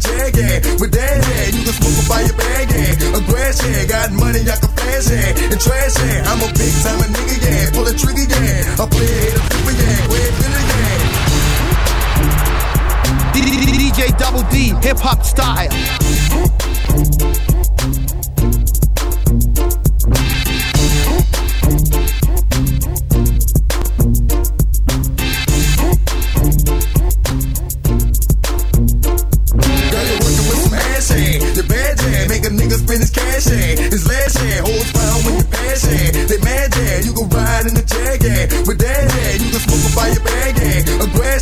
jagging with that head. You can smoke by your bag yeah. Aggression, yeah. Got money, I can pass, yeah. And trash yeah. I'm a big time a nigga, yeah. Pull a trigger, yeah. I play it, I it, yeah. Yeah. DJ Double D, hip hop style.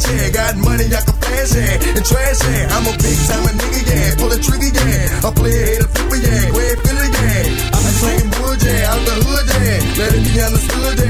cash. Got money, I can flash in and trash in. I'm a big time a nigga, yeah. Pull a trigger, yeah. I play a hater, flipper, yeah. great feeling, yeah. I'm a slinging bull, yeah. I'm the hood, yeah. Let it be understood, yeah.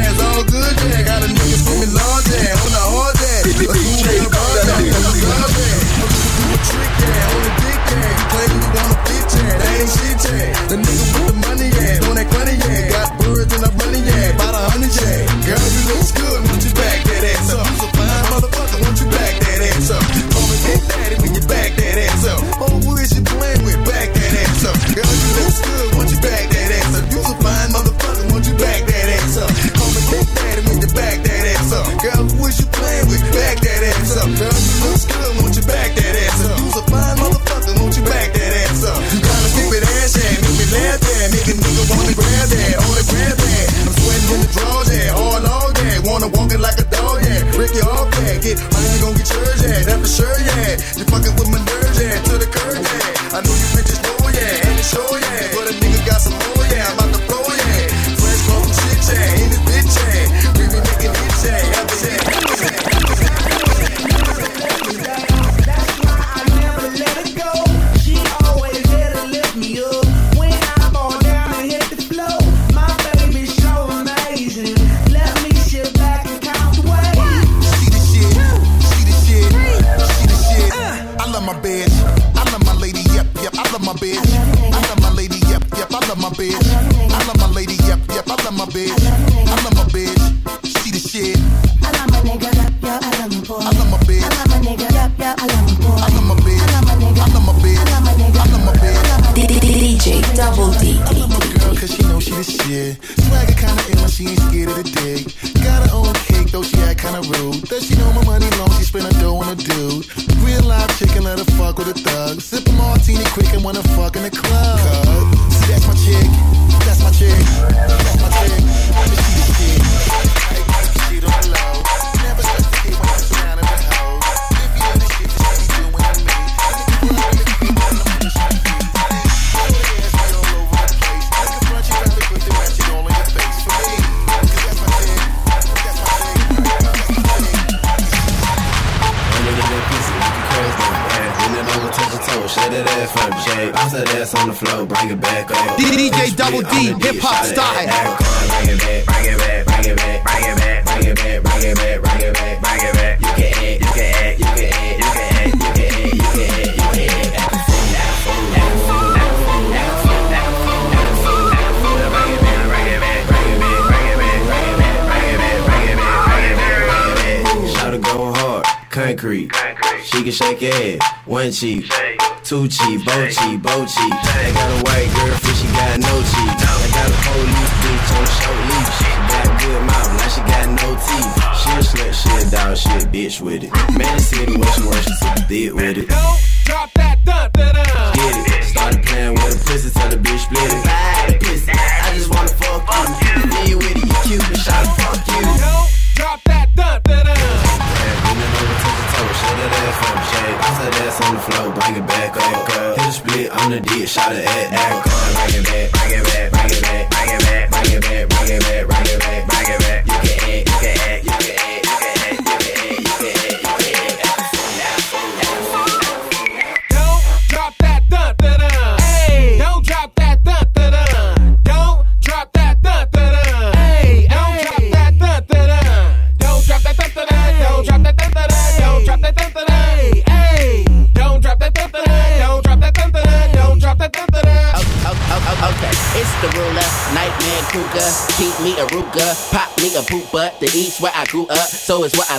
Too chỉ.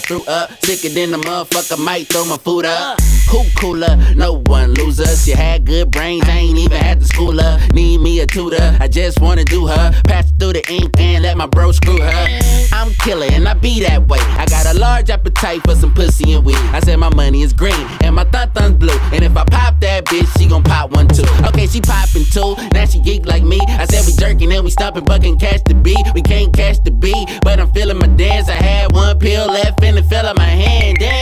Threw up. Sicker than the motherfucker, might throw my food up. Who cooler? No one loser. You had good brains, I ain't even had to school her. Need me a tutor, I just wanna do her. Pass through the ink and let my bro screw her. I'm killer and I be that way. I got a large appetite for some pussy and weed. I said my money is green and my thun thun's blue. And if I pop bitch, she gon' pop one too. Okay, she poppin' two, now she geek like me. I said we jerkin' and we stopping, but can catch the beat. We can't catch the beat, but I'm feelin' my dance. I had one pill left and it fell out my hand. Damn.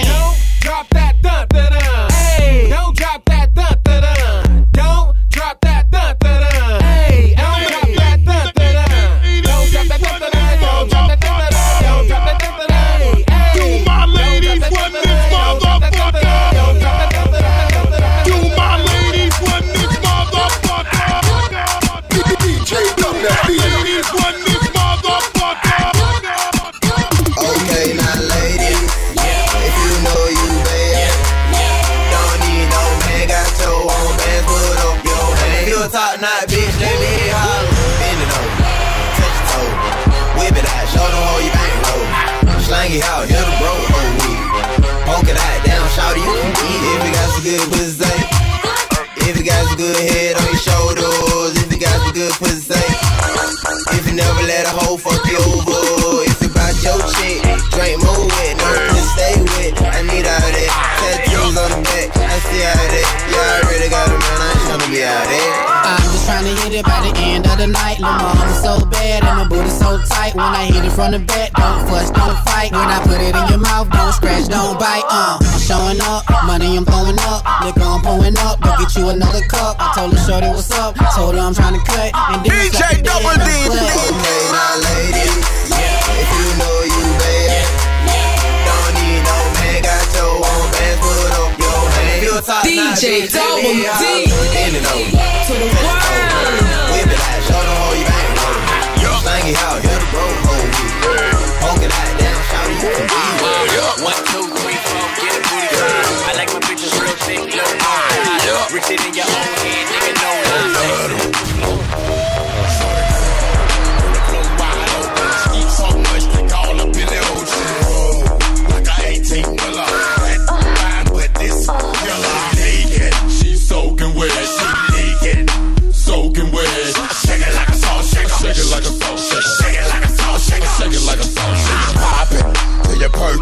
Let a hoe fuck you over, if you bout your chick, drink more with, no pussy stay with. I need all that tattoos on the back, I see all that. I already got a man, I ain't tryna be out there. I'm just trying to hit it by the end of the night. Lil' mama so bad and my booty so tight. When I hit it from the back, don't fuss, don't fight. When I put it in your mouth, don't scratch, don't bite. Uh, I'm showing up, money I'm throwing up, liquor I'm pulling up. Go get you another cup. I told her shorty what's up, told her I'm trying to cut. And then DJ suck the dick Double in the D. butt. Okay, now ladies, if you know you Top DJ bitch, Double D. Bend it over, To the world. whip it out, show them how you bang roll. Slang it out, hit a bro, oh weed. Poke it out, down, shout you can beat. One, two, three, four, get a booty time. I like my bitches real thick, low high. Rich it in your own hand, nigga, no lie.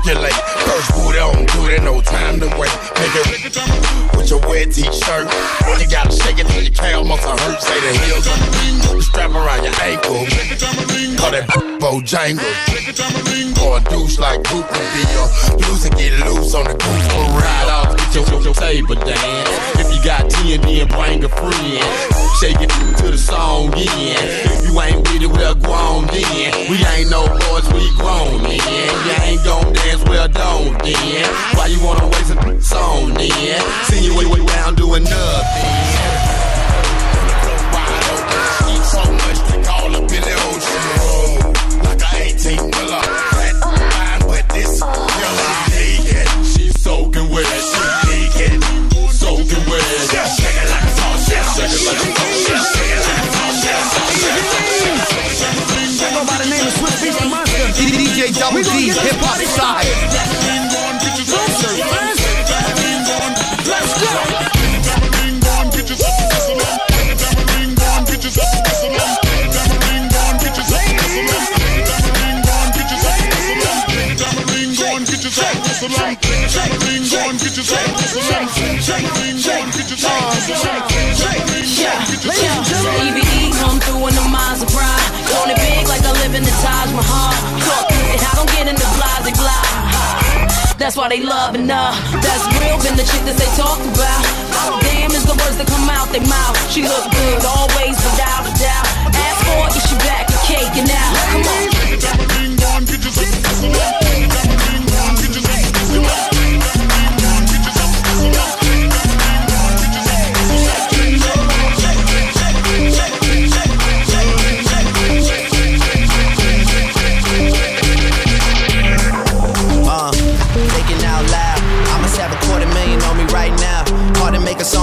Till you percolate. First booty on duty, no time wait. Make it with your wet t-shirt. You gotta shake it till your calf muscle hurt. Say the heels on the strap around your ankle. Call that Bojangles. Or a douche like your loose and get loose on the goose ride off. Get your, your, your table dance. If you got 10, then bring a friend. Shake it to the song again. If you ain't with it, well, grown then. We ain't no boys, we grown then. You ain't gon' dance, well, don't then. Why you wanna waste a song then? See you way, way round doing nothing. Wide open. Eat so much, they call up in the ocean. Like a 18 wheeler. Fine, but this killer naked. She's soaking wet. She naked. Soaking wet. Shake it like a salt shell. Shake it like a salt shell. Shake it like a salt shell. Go by the name of Swift Beast the Monster. DJ Double D, hip hop style. EVE come through in the it big like I live in the Taj Mahal. I don't get blase. That's why they love and uh, that's real than the chick that they talk about. Damn is the words that come out their mouth. She look good always without a doubt. Ask for it, you back cake and now. Come on.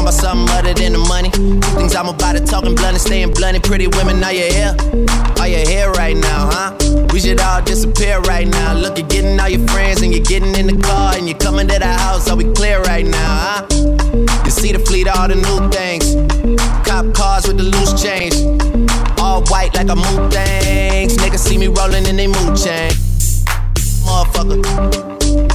talking about something other than the money. Things I'm about to talking blunt and staying blunt. And pretty women, are you here? Are you here right now, huh? We should all disappear right now. Look, you're getting all your friends and you're getting in the car and you're coming to the house. Are we clear right now, huh? You see the fleet, all the new things. Cop cars with the loose chains, All white like a mood things. Niggas see me rolling in they mood chain, Motherfucker.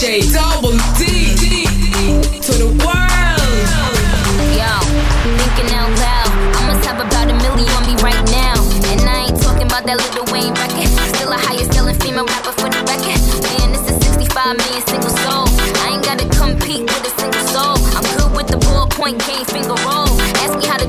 DJ Double D, to the world. Yo, thinking out loud. About a million on me right now. And I ain't talking about that little Wayne record. Still a highest selling female rapper for the record. Man, this is 65 million single soul. I ain't gotta compete with a single soul. I'm good with the ballpoint game, finger roll. Ask me how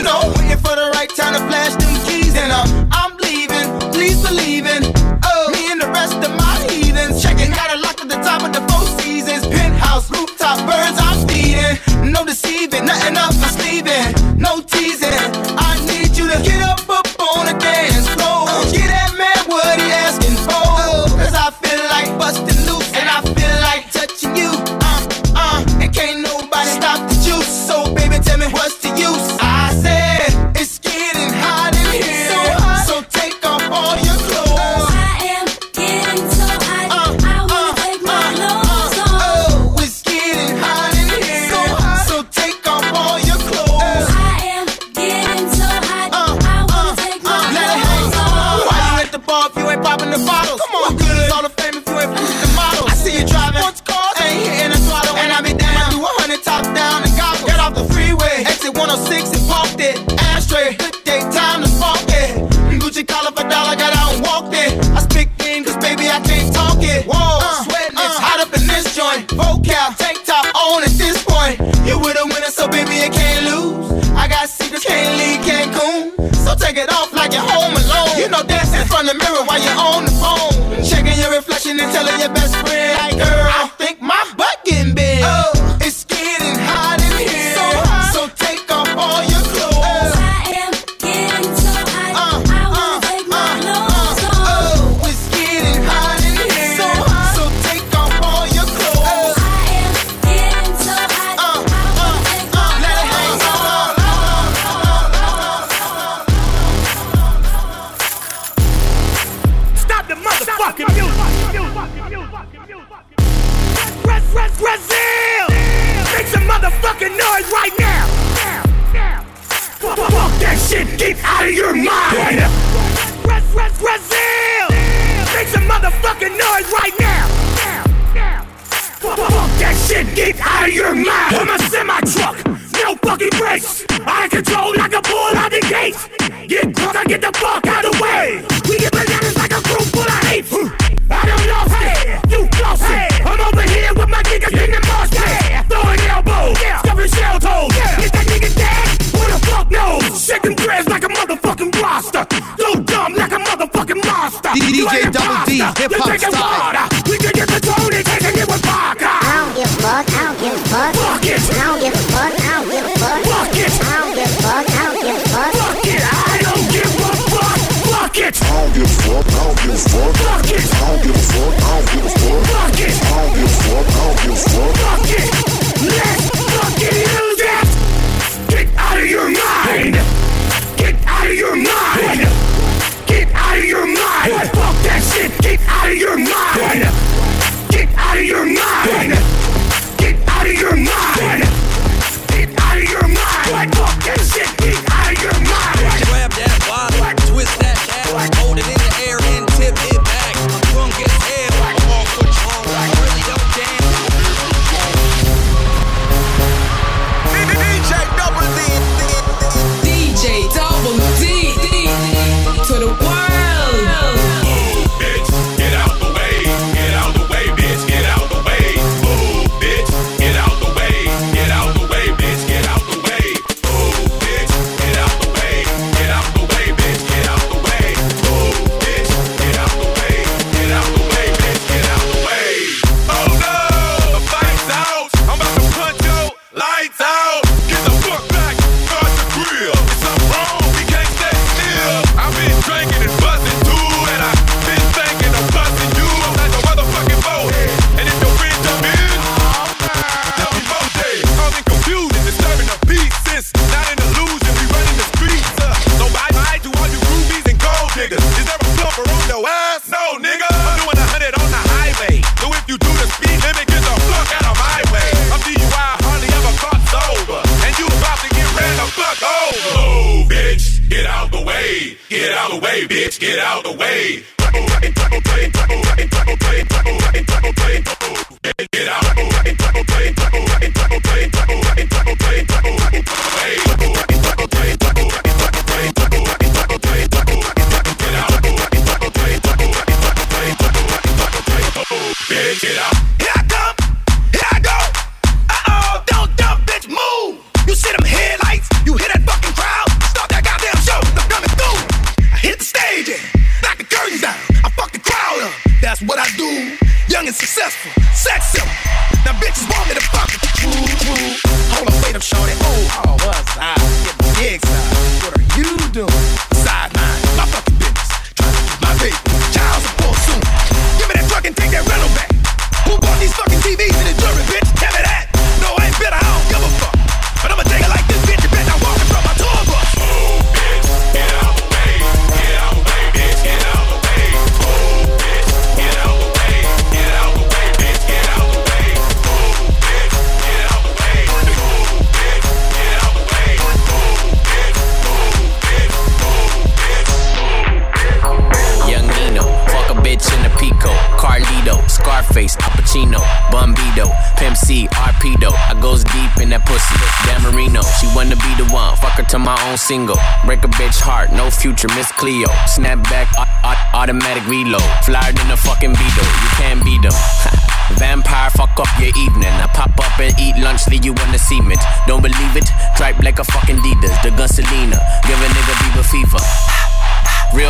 You know, waiting for the right time to flash them keys, and uh, I'm leaving. Please believe in uh, me and the rest of my heathens. Checking Got a lock at the top of the Four Seasons penthouse, rooftop birds. I'm feeding, no deceiving, nothing up my sleeving, no teasing.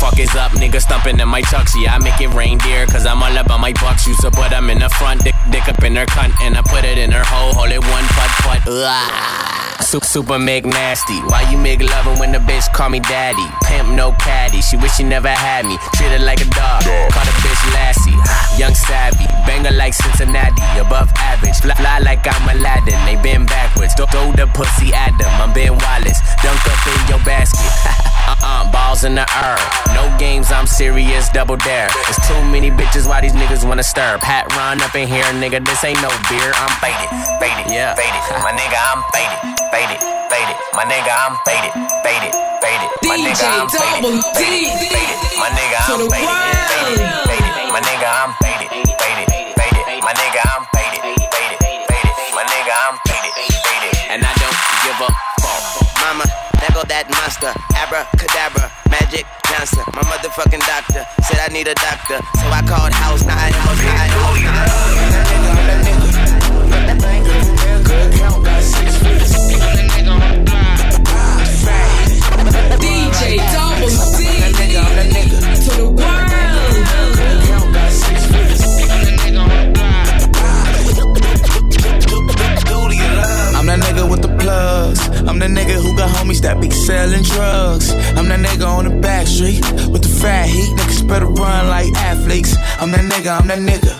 fuck. Is up, nigga stumping in my chucks. Yeah, I make it reindeer, cause I'm all about my bucks. Used put them in the front, dick, dick up in her cunt, and I put it in her hole, hold it one putt putt. Ugh. Super, super make nasty. Why you make loving when the bitch call me daddy? Pimp no caddy. She wish she never had me. Treat her like a dog. Call the bitch Lassie. Young savvy. Banger like Cincinnati. Above average. Fly, fly like I'm Aladdin. They been backwards. Throw, throw the pussy at them. I'm Ben Wallace. Dunk up in your basket. uh-uh. Balls in the air. No games. I'm serious. Double dare. It's too many bitches. Why these niggas wanna stir? Patron up in here, nigga. This ain't no beer. I'm faded. Faded. Yeah. Faded. My nigga, I'm faded. Faded. Faded. My nigga, I'm faded. Faded. Faded. My nigga, I'm DJ faded. Double D. Faded. Faded. My nigga, I'm faded. Faded. Faded. My nigga, I'm faded. Faded. Faded. My nigga, I'm faded. Faded. Faded. My nigga, I'm faded. Faded. And I don't give a fuck. Mama, there go that monster. Abracadabra, Magic Johnson. My motherfucking doctor said I need a doctor. So I called house, now I am now I I'm the nigga who got homies that be selling drugs. I'm that nigga on the back street with the fat heat. Niggas better run like athletes. I'm that nigga, I'm that nigga.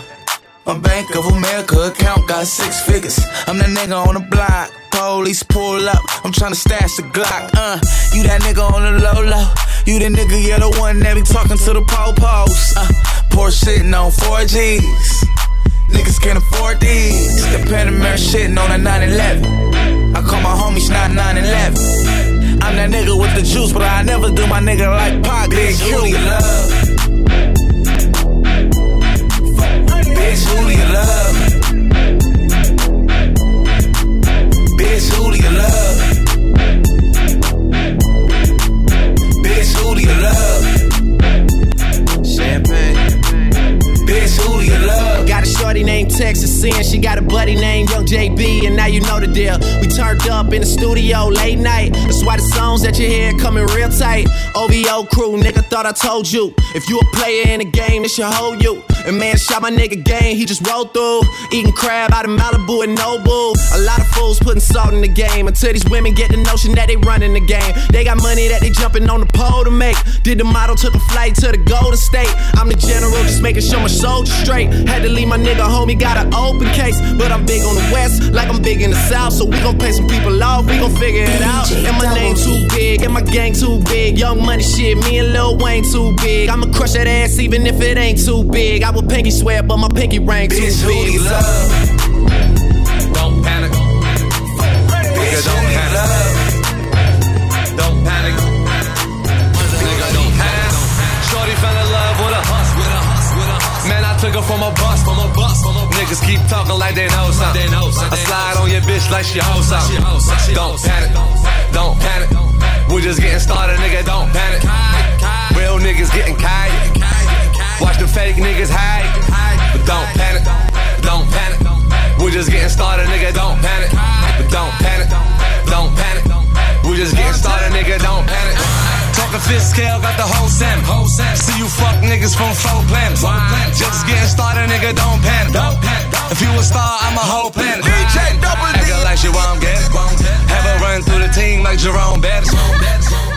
My Bank of America account got six figures. I'm that nigga on the block. Police pull up. I'm tryna stash the Glock. Uh, you that nigga on the low low. You the nigga, yeah, the one that be talking to the po-pos. Uh, poor shitting on 4Gs. Niggas can't afford these. The Panamera shitting on a 911. Call my homies not 911. I'm that nigga with the juice, but I never do my nigga like Pac did Q. love. Bitch, who do you love? Bitch, who do you love? Shorty named Texas sin. She got a buddy named Young JB, and now you know the deal. We turned up in the studio late night. That's why the songs that you hear coming real tight. OVO crew, nigga, thought I told you. If you a player in the game, this should hold you. And man, shot my nigga game, he just rolled through. Eating crab out of Malibu and Nobu. A lot of fools putting salt in the game until these women get the notion that they running the game. They got money that they jumping on the pole to make. Did the model, took a flight to the Golden State. I'm the general, just making sure my soldiers straight. Had to leave my nigga homie, got an open case. But I'm big on the west, like I'm big in the south. So we gon' pay some people off, we gon' figure it out. And my name too big, and my gang too big. Young money shit, me and Lil Wayne too big. I'ma crush that ass even if it ain't too big. I would pinky swear, but my pinky ring too Bitch, who big. you love? Don't panic. Nigga, don't panic. Don't panic. Nigga, don't panic. Shorty fell in love with a hus, with a hus, with a hus. Man, I took her from a from a bus, from a Niggas keep talking like they know something. They know something. I slide on your bitch like she hoes something. Don't panic. Don't panic. We're just getting started, nigga. Don't panic. Real niggas getting kite. Watch the fake niggas hide. But don't panic. Don't panic. We're just getting started, nigga. Don't panic. But don't panic. Don't panic. We're just getting started, nigga. Don't panic. Talking fifth scale, got the whole sim. See you fuck niggas from four planets. Just getting started, nigga. Don't panic. Don't panic. If you a star, I'm a whole planet. DJ Double D. Nigga like you won't get it. Have her run through the team like Jerome Bettis.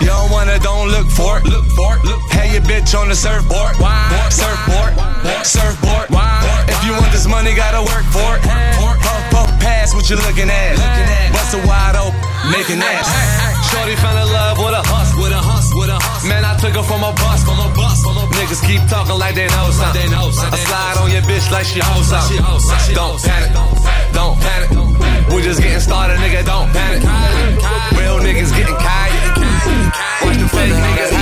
You don't wanna, don't look for it. Look for it. Look. Hey, your bitch on the surfboard. Why? Surfboard. Why? Surfboard. Why? If you want this money, gotta work for it. Puff, puff, pass what you looking at. Bust a wide open, making ass. Shorty fell in love with a hus, with a hus, with a hus. Man, I took her from a bus, from a bus, from a Niggas keep talking like they know something. I slide on your bitch like she hoes something. Don't panic, don't panic. We're just getting started, nigga. Don't panic. Real niggas getting kite. Watch the fake niggas.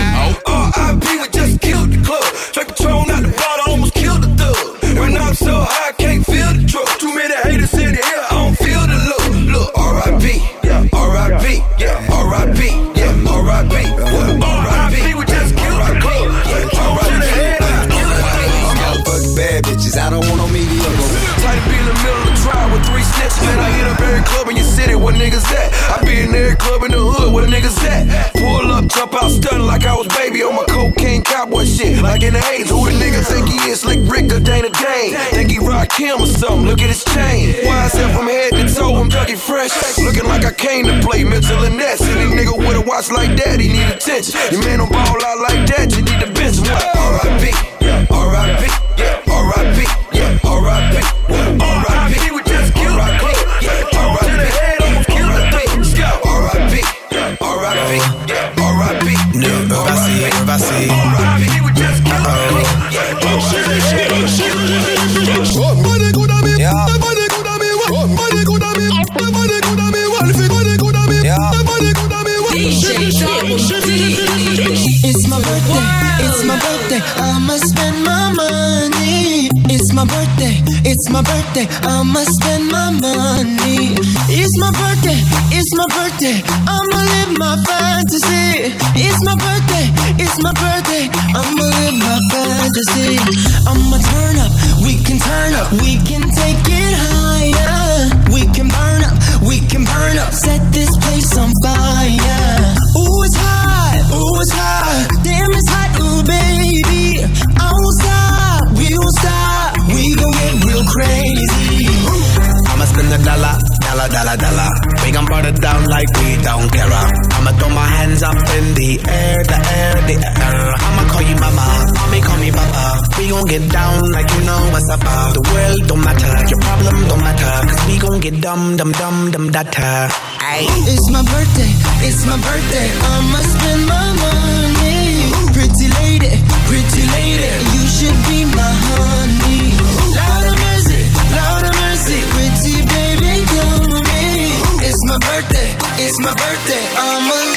Oh, R.I.P. we just killed the club. Straight Patron out the bottle, almost killed the thug. When I'm so high, I can't feel the drug. Too many haters in the air, I don't feel the love. Look, R.I.P. Yeah, R.I.P. Yeah, R.I.P. Yeah, R.I.P. What? R.I.P. we just killed the club. Straight Patron to the head, I killed the thug. I'm out fuck bad bitches. I don't want no media. Try to be in the middle of the trial with three snitches. Man, I hit up every club in your city. Where niggas at? I be in every club in the hood. Where the niggas at? Jump out, stunning like I was baby on my cocaine cowboy shit. Like in the A's. Who the nigga think he is? Slick Rick or Dana Dane? Think he rock him or something? Look at his chain. why YSL from head to toe. I'm Dougie Fresh. Looking like I came to play Mitchell and Ness. Any nigga with a watch like that, he need attention. Your man don't ball out like that, you need to bench? R.I.P. Yeah, R.I.P. R.I.P. R.I.P. birthday, I'ma spend my money. It's my birthday, it's my birthday, I'ma spend my money. It's my birthday, it's my birthday, I'ma live my fantasy. It's my birthday, it's my birthday, I'ma live my fantasy. I'ma turn up, we can turn up, we can take it higher. We can burn up, we can burn up, set this place on fire. Ooh, it's hot, ooh, it's hot, a dollar, dollar, dollar, dollar. We gon' burn it down like we don't care. I'ma throw my hands up in the air, the air, the air. I'ma call you mama, mommy call me papa. We gon' get down like you know what's up. The world don't matter, your problem don't matter. Cause we gon' get dumb, dumb, dumb, dumb, data. Ayy. It's my birthday, it's my birthday. I'ma spend my money. Pretty lady, pretty lady, my birthday, it's my birthday. I'ma live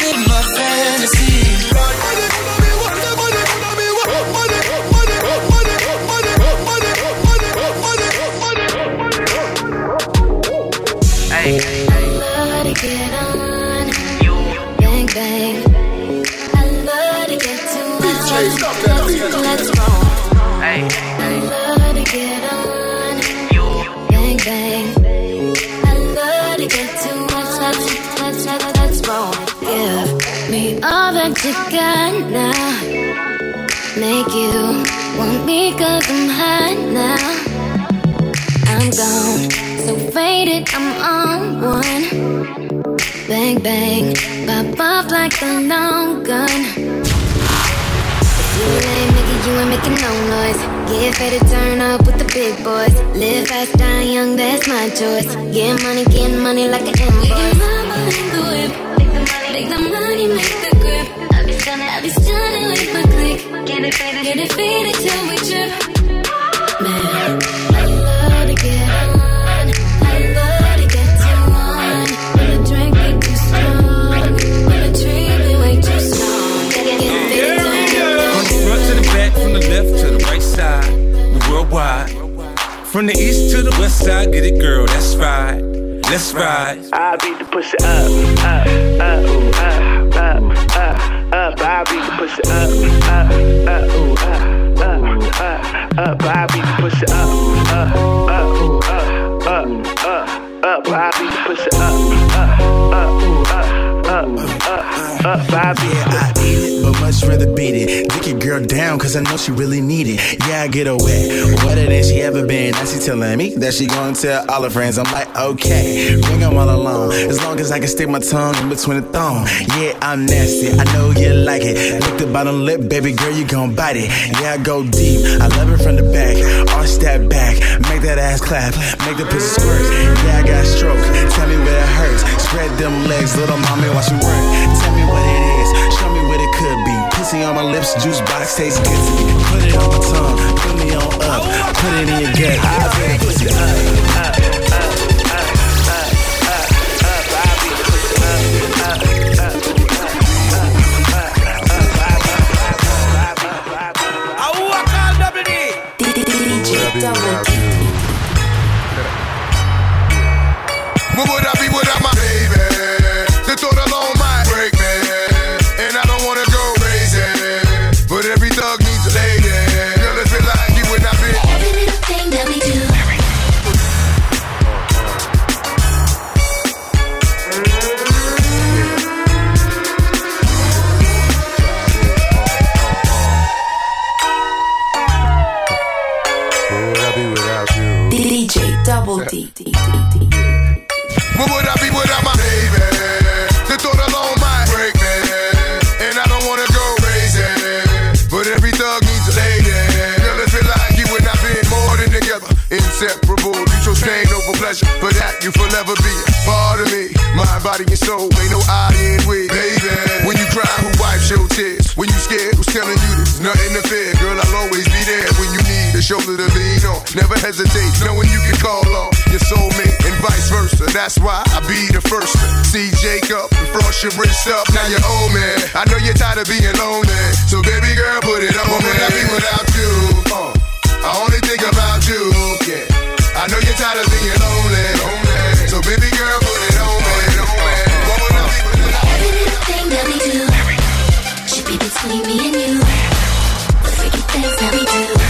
want me cause I'm hot now. I'm gone, so faded, I'm on one. Bang, bang, pop off like a long gun. If you ain't making, you ain't making no noise. Get ready turn up with the big boys. Live fast, die young, that's my choice. Get money, get money like an invoice. Make your mama in the whip. Make the money, make the stunning, I be stunning with my click. Get it faded, get it faded till we trip. Man, I love to get on. I love to get too on. When the drink get too strong. When the treatment way too strong. Get faded, turn From the front to the back, from the left to the right side, we worldwide. From the east to the west side, get it, girl, that's right. Let's ride. I beat the pussy up, up, up, ooh, up, up, up, up. I beat the pussy up, up, up, up, up, up, up. I beat the pussy up, up, up, up, up, up, up. I beat the pussy up, up, up, up, up, up, up. Beat Yeah, I eat it, but much rather beat it. Dick your girl down, cause I know she really need it. Yeah, I get her wet, wetter than she ever been. Now she telling me that she gonna tell all her friends. I'm like, okay, bring them all along. As long as I can stick my tongue in between the thong. Yeah, I'm nasty, I know you like it. Lick the bottom lip, baby girl, you gon' bite it. Yeah, I go deep, I love it from the back. Arch that back, make that ass clap, make the pussy squirt. Yeah, I got stroke, tell me where it hurts. Spread them legs, little mommy, watch you work. Tell me what it is, show me what it could be. Pussy on my lips, juice box tastes good to me. Put it on my tongue, put me on up, put it in your gut. I the pussy up. You forever be a part of me. Mind, body, and soul. Ain't no I in with. Baby, when you cry, who wipes your tears? When you scared, who's telling you there's nothing to fear? Girl, I'll always be there when you need a shoulder to lean on. Never hesitate, knowing you can call on your soulmate and vice versa. That's why I be the first to see Jacob and frost your wrist up. Now you're old man. I know you're tired of being lonely. So baby girl, put it on. What would I be without you? Uh, I only think about you. Yeah. I know you're tired of being lonely. lonely. Baby girl, put it on. Thing that we do should be between me and you. The freaky things that we do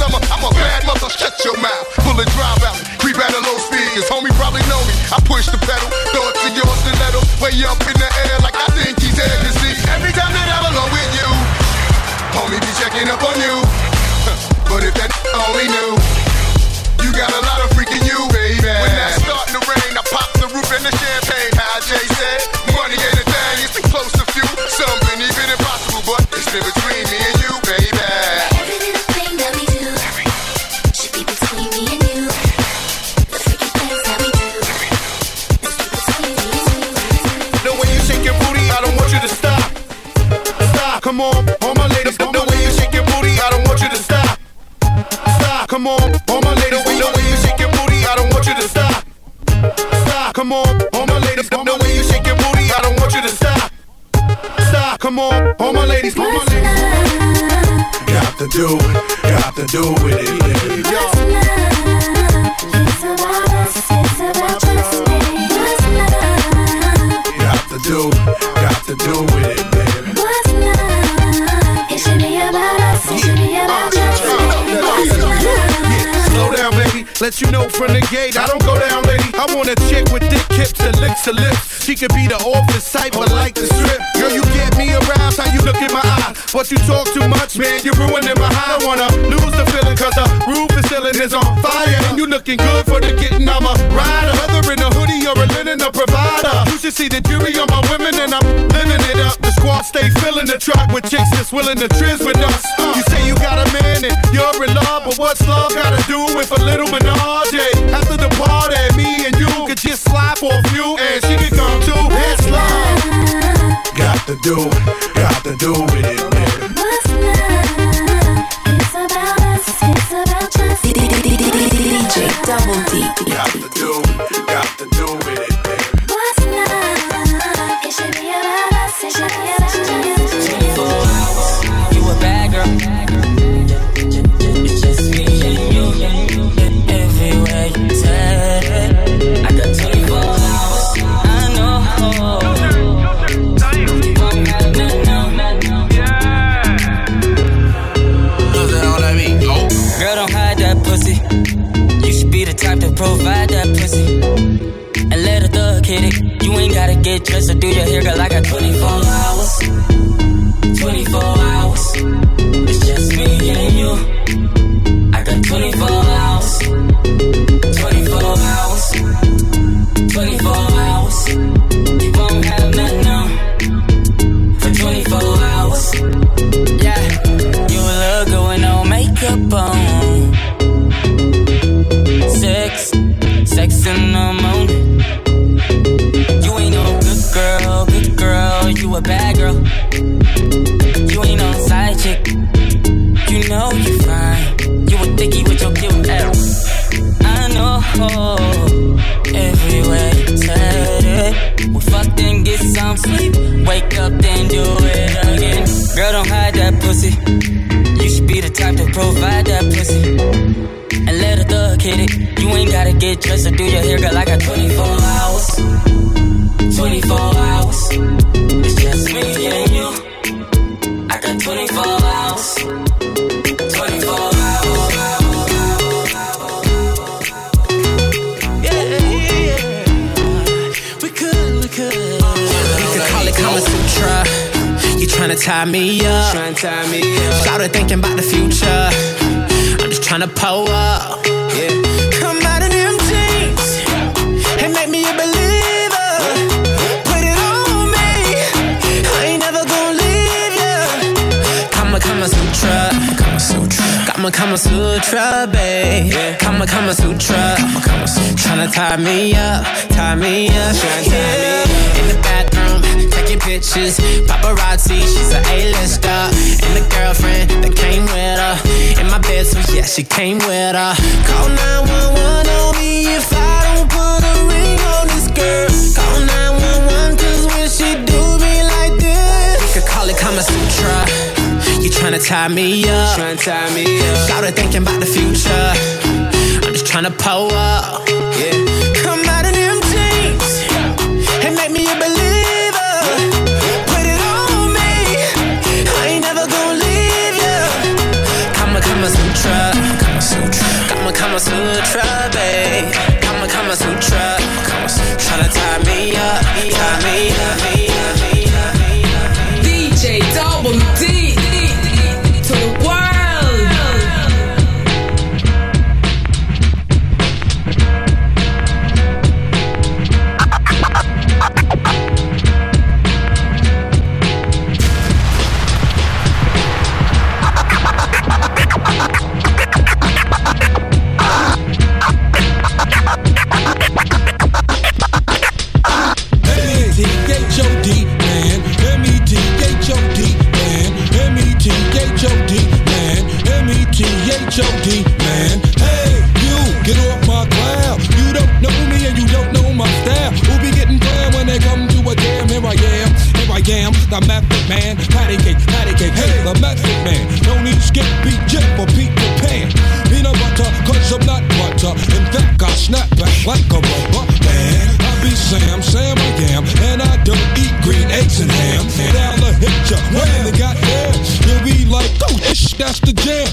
summer. I'm a bad mother, shut your mouth. Pull a drive out, creep at a low speed. Cause homie probably know me. I push the pedal, throw it to your stiletto. Way up in the you talk too much, man, you're ruining my high. I wanna lose the feeling, cause the roof is ceiling is on fire. And you looking good for the getting, I'm a rider. Whether in a hoodie or a linen, a provider. You should see the jury on my women, and I'm living it up. The squad stay filling the truck with chicks that's willing to trizz with us. You say you got a man and you're in love, but what's love gotta do with a little menage? After the party, me and you could just slap off you and she could come too. It's love. Got to do it tie me up, tie me up, tie me up. In the bathroom, taking pictures, paparazzi, she's an A-lister. And the girlfriend that came with her, in my bed, so yeah, she came with her. Call 911 on me if I don't put a ring on this girl. Call 911, cause when she do me like this, you could call it Kama Sutra. You tryna tie me up, tryna tie me up. Started thinking about the future I'm trying to pull up. Yeah. us a try that's the jam.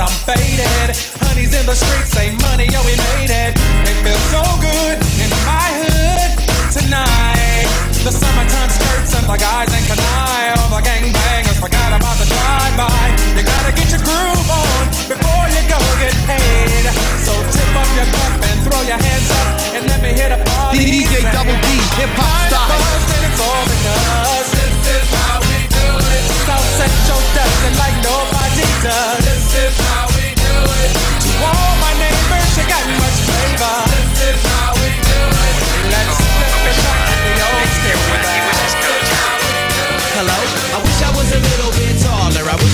I'm faded. Honey's in the streets, say money, yo, we made it. It feels so good in my hood tonight. The summertime skirts and the guys in Kangol. All the gangbangers forgot about the drive-by. You gotta get your groove on before you go get paid. So tip up your cup and throw your hands up and let me hit a party. DJ Double D, hip-hop style.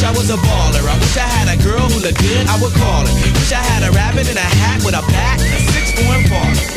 I was a baller. I wish I had a girl who looked good, I would call her. Wish I had a rabbit in a hat with a bat a six foot baller.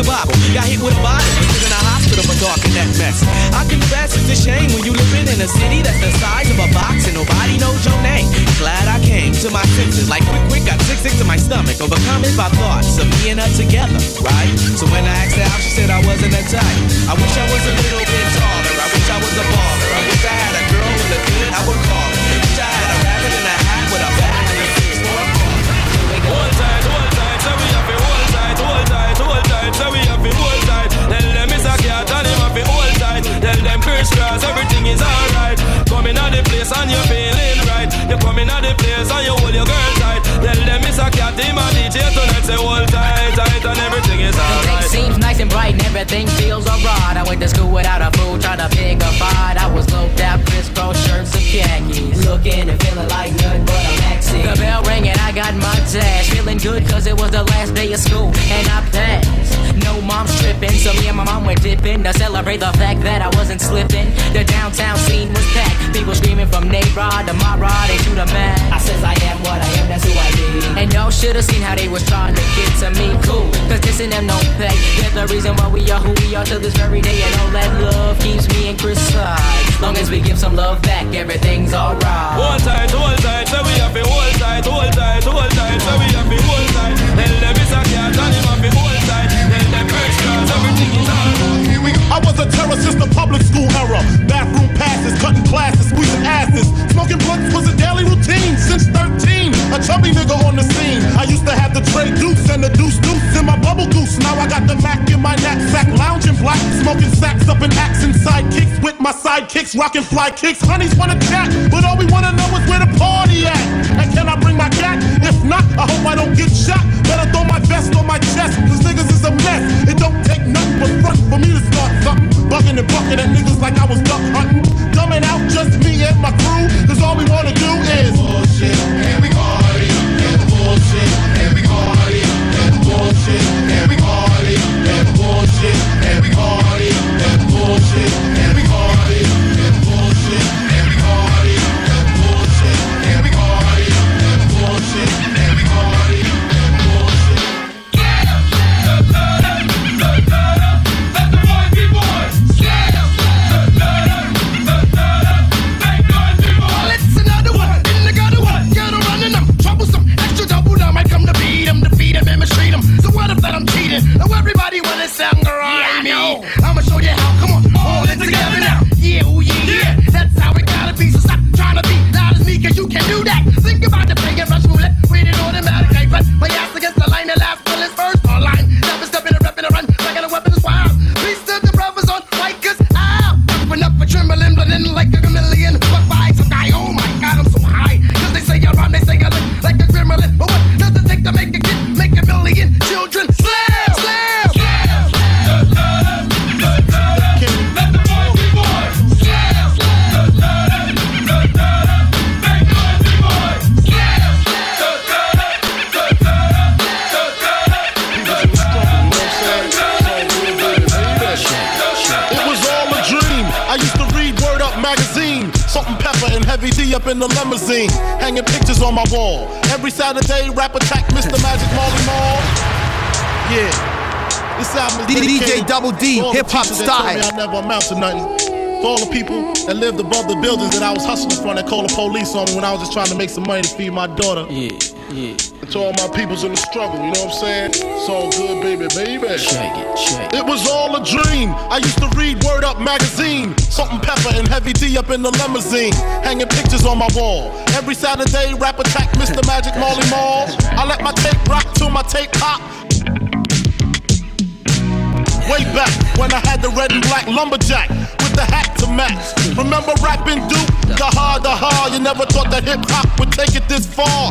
Got hit with a bottle, was in a hospital for talking that mess. I confess it's a shame when you living in a city that's the size of a box and nobody knows your name. Glad I came to my senses, like quick, quick, got sick, sick to my stomach, overcome it by thoughts of me and her together, right? So when I asked her out, she said I wasn't a type. I wish I was a little bit taller. I wish I was a baller. I wish I had a girl with a good, I would call tight, so we have to hold tight. Tell them it's a cat and him have to hold tight. Tell them Kris Kross, everything is alright. Coming out the place and you're feeling right. You coming out the place and you hold your girl tight. Tell them it's a cat, him a DJ tonight, say hold tight, tight, and everything is alright. seems nice and bright and everything feels alright. I went to school without a food, tried to pick a fight. I was loped out, crisscross shirts and khakis. Looking and feeling like nothing but a maxi. The bell rang and I got my dash. Feeling good cause it was the last day of school and I passed. No mom's tripping, so me and my mom were dipping to celebrate the fact that I wasn't slipping. The downtown scene was packed. People screaming from Nayrod to Marod, they shoot a man. I says I am what I am, that's who I be. And y'all should've seen how they was trying to get to me. Cool, cause this and them don't pay. They're the reason why we are who we are to this very day. And all that love keeps me and Chris side. Long as we give some love back, everything's alright. Hold tight, hold tight, so we have to hold tight, hold tight, hold tight, so we have to hold tight. Tell them it's a cat and him have to hold tight. Tell them Kris Kross, everything is alright. I was a terror since the public school era. Bathroom passes, cutting classes, squeezing asses. Smoking blunts was a daily routine since 13. A chubby nigga on the scene. I used to have the tray deuce and the deuce deuce in my bubble goose. Now I got the Mac in my knapsack, lounging black, smoking sacks up in axe and sidekicks with my sidekicks, rocking fly kicks. Honeys wanna chat, but all we wanna know is where the party at. And can I bring my cat? If not, I hope I don't get shot. Better throw my vest on my chest, cause niggas is a mess. It don't take nothing but front for me to start something. Bugging and bucking at niggas like I was duck hunting. Dumbing out just me and my crew, cause all we wanna do is shit. Heavy D up in the limousine, hanging pictures on my wall. Every Saturday, rap attack, Mr. Magic Marley Marl. Yeah. This album is DJ dedicated Double D, to all the hip-hop teachers that told me style. I never amount to nothing. To all the people that lived above the buildings that I was hustling from that called the police on me when I was just trying to make some money to feed my daughter. Yeah, yeah. And to all my peoples in the struggle, you know what I'm saying? It's all good, baby, baby. Check it, check It It was all a dream. I used to read Word Up magazine. Salt-n-Pepa and heavy D up in the limousine. Hanging pictures on my wall. Every Saturday, rap attack, Mr. Magic Marley Marl. I let my tape rock till my tape pop. Way back when I had the red and black lumberjack with the hat to match. Remember rapping Duke? The hard, the hard. You never thought that hip hop would take it this far.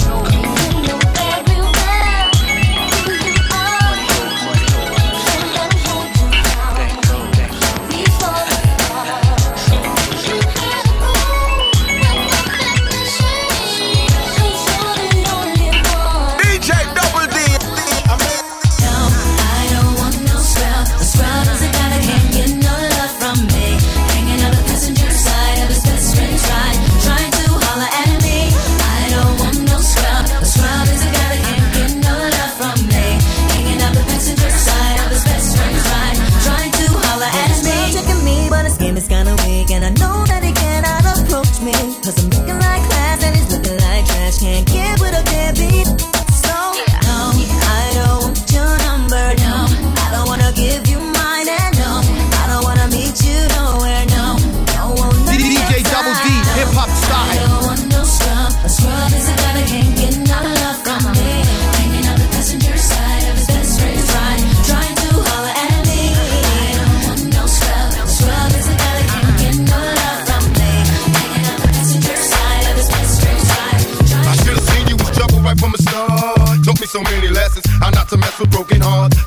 Broken.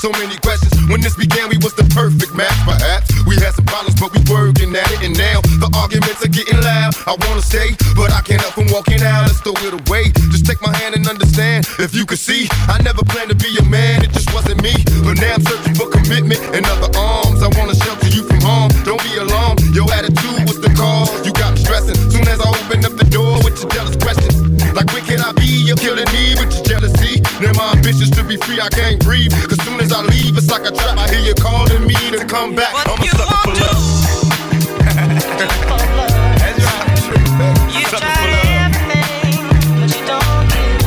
So many questions. When this began, we was the perfect match. Perhaps we had some problems, but we working at it. And now the arguments are getting loud. I wanna stay, but I can't help from walking out. Let's throw it away. Just take my hand and understand. If you could see, I never planned to be a man. It just wasn't me. But now I'm searching for commitment and other arms. I wanna shelter you from harm. Don't be alarmed. Your attitude was the cause. You got me stressing. Soon as I open up the door with your jealous questions. Like, where can I be? You're killing me with your jealousy. Now my ambitions to be free, I can't like a trap. I hear you calling me to come back. I'm a sucker for love. You tried everything, but you don't get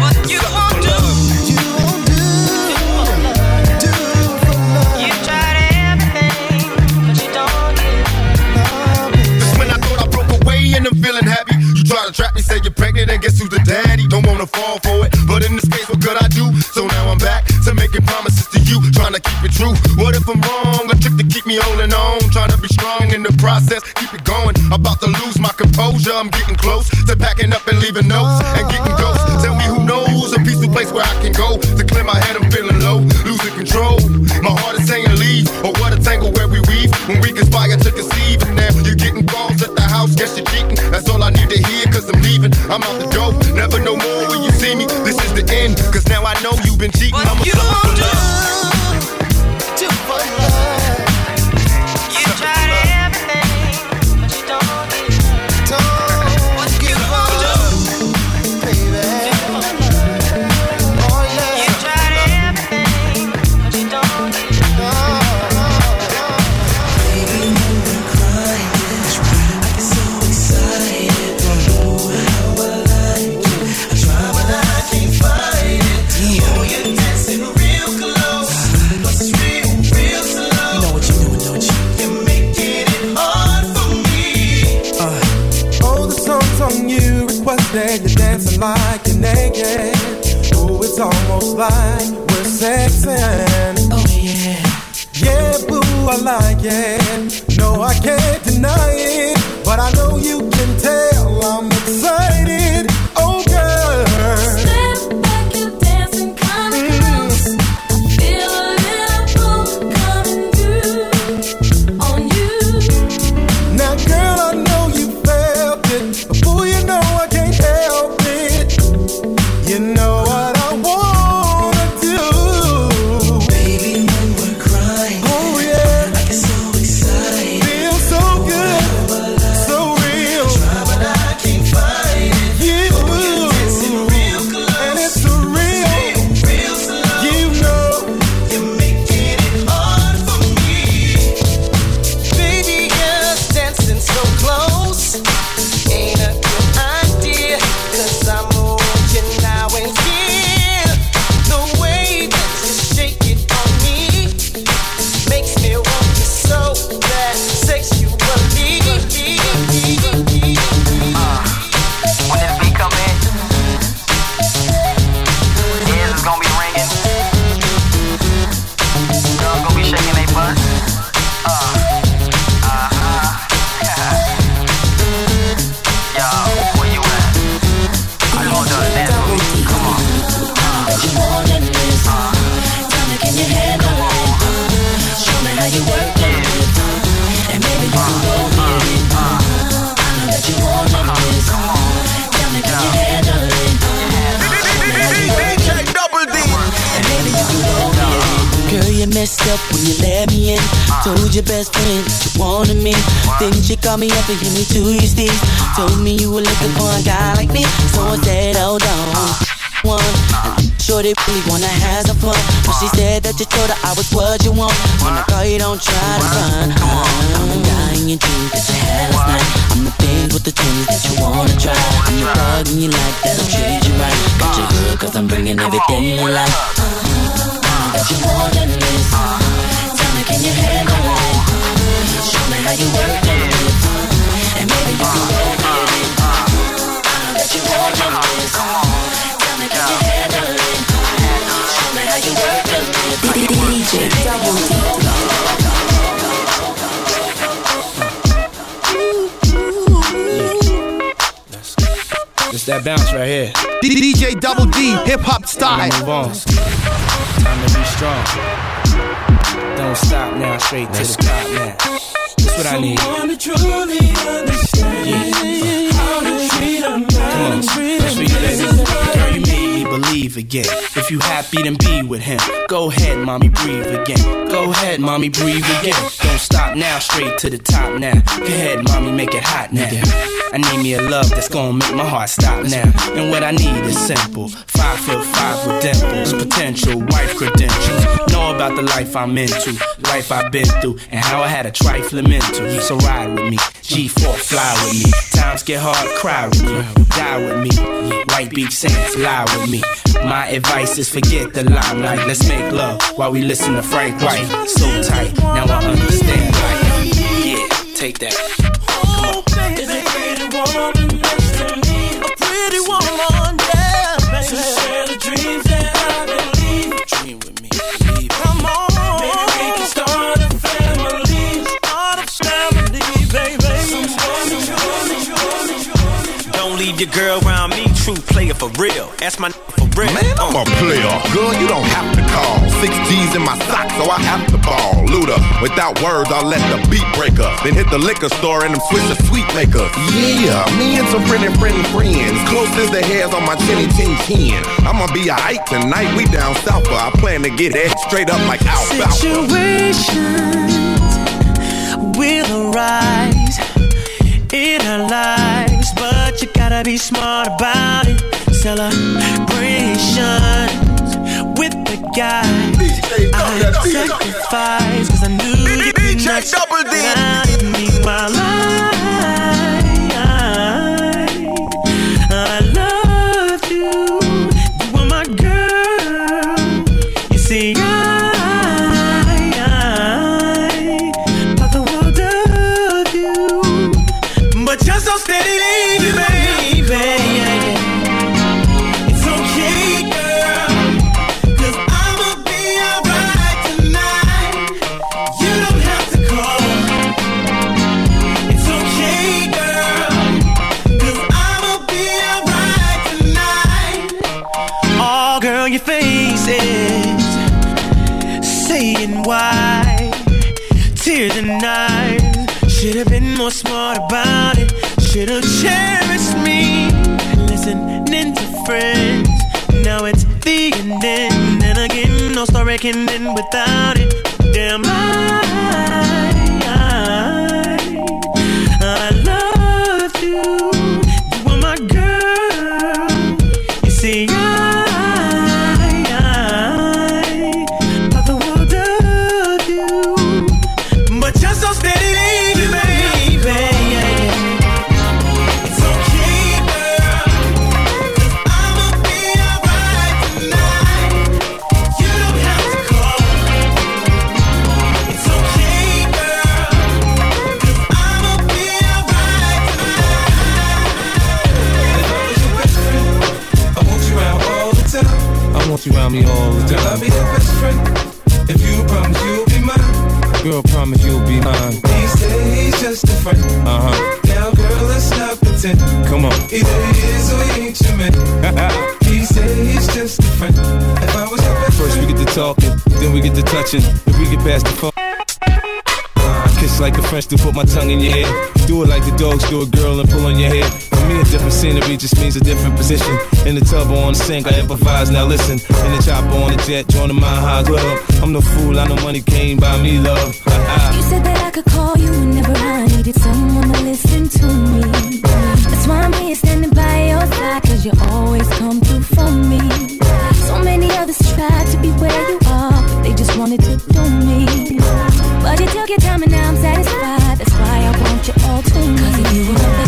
what you won't do. You won't do. You tried everything, but you don't get That's when I thought I broke away and I'm feeling happy. You try to trap me, say you're pregnant, and guess who's the daddy? Don't wanna fall you, to keep it true. What if I'm wrong? A trick to keep me holding on, trying to be strong in the process, keep it going. About to lose my composure, I'm getting close to packing up and leaving notes and getting ghosts. Tell me who knows a peaceful place where I can go to clear my head. I'm feeling low, losing control. My heart is saying leave, or what a tangle where we weave when we conspire to conceive. And now you're getting calls at the house, guess you're cheating. That's all I need to hear, cause I'm leaving. I'm out the door, never no more when you see me. This is the end, cause now I know you've been cheating. I'm a sucker called me up and hit me to your steez. Told me you were looking for a guy like me. So I said, hold on. One, sure they really wanna have some fun. But she said that you told her I was what you want. When I call you, don't try to run. I'm the guy in your dreams that you had last night. I'm the things with the things that you wanna try. I'm the thug and you like that I'll treat you right. Got you good cause I'm bringing everything you like. Got you more than this. Tell me, can you handle it? Show me how you work it. And maybe you can work it. Got you more than this. Tell me, can you handle it? Show me how you work it. DJ Double D. That bounce right here. DJ Double D, hip hop style. Move on. Time to be strong. Don't stop now, straight to the top now. What I need. Someone to truly understand how to treat a man. Come on, that's for you, baby. Girl, you made me believe again. If you happy, then be with him. Go ahead, mommy, breathe again. Go ahead, mommy, breathe again. Don't stop now, straight to the top now. Go ahead, mommy, make it hot now. I need me a love that's gonna make my heart stop now. And what I need is simple. Five foot five with dimples, potential wife credentials. Know about the life I'm into, life I've been through, and how I had a trifling mental. So ride with me, G4 fly with me. Times get hard, cry with me, die with me. White Beach Saints lie with me. My advice is forget the limelight. Let's make love while we listen to Frank White. So tight, now I understand. Like, yeah, take that. Is a pretty woman next to me? A pretty woman, yeah, baby. To share the dreams that I believe. Dream with me, believe. Come on, maybe we can start a family. Start a family, baby. Don't leave your girl around me, true player for real. Ask my for real. Man, I'm a player. Girl, you don't have to call. Six G's in my sock, so I have to ball. Luda, without words, I'll let the beat breaker. Then hit the liquor store and them switch the sweet makers. Yeah, me and some friendly, friendly friends. Close as the hairs on my chinny chin chin. I'ma be a alright tonight. We down south, but I plan to get that straight up like alfalfa. Situations will arise in our lives, but you gotta be smart about it. Celebrations with the guys. I sacrificed cause I knew you could not I need my life. End without it. Damn, Either he is or he ain't your man. he said he's just a friend. If I was your best First we get to talking, then we get to touching. If we get past the phone. Kiss like a French to put my tongue in your hair. Do it like the dogs do a girl, and pull on your hair. For me, a different scenery just means a different position. In the tub or on the sink, I improvise, now listen. In the chopper on the jet, join the Mile High Club. I'm no fool, I know money came by me, love. You said that I could call you whenever I needed someone to listen to me. Why I'm standing by your side, cause you always come through for me. So many others tried to be where you are, but they just wanted to do me. But you took your time and now I'm satisfied. That's why I want you all to me. Cause if you were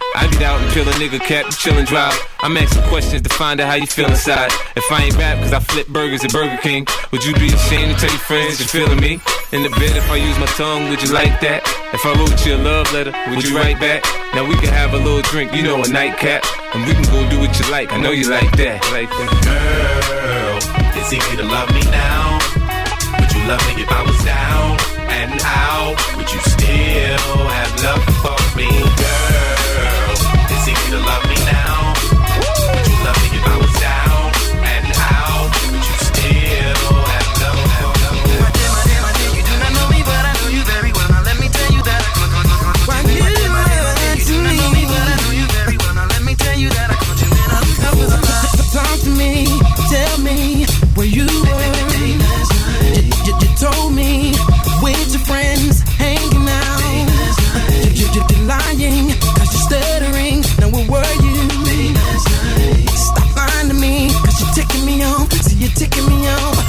I get out and peel a nigga cap, chillin' drive. I'm asking questions to find out how you feel inside. If I ain't rap, cause I flip burgers at Burger King, would you be ashamed to tell your friends you're feeling me? In the bed, if I use my tongue, would you like that? If I wrote you a love letter, would you write back? Now we can have a little drink, you know, a nightcap. And we can go do what you like, I know you like that. Like that. Girl, it's easy to love me now. Would you love me if I was down and out? Would you still have love for me, girl? Easy to love me off. Ticking me off.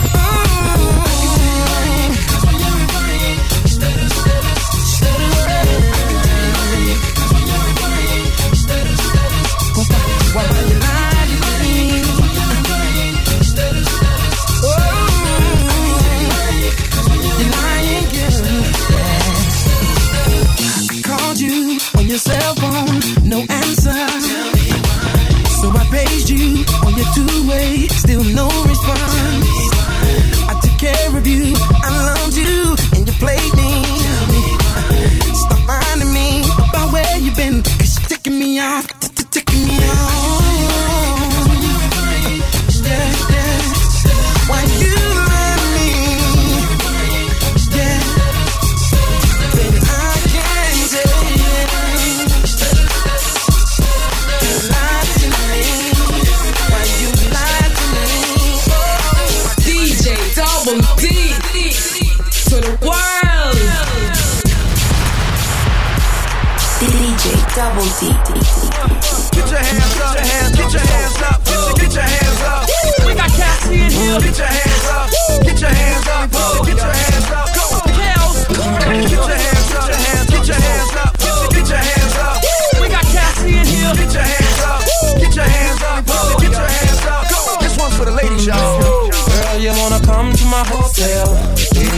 Double D. Get your hands up, get your hands up, get your hands up. We got Cassie in here. Get your hands up, get your hands up, get your hands up. Get your hands up, get your hands up, get your hands up. We got Cassie in here. Get your hands up, get your hands up, get your hands up. Go. This one's for the ladies, y'all. Girl, you wanna come to my hotel?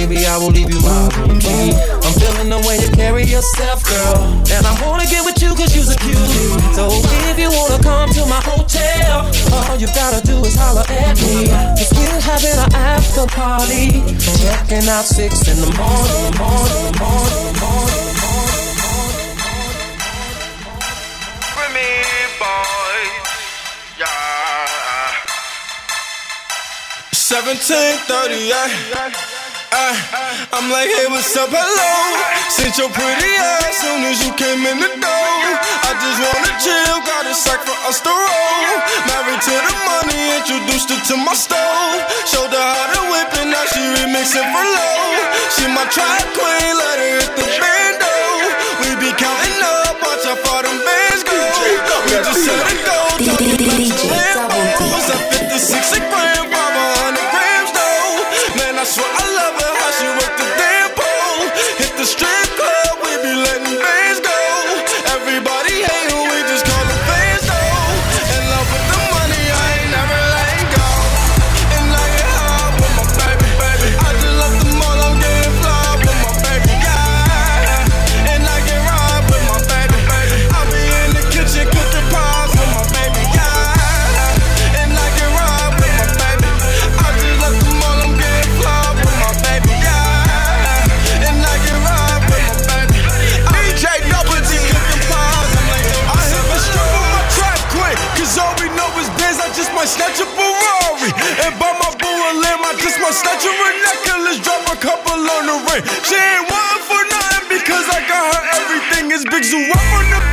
baby, I will leave you my OG. I'm feeling the way you carry yourself, girl. And I wanna get with you cause you's a cutie. So if you wanna come to my hotel, all you gotta do is holler at me. Cause we're having an after party. Checking out six in the morning, morning, morning, morning. Yeah. 1738 I'm like, hey, what's up, hello? Since your pretty ass soon as you came in the door. I just wanna chill, got a sack for us to roll. Married to the money, introduced her to my stove. Showed her how to whip it, now she remixing for low. She my track queen, let her hit the bando. We be counting up, watch how far them bands go. We just set it go. DJ Double D. 56 grams. this bitch who up on the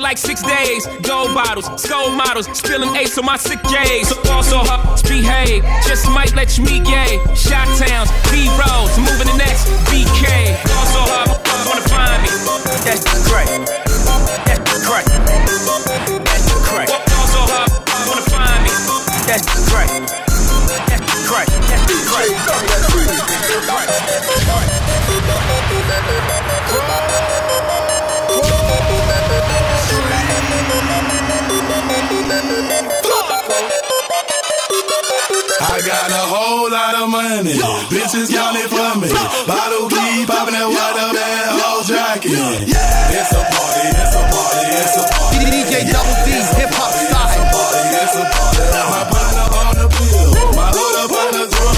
for like six days. Gold bottles, skull models, spilling ace on my sick days. So ball so hard, behave. Just might let you meet gay. Shot towns, B roads, moving the next BK. Ball so hard, wanna find me. That's great. That's great. That's great. Ball so hard, wanna find me. That's great. That's great. That's great. Money. Bitches counting for me. Bottle keep popping that water, man. Whole jacket. It's a party, it's a party, it's a party. DJ Double D, hip hop style. It's a party. My partner on the bill. My hood up on the drum.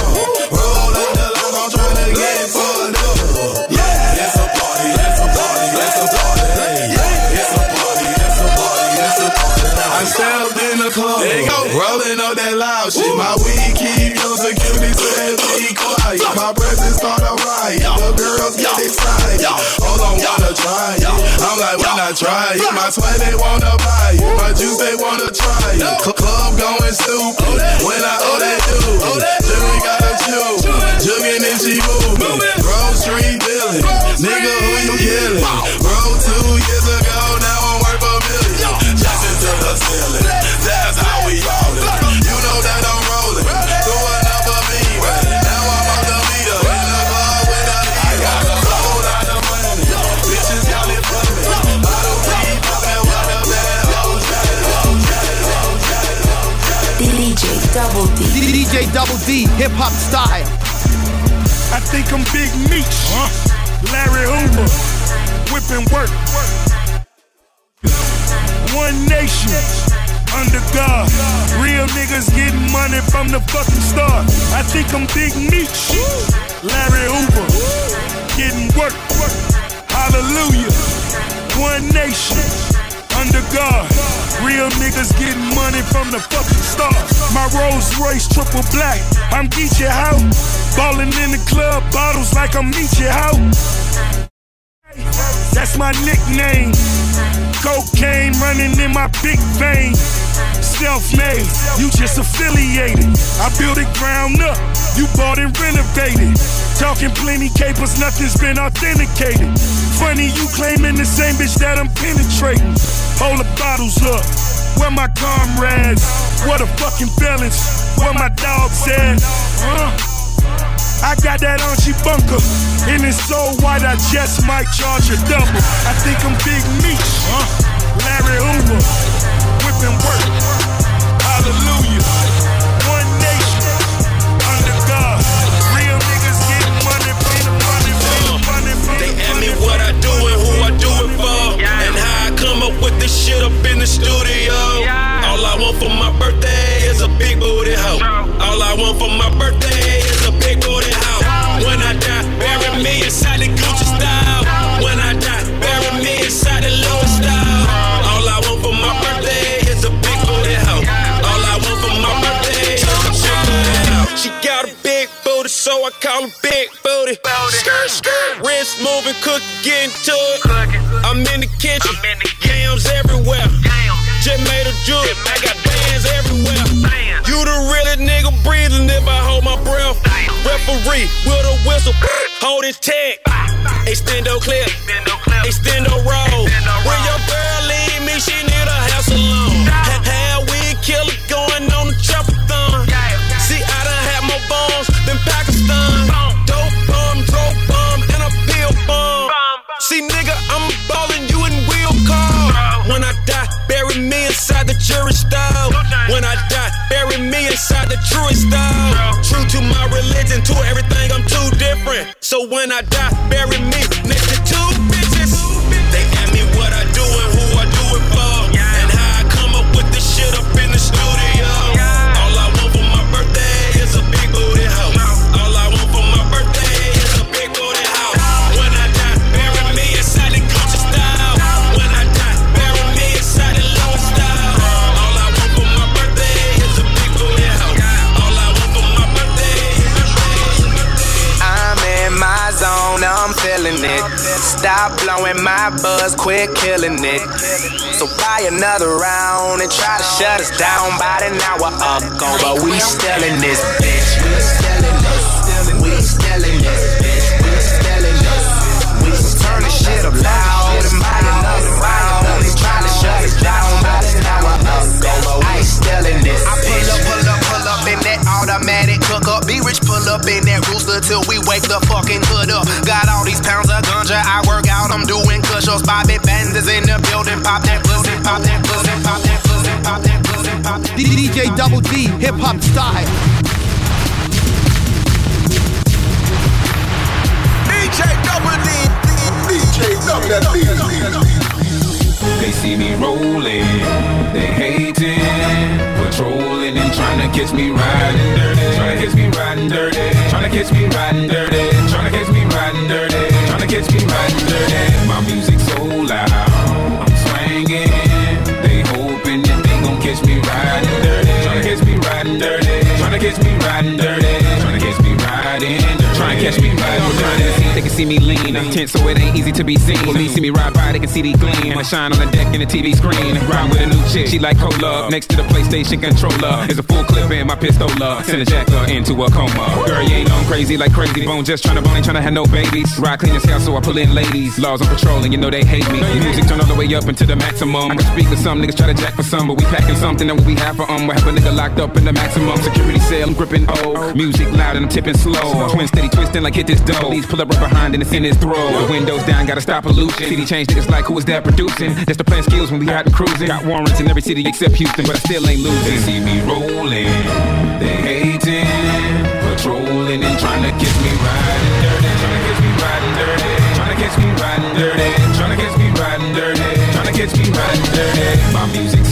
Roll up the line, I'm trying to get fucked up. Yeah, it's a party, it's a party, it's a party. It's a party, it's a party, it's a party. I stepped in the club, rolling up that loud shit. My my sweat they wanna buy it. My juice they wanna try it. Club going stupid. Oh, when I oh they do DJ Double D, hip hop style. I think I'm Big Meech. Larry Hoover. Whipping work. One nation. Under God. Real niggas getting money from the fucking start. I think I'm Big Meech. Larry Hoover. Getting work. Hallelujah. One nation. Under God. Real niggas getting money from the fucking start. My Rolls Royce triple black. I'm Geechee How. Ballin' in the club, bottles like I'm Meechee How. That's my nickname. Cocaine running in my big vein. Self-made, you just affiliated. I built it ground up, you bought and renovated. Talking plenty capers, nothing's been authenticated. Funny you claiming the same bitch that I'm penetrating. Hold the bottles up, where my comrades? What a fucking balance, where my dogs at? Huh? I got that on she bunker. And it's so white, I just might charge a double. I think I'm Big Meech, huh? Larry Hoover, whipping work. With this shit up in the studio. All I want for my birthday is a big booty hoe. All I want for my birthday is a big booty hoe. When I die, bury me inside so I call her big booty. Skirt, skirt, wrist moving, cook, getting to it. I'm in the kitchen, yams everywhere. Just made a juke, I got bands everywhere. You the realest nigga breathing if I hold my breath. Referee with a whistle, hold his tag. Extendo clear, extendo roll. When your girl leave me, she need a house alone. Weed killer the jury style. When I die, bury me inside the truest style. True to my religion, to everything, I'm too different. So when I die, bury me it. Stop blowing my buzz, quit killing it. So buy another round and try to shut us down about an hour ago. But we still in this bitch. Up in that rooster till we wake the fucking hood up. Got all these pounds of ganja. I work out, I'm doing cushions. Bobby Banders in the building. Pop that pussy, pop that pussy, pop that pussy, pop that pussy, pop that DJ Double D, hip hop style. DJ Double D. DJ Double D. They see me rolling, they hating, patrolling and trying to catch me riding dirty, trying to catch me riding dirty, trying to catch me riding dirty, catch me dirty, trying to catch me riding dirty. My music so loud, I'm. They that they gon' catch me dirty, to catch me riding dirty, catch me dirty, catch me riding dirty, catch me riding dirty. They can see me lean, I'm tense so it ain't easy to be seen. When me see me ride by, they can see the gleam. I shine on the deck in the TV screen. Ride with a new chick, she like cola. Next to the PlayStation controller is a full clip and my pistola. Send a jacker into a coma. Girl, you ain't on crazy like Krayzie Bone. Just tryna bone, ain't tryna have no babies. Ride clean as hell, so I pull in ladies. Laws on patrol, and you know they hate me. Music turn all the way up into the maximum. I can speak to some niggas try to jack for some, but we packing something that we have for um. We have a nigga locked up in the maximum security cell. I'm gripping O. Music loud and I'm tipping slow. Twin steady like hit this dough. Police pull up right behind and it's in his throat. The windows down, gotta stop pollution. City change niggas like who is that producing? That's the plan skills when we out and cruising. Got warrants in every city except Houston, but I still ain't losing. They see me rolling, they hating, patrolling and trying to catch me riding dirty, trying to catch me riding dirty, trying to catch me riding dirty, trying to catch me riding dirty, trying to catch me riding dirty. My music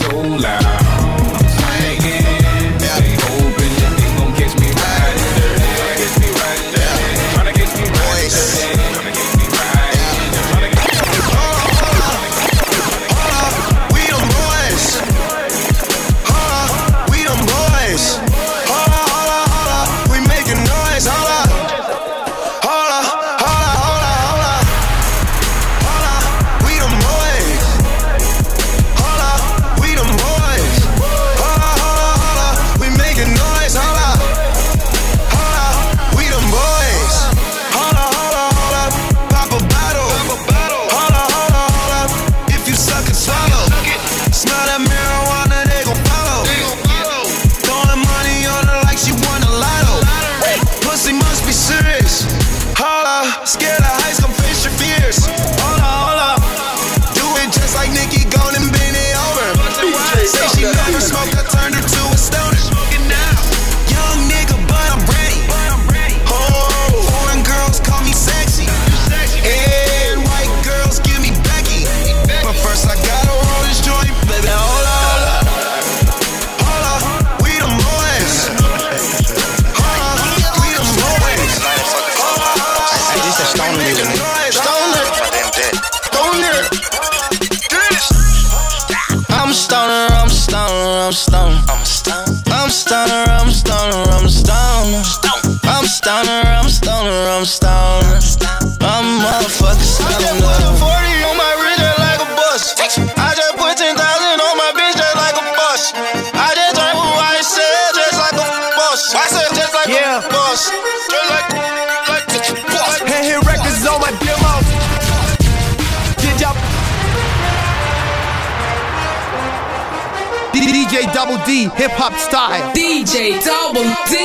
D, hip hop style. DJ Double D,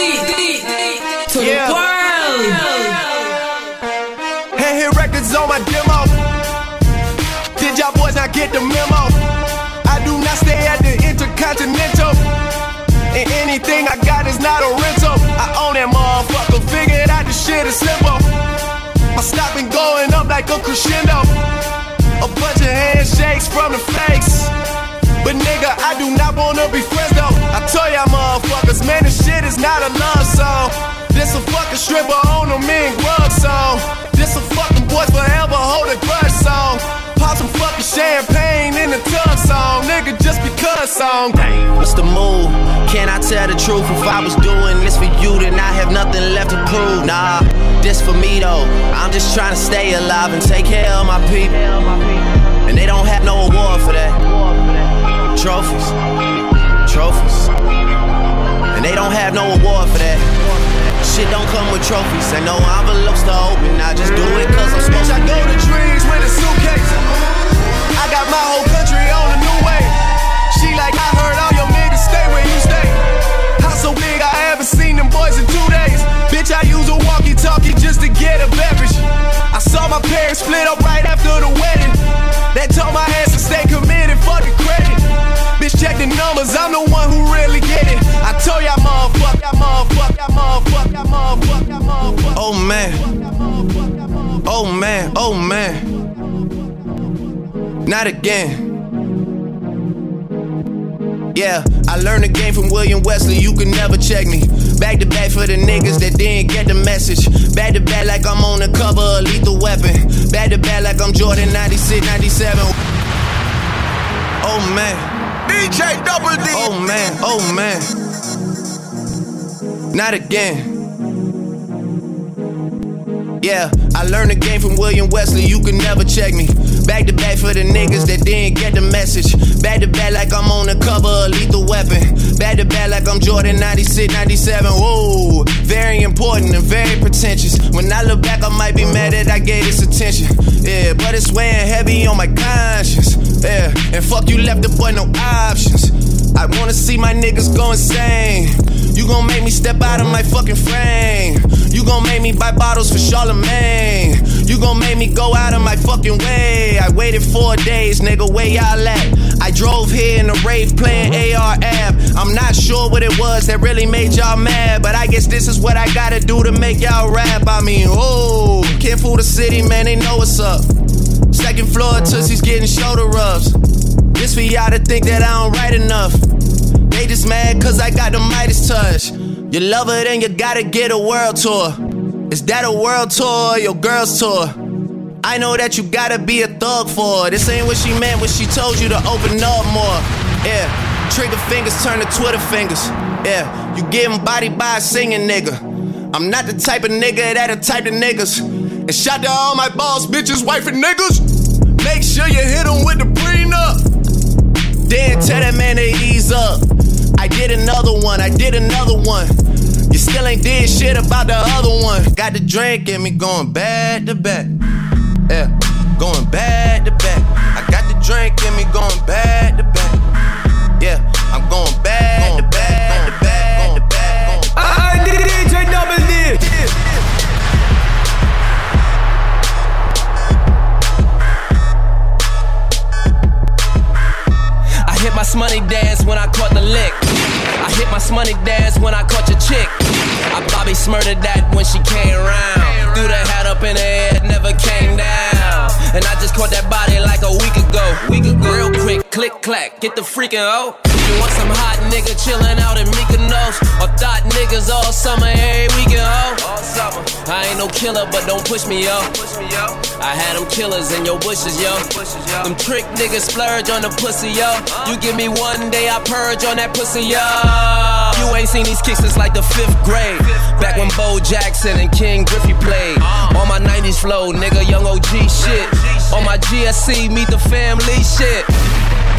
to Yeah. the world. and hit records on my demo? Did y'all boys not get the memo? I do not stay at the Intercontinental. And anything I got is not a rental. I own that motherfucker, figured out the shit is simple. My stock been going up like a crescendo. A bunch of handshakes from the fakes. But nigga, I do not wanna be friends though. I tell y'all motherfuckers, man, this shit is not a love song. This a fucking stripper on a mean grub song. This a fucking boys forever hold a grudge song. Pop some fucking champagne in the tub song, nigga, just because song. What's the move? Can I tell the truth? If I was doing this for you, then I have nothing left to prove. Nah, this for me though. I'm just trying to stay alive and take care of my people. And they don't have no award for that. Trophies, trophies. And they don't have no award for that. Shit don't come with trophies and no envelopes to open. I just do it cause I'm supposed I to. go to dreams with a suitcase. I got my whole country on a new way. She like, I heard all your niggas stay where you stay. House so big, I haven't seen them boys in two days. Bitch, I use a walkie-talkie just to get a beverage. I saw my parents split up right after the wedding. That told my ass to stay committed, fuck the credit. Bitch, check the numbers, I'm the one who really get it. I told y'all motherfuck, y'all motherfuck, y'all motherfuck, y'all motherfuck, y'all motherfuck. Oh man. Oh man, oh man. Not again. Yeah, I learned the game from William Wesley, you can never check me. Back to back for the niggas that didn't get the message. Back to back like I'm on the cover of Lethal Weapon. Back to back like I'm Jordan 96, 97. Oh man. DJ Double D. Oh man, oh man. Not again. Yeah, I learned the game from William Wesley, you can never check me. Back to back for the niggas that didn't get the message. Back to back like I'm on the cover of Lethal Weapon. Back to back like I'm Jordan 96, 97. Whoa, very important and very pretentious. When I look back, I might be mad that I gave this attention. Yeah, but it's weighing heavy on my conscience. Yeah, and fuck you left the boy no options. I wanna see my niggas go insane. You gon' make me step out of my fucking frame. You gon' make me buy bottles for Charlemagne. You gon' make me go out of my fucking way. I waited four days, nigga, where y'all at? I drove here in a rave playing AR-AB. I'm not sure what it was that really made y'all mad, but I guess this is what I gotta do to make y'all rap. I mean, oh, can't fool the city, man, they know what's up. Second floor, Tootsie's getting shoulder rubs. This for y'all to think that I don't write enough. They just mad cause I got the Midas touch. You love her, then you gotta get a world tour. Is that a world tour or your girl's tour? I know that you gotta be a thug for her. This ain't what she meant when she told you to open up more. Yeah, trigger fingers turn to Twitter fingers. Yeah, you getting body by a singing nigga. I'm not the type of nigga that a type of niggas. And shout to all my boss bitches, wife and niggas. Make sure you hit them with the prenup. Then tell that man to ease up. I did another one, I did another one. You still ain't did shit about the other one. Got the drink in me going back to back. Yeah, going back to back. I got the drink in me going back to back. Yeah, I'm going back to back, hit my Shmoney dance when I caught the lick. I hit my Shmoney dance when I caught your chick. I Bobby smurdered that when she came around. Threw the hat up in the air, never came down. And I just caught that body like a week ago. Week ago. Real quick, click clack, get the freaking oh. You want some hot nigga chillin' out in Mykonos? Or thought niggas all summer, every weekend, ho? All summer. I ain't no killer, but don't push me, yo. I had them killers in your bushes, yo. Them trick niggas splurge on the pussy, yo. You give me one day, I purge on that pussy, yo. You ain't seen these kicks since like the fifth grade. Back when Bo Jackson and Ken Griffey played. Uh. On my 90s flow, nigga, young OG shit. On my GSC, meet the family shit.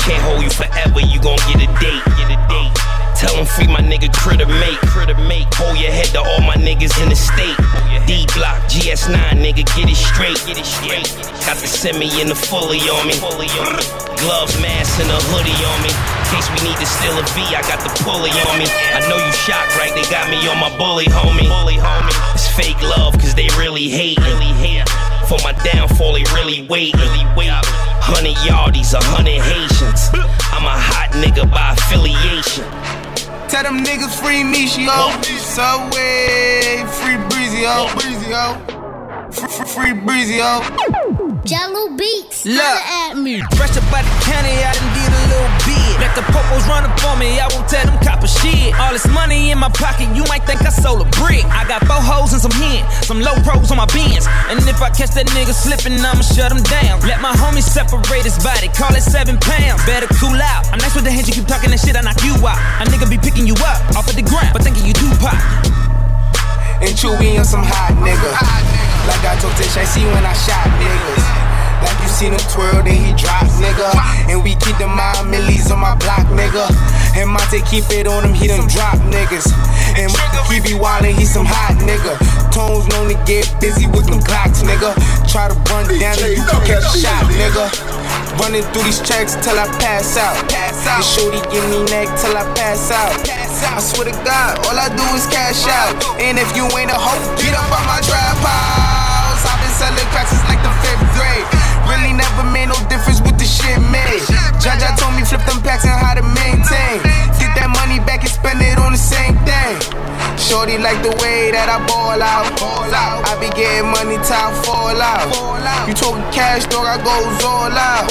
Can't hold you forever, you gon' get a date. Get a date. Tell him free my nigga critter mate. Critter mate. Hold your head to all my niggas in the state. D block, GS9, nigga, get it straight. Get it straight. Got the semi and the fully on me. Fully on me. Gloves, mask, and a hoodie on me. In case we need to steal a V, I got the pulley on me. I know you shocked, right? They got me on my bully, homie. Bully, homie. It's fake love, cause they really hate. Really hate. For my downfall, they really wait. Really wait. Hundred yardies, a hundred Haitians. I'm a hot nigga by affiliation. Tell them niggas free me, she ho. Subway, free breezy, ho. Breezy, ho. Free, free, breezy, ho. Jahlil Beats. Look. At me. Fresh up out the county, I done did a little bit. Let the popos run up on me, I won't tell them copper shit. All this money in my pocket, you might think I sold a brick. I got four hoes and some hen, some low pros on my bins. And if I catch that nigga slipping, I'ma shut him down. Let my homies separate his body, call it seven pounds. Better cool out. I'm nice with the hands, you keep talking that shit, I knock you out. A nigga be picking you up off of the ground, but thinking you do pop. And Chewy on some hot nigga. Like I told Tish, I see when I shot niggas. Like you seen him twirl, then he drop, nigga. And we keep the mind millies on my block, nigga. And Monte keep it on him, he done drop niggas. And he be wildin', he some hot nigga. Tones known to get busy with them clocks, nigga. Try to run down and you can catch a shot, nigga. Running through these checks till I pass out. Pass out. And shorty give me neck till I pass out. I swear to God, all I do is cash out. And if you ain't a hoe, get up on my trap house. I've been selling cracks since like the fifth grade. Really never made no difference with the shit made. Jaja told me flip them packs and how to maintain. Get that money back and spend it on the same thing. Shorty like the way that I ball out. I be getting money, time fall out. You talking cash, dog, I goes all out.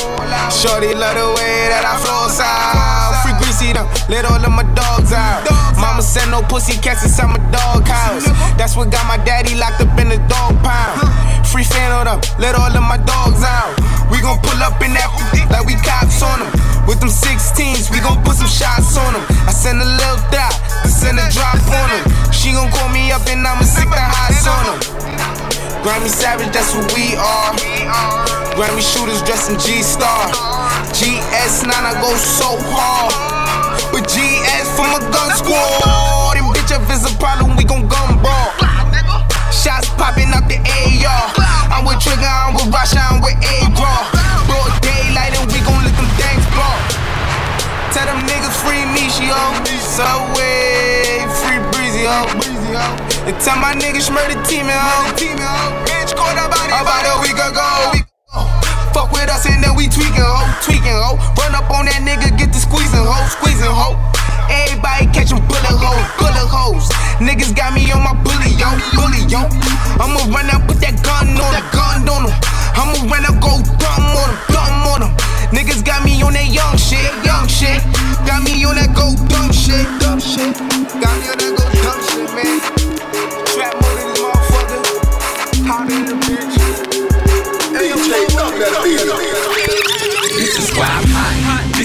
Shorty love the way that I flow out. Greasy them, let all of my dogs out. Mama said no pussy cats inside my dog house. That's what got my daddy locked up in the dog pound. Free fan on them, let all of my dogs out. We gon' pull up in that like we cops on them. With them 16s, we gon' put some shots on them. I send a little dot, I send a drop on them. She gon' call me up and I'ma stick the hots on them. Grammy Savage, that's who we are. Grammy shooters dressed in G-Star. GS9, I go so hard. Gun squad. And bitch, if it's a problem, we gon' gun ball. Shots popping out the AR. I'm with Trigger, I'm with Rasha, I'm with A-Raw. Broad daylight and we gon' let them things blow. Tell them niggas free me, she ho. Subway, free breezy oh. ho. And tell my niggas murder team ho. Bitch, caught it about a week ago. Fuck with us and then we tweaking ho, tweaking ho. Run up on that nigga, get the squeezing ho, squeezing ho. Everybody catching bullet holes, bullet holes. Niggas got me on my bully, yo, bully, yo. I'ma run out, put that gun on him, gun don't on him. I'ma run out, go dumb on him, dumb on him. Niggas got me on that young shit, young shit. Got me on that go dumb shit, dumb shit. Got me on that go dumb shit, man. Trap mode in this motherfucker. Hot in the bitch. Hey, yo, This is why.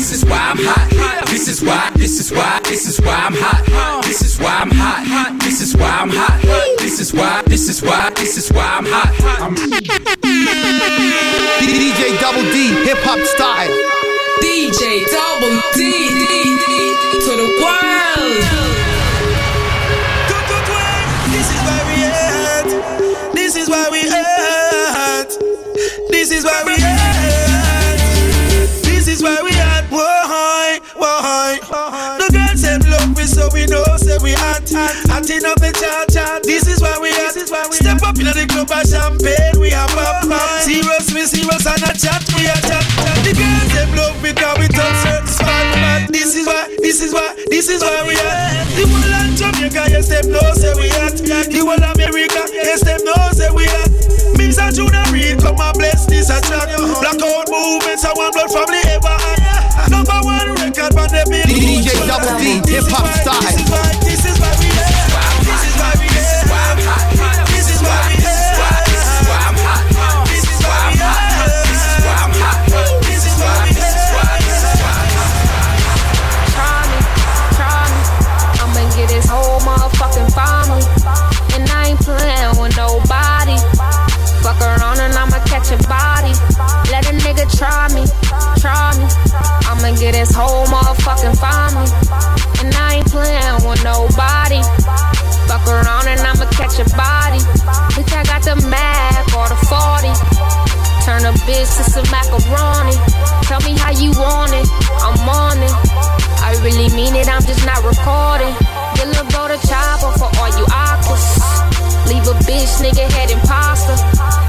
This is why I'm hot. This is why. This is why. This is why I'm hot. This is why I'm hot. This is why I'm hot. This is why. This is why. This is why I'm hot. I'm DJ Double D, hip hop style. DJ Double D to the world. We know, say we hot. Hotting up the chat chat. This is why we at. Step up in the club of champagne, we have pop. Serious, we serious, and a chat, we a chat. The girls them love me, cause we touch certain spot. This is why, this is why, this is why we at. The whole of Jamaica, yes, them know, say we at. The whole America, yes, them know, say we at. Mims and Junior Reid, come and bless this a track. Blackout movements, and one blood family ever had. Number one record, but they been DJ Double D, hip hop style. This is why, this is why we at. This is why we at. This is why I'm hot. This is why we at. This is why I'm hot. This is why This is why I'm hot. This is why. This is why. This is. Try me, try me. I'ma get this whole motherfucking family. And I ain't playing with nobody. Fuck around and I'ma catch a body. Let a nigga try me, try me. I'ma get this whole motherfucking family. And I ain't playing with nobody. Fuck around and I'ma catch a body. Bitch, I got the Mac or the 40. Turn a bitch to some macaroni. Tell me how you want it, I'm on it. I really mean it, I'm just not recording. You'll go to chopper for all you aquas. Leave a bitch, nigga, head imposter.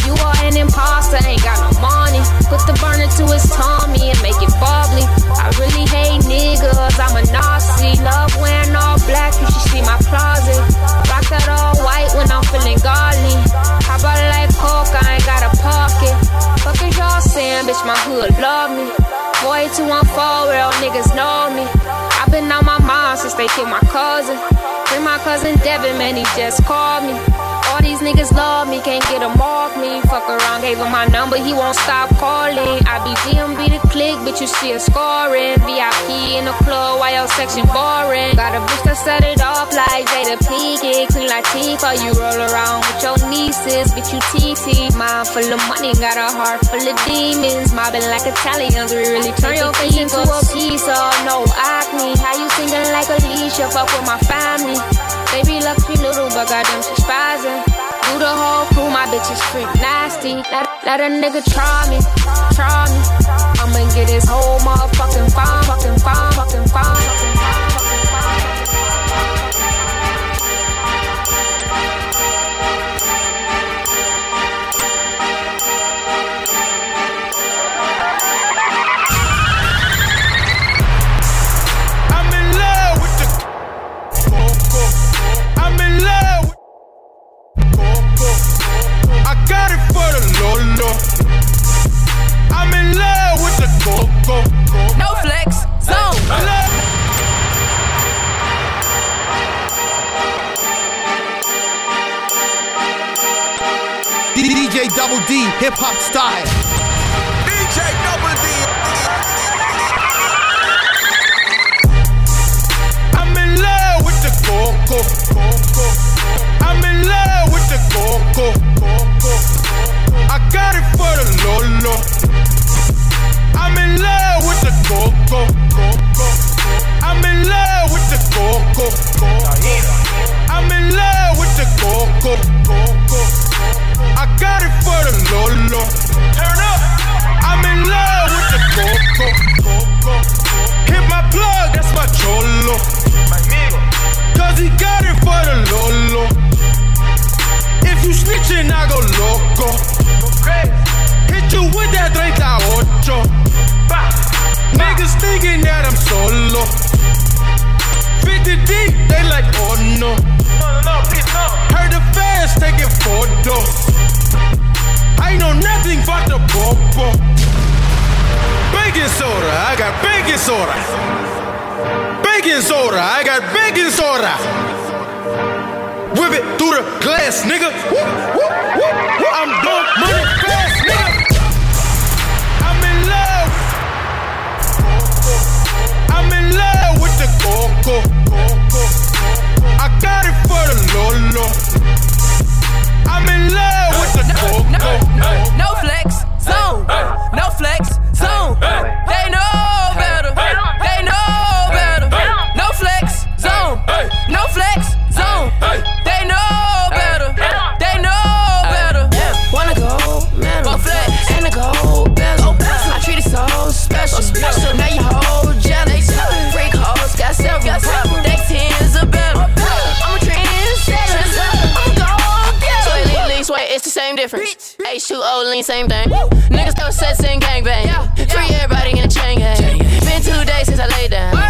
You are an imposter, ain't got no money. Put the burner to his tummy and make it bubbly. my closet. Rock that all white when I'm feeling godly. How about like coke? I ain't got a pocket. Fuck is y'all saying, bitch? My hood love me. Boy, 214, where all niggas know me. i been on my mind since they killed my cousin. Bring my cousin Devin, man, he just called me. All these niggas love me, can't get them off me. Fuck around, gave him my number, he won't stop calling. I be GMB the click, bitch, you see a scoring. VIP in the club, why your section boring? Got a bitch that set it off like Jada Pinkett. Clean like Tifa, you roll around with your nieces, bitch, you TT. Mind full of money, got a heart full of demons. Mobbing like Italians, we really turn your face into a piece of no acne. How you singing like Alicia? Fuck with my family. Baby, lucky little, but goddamn, she's spazzing. Do the whole crew, my bitch is freak nasty. Let, let a nigga try me, try me. I'ma get his whole motherfucking fine, fucking fine, fucking fine, fucking fine. I'm in love with the coco. No flex, zone. DJ Double D, hip hop style. DJ Double D. I'm in love with the coco. I'm in love with the coco. I got it for the Lolo. I'm in love with the coco. I'm in love with the coco. I'm in love with the coco. I got it for the Lolo. Turn up. I'm in love with the coco. Hit my plug, that's my cholo. Cause he got it for the Lolo. You snitching, I go loco. Hit you with that 38. Niggas thinking that I'm solo. 50 deep, they like, oh no. Heard the fans taking photos. I know nothing but the popo. Baking soda, I got baking soda. Baking soda, I got baking soda. Whip it through the glass, nigga. Whoop, whoop, whoop, whoop. I'm doing money fast, nigga. I'm in love. I'm in love with the coco. I got it for the Lolo. I'm in love with the coco. No flex, zone. No flex, zone. Same difference. H2O lean, same thing. Niggas throw sets in gangbang. Free everybody in the chain gang. Been two days since I laid down.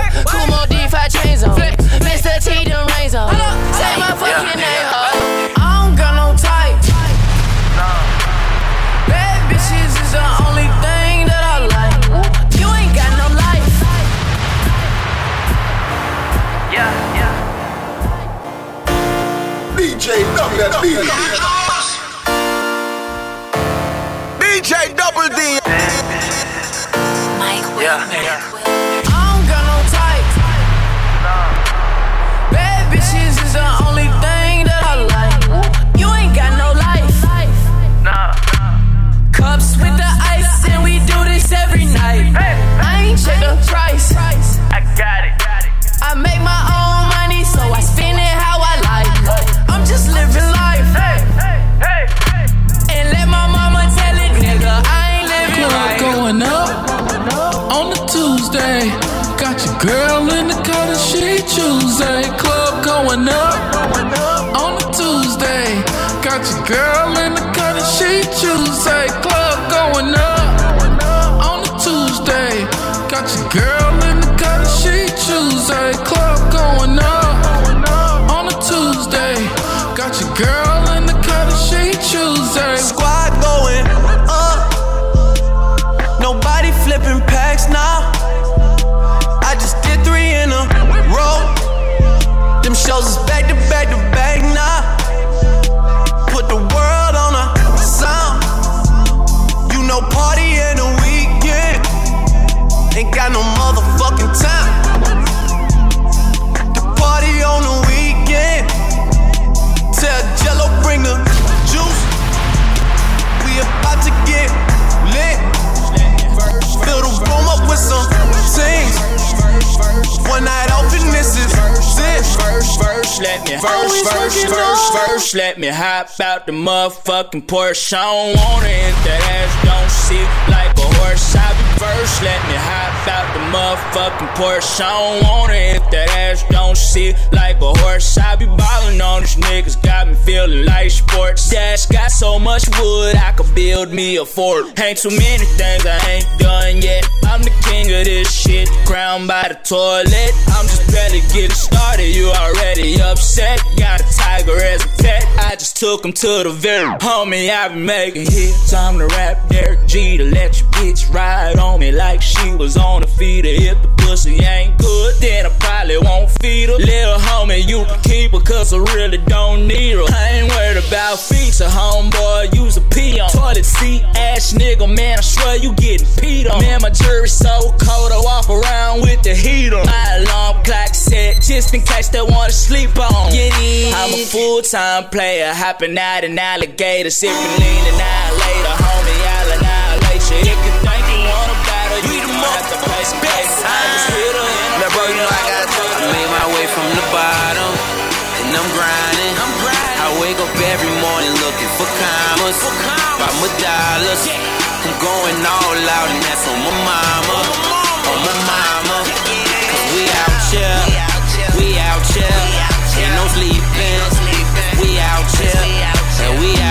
Girl first, first, first, let me hop out the motherfucking Porsche. I don't want it if that ass don't sit like a horse. I be first, let me hop out the motherfucking Porsche. I don't want it if that ass don't sit like a horse. I be ballin' on these niggas, got me feeling like sports. Dash got so much wood, I could build me a fort. Ain't too many things I ain't done yet. I'm the king of this shit, crowned by the toilet. I'm just barely getting started, you already upset. Got a tiger as a pet, I just took him to the very homie. I be making hits, I'm the rap Derek Jeter let your bitch ride on me like she was on a feeder. If the pussy ain't good, then I probably won't feed her. Little homie, you can keep her, cause I really don't need her. I ain't worried about feature, homeboy, use a pee on. Toilet seat ass nigga, man, I swear you getting peed on. Man, my jury so cold, I walk around with the heat on. My alarm clock just in case they wanna sleep on. I'm a full time player, hopping out an alligator, sipping lean and I later, homie, I'll annihilate you. If you think you wanna battle, you don't have to play some. I just hit her in Now, bro, you know I got. I made my way from the bottom, and I'm grinding. I wake up every morning looking for commas, by my dollars. I'm going all out, and that's on my mama, on my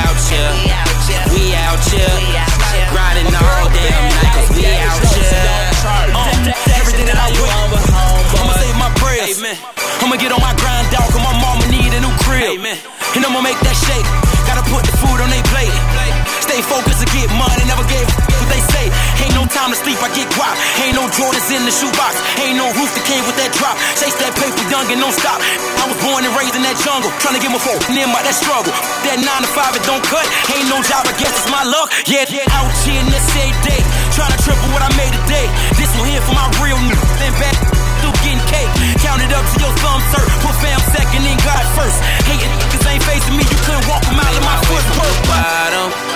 out here, we out here, grinding all damn night. Cause we out here. Uh, everything that I want. I'ma say my prayers. I'ma get on my grind, dog, cause my mama need a new crib. And I'ma make that shake. Gotta put the food on they plate. Stay focused and get money, never gave a what they say. Ain't no time to sleep, I get guap. Ain't no Jordans in the shoebox. Ain't no roof that came with that drop. Chase that paper, young and don't stop. I was born and raised in that jungle, trying to get my phone in by that struggle. That nine to five, it don't cut. Ain't no job, I guess it's my luck. Yeah, yeah, out here in this same day. Trying to triple what I made today. This one here for my real new then back still getting cake. Count it up to your thumb, sir. Put fam second, then God first. Hating niggas ain't facing me, you couldn't walk a mile in my footwork. Bottom,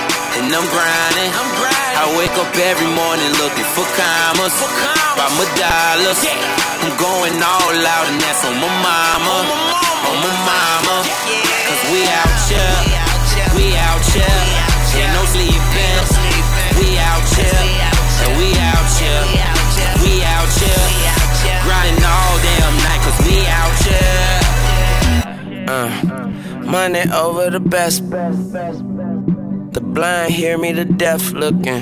and I'm grinding. I'm grinding. I wake up every morning looking for commas, for commas. by my dollars. I'm going all out, and that's on my mama, on my mama. Cause we out here, we out here, ain't no sleeping. We out here, and we out here, we out here, grinding all damn night. Cause we out here. Uh, money over the best. The blind hear me, the deaf looking.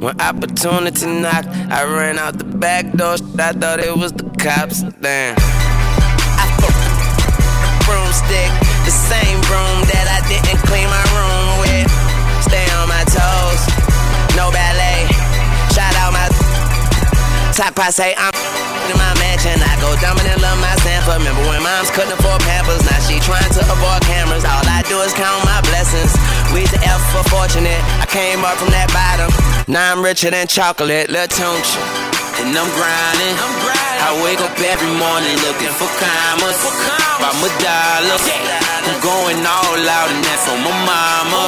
When opportunity knocked, I ran out the back door. I thought it was the cops. Damn. I fucked the broomstick, the same broom that I didn't clean my room with. Stay on my toes, no ballet. Shout out my top say I'm in my mansion. I go dumbing and love my Sanford. Remember when moms couldn't afford pampers? Now she trying to avoid cameras. All I do is count my blessings. We the F for fortunate. I came up from that bottom. Now I'm richer than chocolate. Lil Tunch. And I'm grinding. I'm grinding. I wake up every morning looking for commas. For commas. By my dollars. I'm going all out and that's on my mama.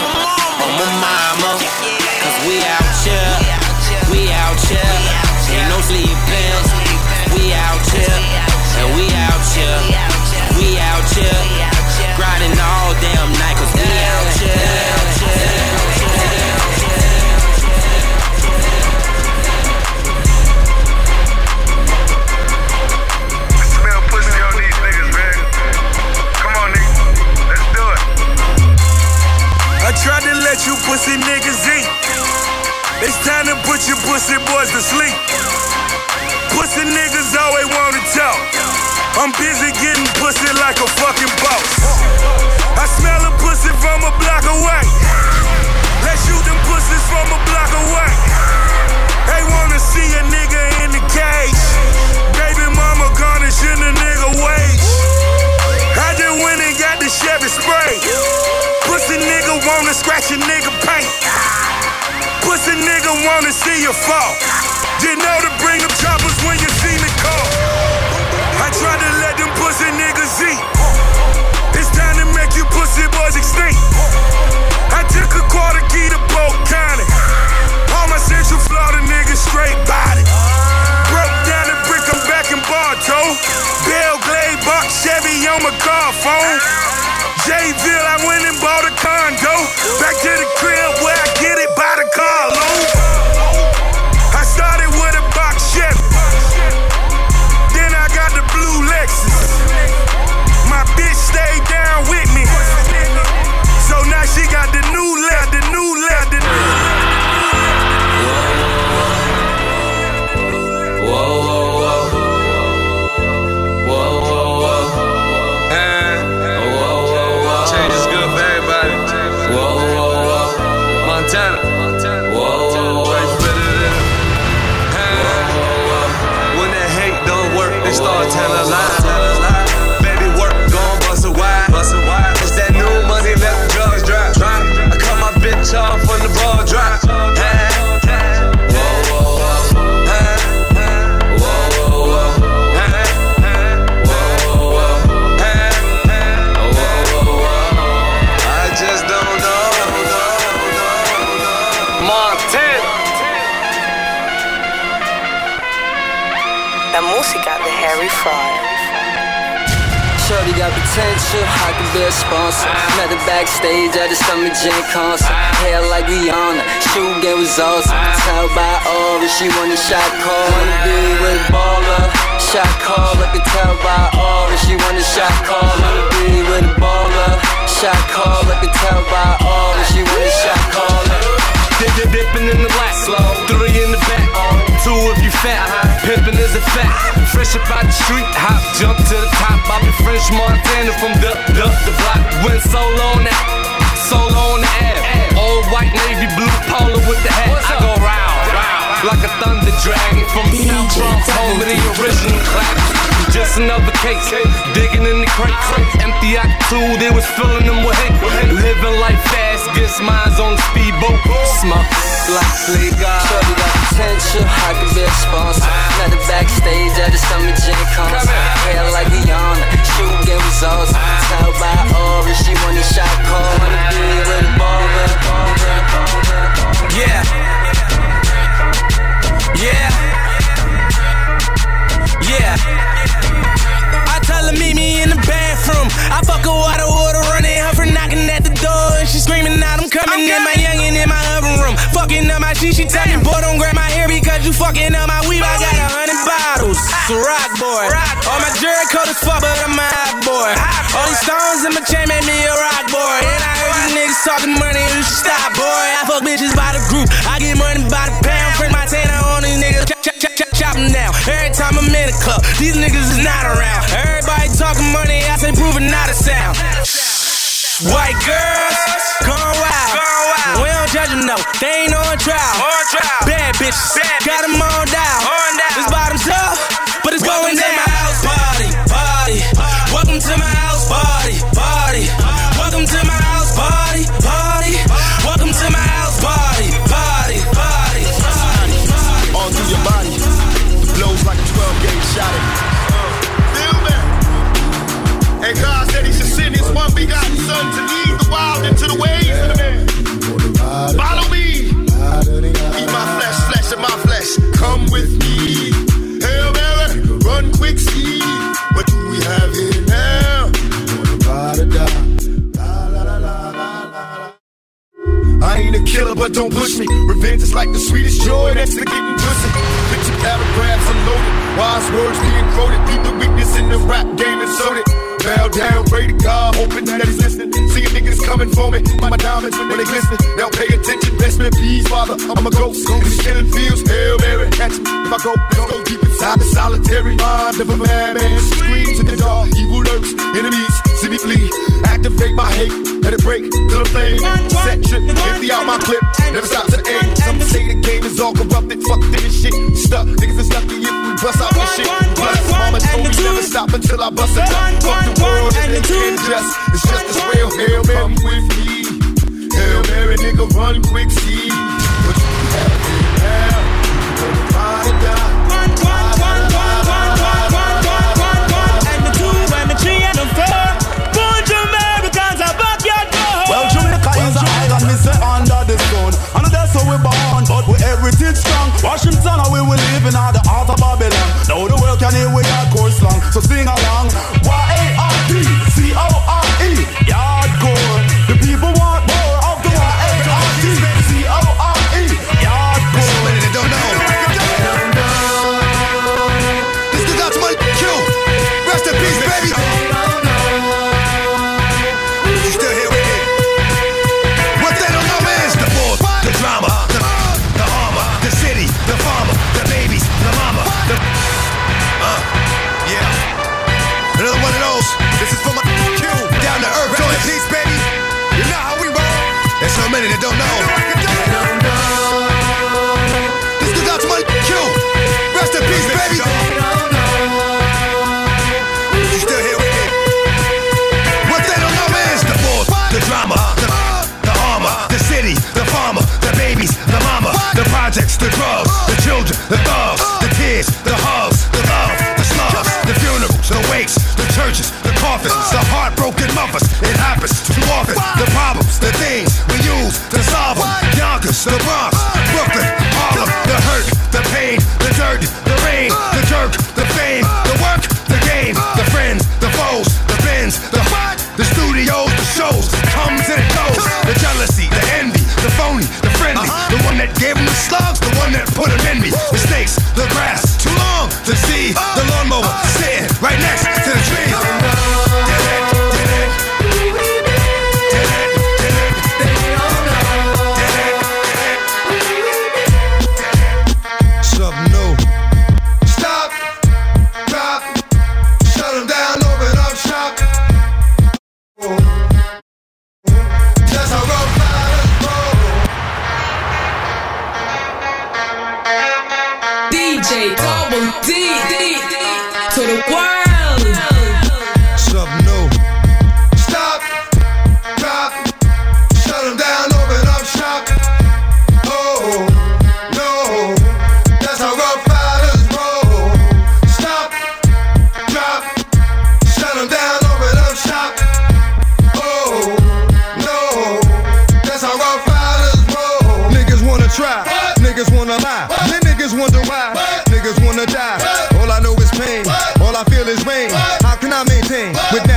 On my mama. Cause we out here. We out here. Ain't no sleeping. You pussy niggas eat. It's time to put your pussy boys to sleep. Pussy niggas always wanna talk. I'm busy getting pussy like a fucking boss. I smell a pussy from a block away. Let's shoot them pussies from a block away. They wanna see a nigga in the cage. Baby mama garnishing a nigga wage. I just went and got the Chevy spray. Pussy nigga wanna scratch a nigga paint. Pussy nigga wanna see you fall. You know to bring them choppers when you see me call. I try to let them pussy niggas eat. It's time to make you pussy boys extinct. I took a quarter key to Polk County. All my Central Florida niggas straight body. Broke down the brick, I'm back in Bartow. Belle Glade, Buck Chevy on my car phone. Jayville, I went and bought a condo. Back to the crib where I get it by the car loan. Be a. Met her backstage at the Summer Jam concert. Hair like Rihanna, shoe game was awesome. Tell by aura, she want a shot call. Wanna be with a baller, shot call. I can tell by aura, she want a shot call. Wanna be with a baller, shot call. I can tell by aura, she want a shot call. Dip, dip, dipping in the black, slow. Three in the back, two if you fat. Pimping is a fact. Fresh up out the street, hop, jump to the top. I be French Montana from the the the block. Went solo on that, solo on the air. Old white navy blue polo with the hat. I go round, round like a thunder dragon from the South Bronx, home of the original clap. Just another case, digging in the crates. Empty out two, they was filling them with hate. Living life fast, gets mines on the speedboat. Smoke, like cigar. Shorty got potential, I could be a sponsor. Met her backstage at the Summer Jam concert. Hair like Rihanna, shoe game awesome. Tell by aura, she want a shot call. Wanna be with a baller. Yeah. Yeah. Yeah. Tell her meet me in the bathroom. I fuck her water, water running her for knocking at the door. And she screaming out, I'm coming in my youngin' in my oven room. Fucking up my shit, she tell me, boy, don't grab my hair because you fucking up my weave. I got a hundred bottles. It's a rock boy. rock All my jury coat is fuck, but I'm a hot boy. All these stones in my chain made me a rock boy. And I heard these niggas talking money, you should stop, boy. I fuck bitches by the group. I get money by the pound. Print my tanner on these niggas. Chop, chop, chop, them down. Every time I'm in a club, these niggas is not around. Everybody talking money, I say proving not a sound. White girls, gone wild. We don't judge them, no. They ain't on trial. Bad bitches, got them on down. This bottom's up, but it's going down. my house party, party. Welcome to my house party, party. Welcome to my house party, party. See. What do we have here now? I ain't a killer, but don't push me. Revenge is like the sweetest joy that's to getting pussy. Picture paragraphs unloaded, wise words being quoted. Beat the weakness in the rap game and sold it. Bow down, pray to God, hoping that he's listening. Seeing niggas coming for me, my diamonds when they glisten. They'll pay attention, best man, please, father. I'm a ghost, these killing fields. Hail Mary, catch me. If I go, let's go deep inside the solitary mind of a madman. Screams in the dark, evil lurks, enemies, see me flee. Activate my hate, let it break the flame. Set trip, empty out my clip, never stop to the end. Some say the game is all corrupted, fuck this shit. Stuck, niggas is lucky if we bust out this shit. Plus, mama told me never stop until I bust it up. Fuck the world and it's unjust. It's just as real. Hail Mary, come with me. Hail Mary, nigga, run quick, see. What you have here now? Ride or die. and me say under the sun. And that's how we born, but we everything strong. Washington, how we will live in the heart of Babylon. Now the world can hear we are course long, so sing along. Y A R D C O R E, yard course. Heartbroken mothers, it happens too often. The problems, the things we use to solve them. Yonkers, the Bronx, Brooklyn, Harlem, the hurt, the pain, the dirt, the rain, the jerk, the fame, the work, the game, the friends, the foes, the bins, the what, the studios, the shows, comes and it goes. The jealousy, the envy, the phony, the friendly, uh-huh. the one that gave him the slugs,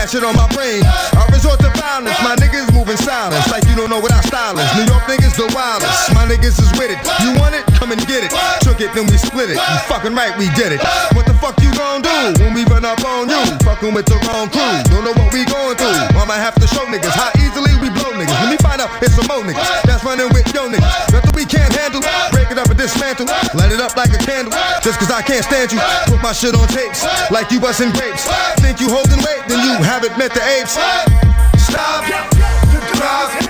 shit on my brain? I resort to violence, my niggas moving silence, like you don't know what our style is. New York niggas the wildest, my niggas is with it. You want it? Come and get it. Took it, then we split it. You fucking right, we did it. What the fuck you gon' do when we run up on you? Fucking with the wrong crew. Don't know what we going through. I'ma have to show niggas how easily we blow niggas. When we find out it's some more niggas that's running with yo niggas. Nothing we can't handle. Break it up and dismantle. Light it up like a candle. Just cause I can't stand you. Put my shit on tapes like you busting grapes. Think you holding weight, then you haven't met the apes. Stop, drop,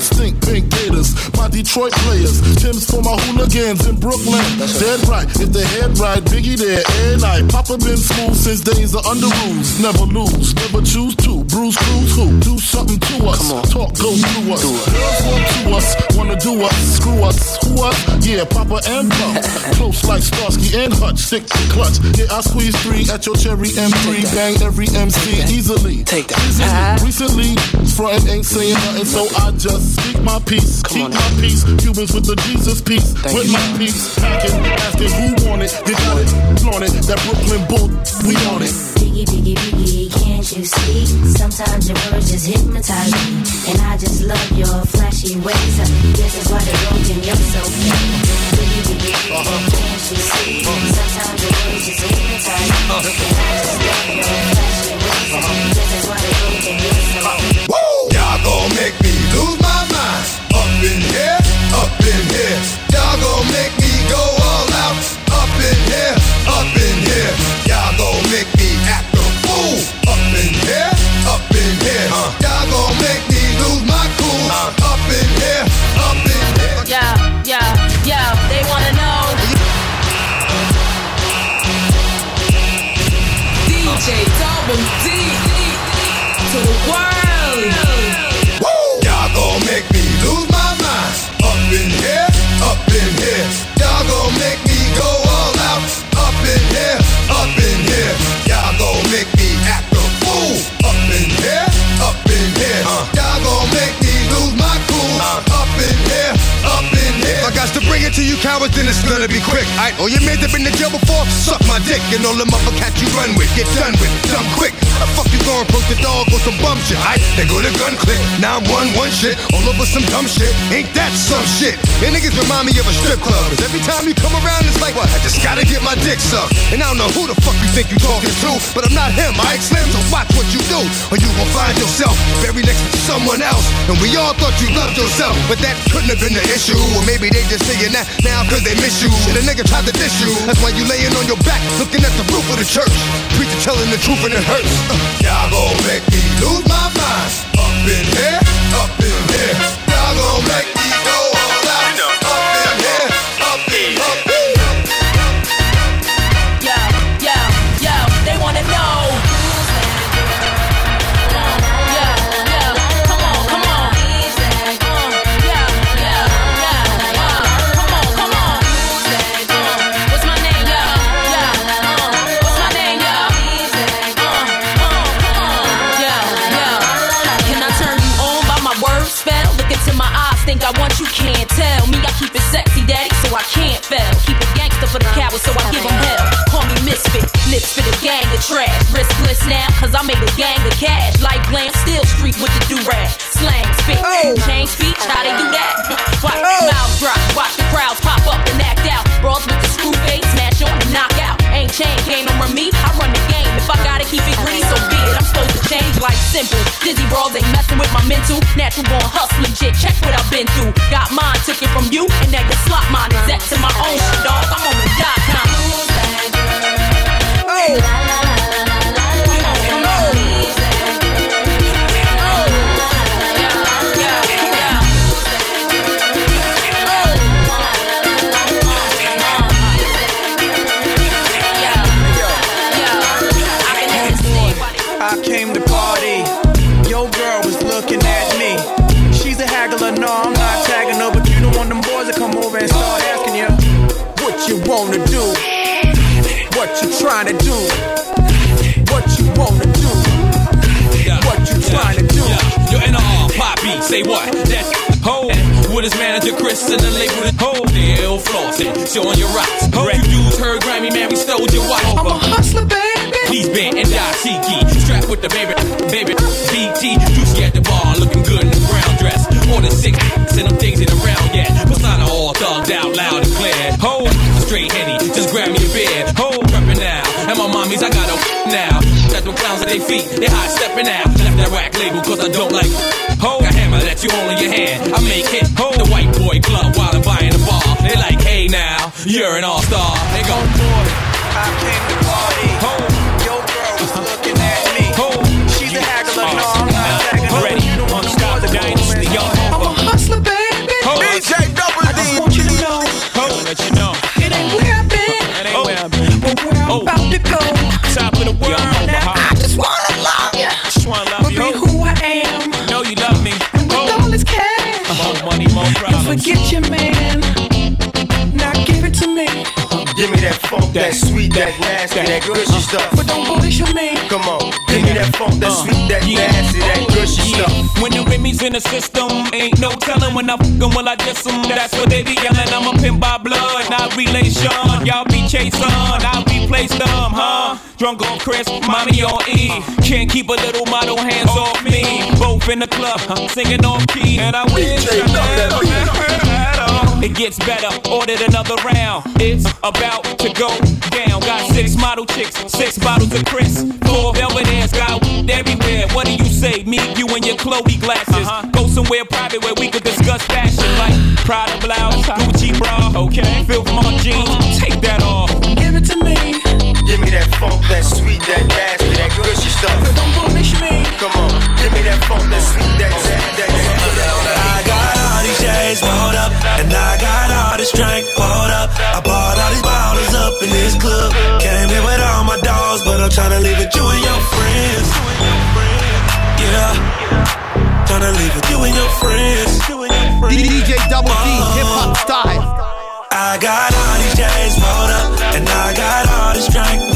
stink. Pink Gators, my Detroit players. Timbs for my hooligans in Brooklyn. Dead right, if they head right, Biggie there every night. Papa been smooth since days of under rules. Never lose, never choose to. Bruce Cruz who? Do something to us. Talk goes through us. Girls want to us, wanna do us, screw us, who us? Yeah, Papa and Pump. Close like Starsky and Hutch, stick to clutch. Yeah, I squeeze three at your cherry M3. Bang every MC easily. Take that. Recently, frontin' ain't saying nothing, so I just speak my peace. Keep my peace. Cubans with the Jesus piece. with my peace. Packing, asking who want it. You got it, flaunt it. That Brooklyn bull, we on it. Biggie, biggie, biggie, can't you see? Sometimes your words just hypnotize me. And I just love your flashy ways. This is why they're broken, you're so fake. Biggie, biggie, biggie, can't you see? Sometimes your words just hypnotize me. And I just love your flashy ways. This is why they're broken, you're so fake. Woo! Y'all gon' make me lose my mind. Up in here, up in here. Y'all gon' make me go all out. Up in here, up in here. Y'all gon' make me act a fool. Up in here, up in here. Y'all gon' make me lose my cool. Up in here, to you cowards, then it's gonna be quick. Aight, oh, all your men that been to jail before, suck my dick. And all the mother cats you run with. get done with, dumb quick. The fuck you gonna approach the dog with some bum shit? I they go to gun click. Now I'm one one shit all over some dumb shit. Ain't that some shit? And niggas remind me of a strip club. 'Cause every time you come around, it's like what? I just gotta get my dick sucked. And I don't know who the fuck you think you talking to, but I'm not him. I Slim, so watch what you do, or you gon' find yourself very next to someone else. And we all thought you loved yourself, but that couldn't have been the issue. Or maybe they just saying that now cause they miss you. Shit, a nigga tried to diss you. That's why you laying on your back, looking at the roof of the church. Preacher telling the truth and it hurts. Uh, y'all gon' make me lose my mind. Up in here, up in here. Y'all gon' make me I can't fail. Keep it gangster for the cowards, so I give give 'em hell. Call me misfit, lips for the gang of trash. Riskless now, cause I made a gang of cash. Like glam, still street with the do-rag. Slang, spit, oh. change speech, how they do that? Oh. Watch the mouths drop, watch the crowds pop up and act out. Brawls with the screw face, smash on and knock out. Ain't chain, can't over me, I run the game. If I gotta keep it green, so be it. To change like simple. Dizzy brawls ain't messing with my mental. Natural born hustling shit, check what I've been through. Got mine, took it from you, and now you slot mine. Is that to my own shit, dog? I'm on the dot com. I wanna do, what you trying to do, what you wanna do, what you trying to do. Yo, NR, Poppy, say what? That's ho. With his manager Chris and the label the ho. Still flossing, showing your rocks. Ho, you dudes heard Grammy, man, we stole your watch. I'm a hustler, baby. He's bent and Dashiki, strapped with the baby, baby, BT. Juicy at the bar, looking good in the brown dress. More than six and them things in around yet. Persona all thugged out loud and clear. Ho, straight henny, just grab me a beer. Ho, reppin' now. And my mommies, I got a now. Got them clowns at their feet, they high stepping out. Left that rack label, cause I don't like Ho, a hammer that you hold in your hand. I make hit, ho, the white boy club while I'm buying the bar. They like, hey now, you're an all star. They go, I came to party. Ho, world. Funk, that sweet, that nasty, that gushy uh-huh. stuff. but don't bullshit me. Come on, give me that funk, that uh, sweet, that nasty, that oh, gushy Yeah. stuff. When the Remy's in the system, ain't no telling when I'm fuck 'em, will I diss 'em? That's what they be yelling. I'm a pimp by blood, not relation. Y'all be chasing, I'll be placed them, huh? Drunk on Chris, mommy on E. Can't keep a little model hands off me. Both in the club, singing off key, and I wish I never met her at all. It gets better, ordered another round. It's about to go down. Got six model chicks, six bottles of Chris, four velvet ass, got everywhere. What do you say? Me, you, and your Chloe glasses. Uh-huh. Go somewhere private where we could discuss fashion, like Prada blouse, uh-huh. Gucci bra. Okay, Filth my jeans, take that off. Give it to me, Give me that funk, that sweet, that nasty, that gushy stuff. but don't bullshit me. Come on, give me that funk, that sweet, that nasty, that I got all these shades rolled up, and I got all this drink poured up. I bought all these bottles up in this club. Came here with all my dogs, but I'm tryna leave with you and your friends. Yeah, tryna leave with you and your friends. DJ Double D, uh, hip hop style. I got all these chains rolled up, and I got all this drink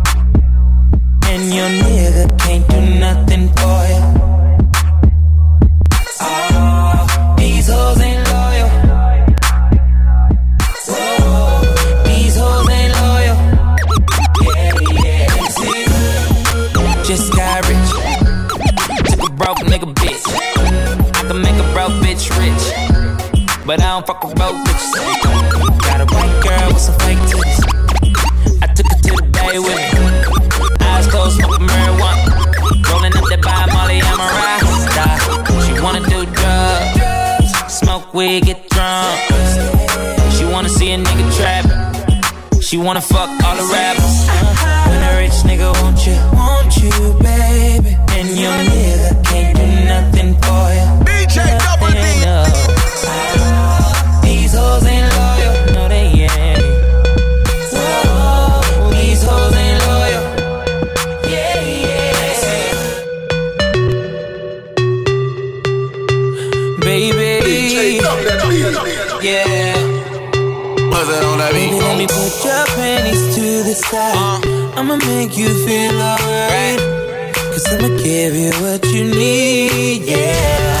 and your nigga can't do nothing for you. Oh, these hoes ain't loyal. Whoa, these hoes ain't loyal. Yeah, yeah, see. Just got rich. Took a broke nigga bitch. I can make a broke bitch rich. But I don't fuck with broke bitches. Got a white girl with some fake tits. I took her to the bay with me. Eyes smoking marijuana. Rolling up that by Molly, I'm a rasta. She wanna do drugs, smoke weed, get drunk. She wanna see a nigga trap. She wanna fuck all the rappers. When a rich nigga want you, want you, baby. And your nigga can't do nothing for you. DJ Double D. These hoes ain't yeah. What's that on that beat? Baby, let me put your panties to the side. Uh. I'ma make you feel alright. Cause I'ma give you what you need, yeah.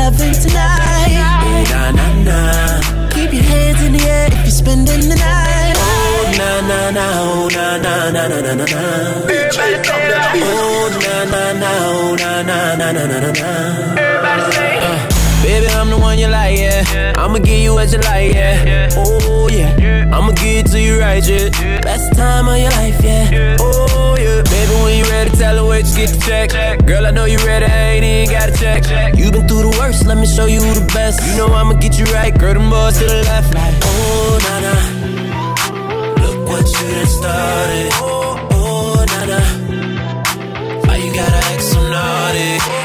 Loving tonight. Oh na na na. Keep your hands in the air if you're spending the night. Oh na na na. Oh na na na na na na na. Oh na na na. Oh na na na na na na na. Baby, I'm the one you like, yeah. I'ma give you what you like, yeah. Oh yeah. I'ma give it to you right, yeah. Best time of your life, yeah. Oh Baby, when you ready, tell her where you get the check. Girl, I know you ready, I ain't even got to check. You been through the worst, let me show you the best. You know I'ma get you right, girl, them boys to the left. Like, oh na na. Look what you done started. Oh, oh na na. Why you gotta act so naughty?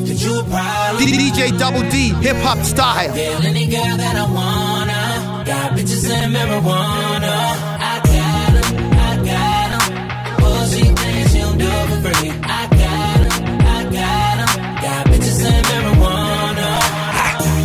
Way you move that you a. DJ Double D, hip hop style. Any girl that I wanna. Got bitches and marijuana. I got 'em, I got 'em. Bullshit things you don't do for free. I got 'em, I got 'em. Got bitches and marijuana.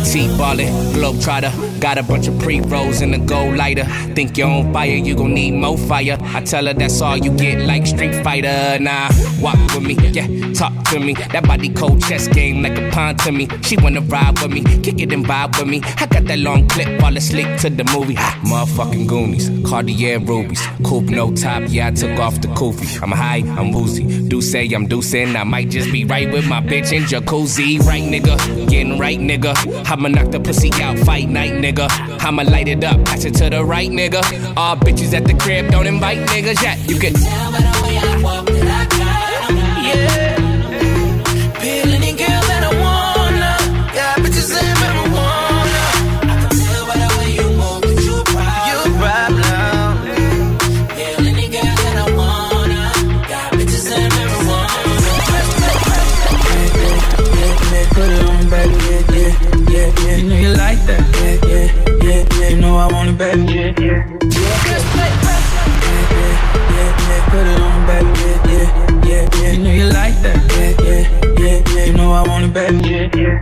See, ballin', globetrotter. Got a bunch of pre rolls in a gold lighter. Think you're on fire, you gon' need more fire. I tell her that's all you get, like Street Fighter. Nah, walk with me, yeah, talk to me. That body cold chess game like a pawn to me. She wanna ride with me, kick it and vibe with me. I got that long clip, fall asleep to the movie. Motherfucking Goonies, Cartier rubies, coupe no top. Yeah, I took off the kufi. I'm high, I'm woozy. Do say I'm deucing, I might just be right with my bitch in jacuzzi. Right, nigga, getting right, nigga. I'ma knock the pussy out, fight night, nigga. I'ma light it up, pass it to the right, nigga. All bitches at the crib, don't invite niggas yet. You can tell by the way I walk that I got. Yeah. Baby, yeah, yeah, yeah. Yeah, yeah, yeah, put it on, baby, yeah, yeah, yeah, yeah. You know you like that, yeah, yeah, yeah, yeah. You know I want it, baby, yeah, yeah.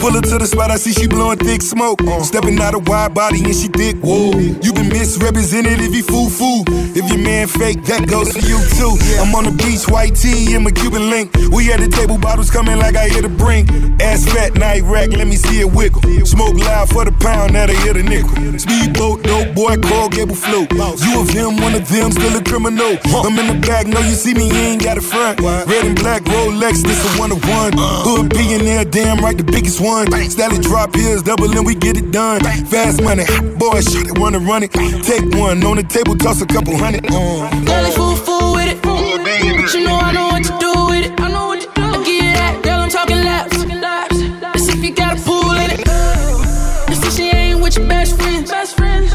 Pull her to the spot, I see she blowing thick smoke. Stepping out a wide body and she thick. Whoa, you been misrepresented if you fool fool. If your man fake, that goes for you too. I'm on the beach, white tee and my Cuban link. We at the table, bottles coming like I hit a brink. Ass fat, night rack, let me see it wiggle. Smoke loud for the pound, now they hit a nickel. Speedboat, dope boy, Coral Gable float. You of him, one of them, still a criminal. I'm in the back, know you see me, you ain't got a front. Red and black Rolex, this a one of one. Hood billionaire, damn right, the biggest one. Style drop heels, double and we get it done. Fast money, boy, shot it, wanna run it. Take one on the table, toss a couple hundred. Uh. Girl, it's fool fool with it. But you know I know what to do with it. I know what to do. I give you that, girl. I'm talking laps. Let's see if you got a pool in it. And since she ain't with your best friends,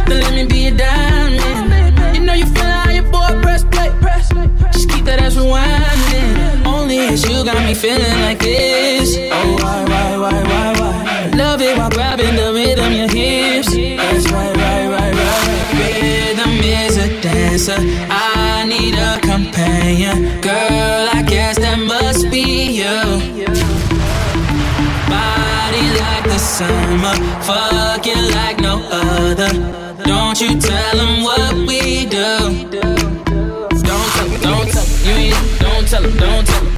then let me be a diamond. You know you feel how your boy press play. Just keep that ass rewinding. Only it's you got me feeling like this. A dancer. I need a companion. Girl, I guess that must be you. Body like the summer, fucking like no other. Don't you tell them what we do. Don't tell don't tell you ain't, don't tell don't tell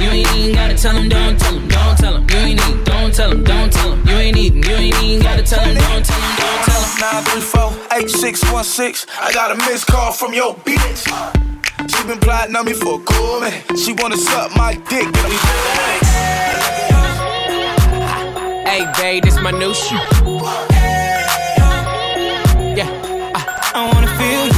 you ain't need, you ain't even gotta tell them, don't tell them, don't tell them, you ain't need, don't tell them, don't tell them, you ain't even, you ain't even gotta tell them, don't tell them, don't tell them. 934 8616. I got a missed call from your bitch. She been plotting on me for a cool minute. She wanna suck my dick. Get Hey, babe, this my new shoe. Yeah, I wanna feel you,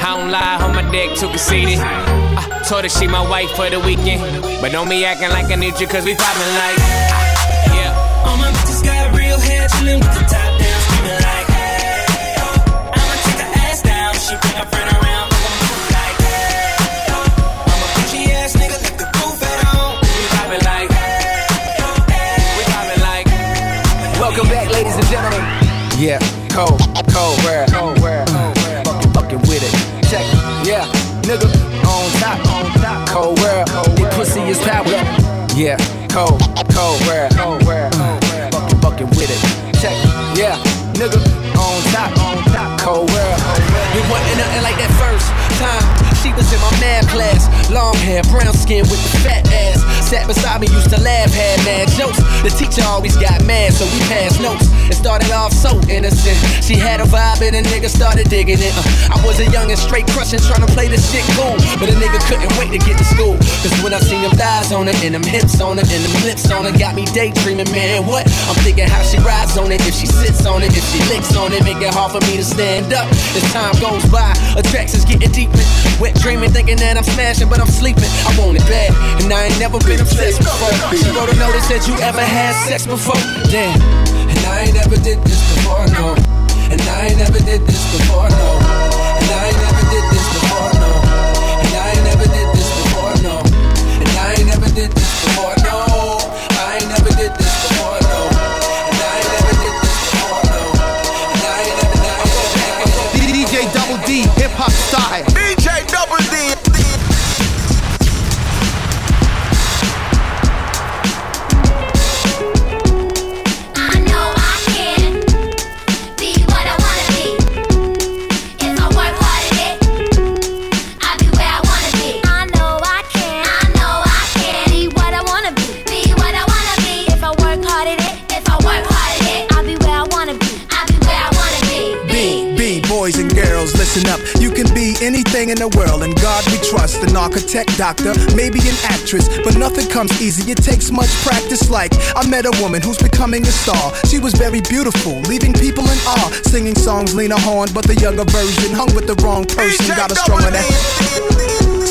I don't lie, on my dick too conceited. I told her she my wife for the weekend. But don't be acting like I need you, cause we poppin' like. Yeah. All my bitches got real hair, chillin' with the top down, screaming like, hey, yo. I'ma take her ass down, she bring her friend around, make 'em move like, hey, yo. I'm a bitchy ass nigga, leave the roof at home. We poppin' like. We poppin' like. Welcome back, ladies and gentlemen. Yeah, cold, cold, rare, cold, rare, fucking, fucking with it. Nigga, on top, cold world, your pussy is power. Yeah, cold, cold, rare, fucking, fucking with it. Was in my math class. Long hair, brown skin with the fat ass. Sat beside me, used to laugh, had mad jokes. The teacher always got mad, so we passed notes. It started off so innocent. She had a vibe and a nigga started digging it. Uh, I was a young and straight crushing, trying to play this shit cool. But a nigga couldn't wait to get to school. Cause when I seen them thighs on it, and them hips on it, and them lips on it, got me daydreaming, man. What? I'm thinking how she rides on it, if she sits on it, if she licks on it, make it hard for me to stand up. As time goes by, attractions getting deeper. Wet dreaming, thinking that I'm smashing, but I'm sleeping. I want it bad, and I ain't never been obsessed before. She wrote a notice that you ever had sex before. Damn, and I ain't never did this before, no. And I ain't never did this before, no. Architect, doctor, maybe an actress, but nothing comes easy. It takes much practice. Like, I met a woman who's becoming a star. She was very beautiful, leaving people in awe. Singing songs, Lena Horne, but the younger version hung with the wrong person. Got a stronger that.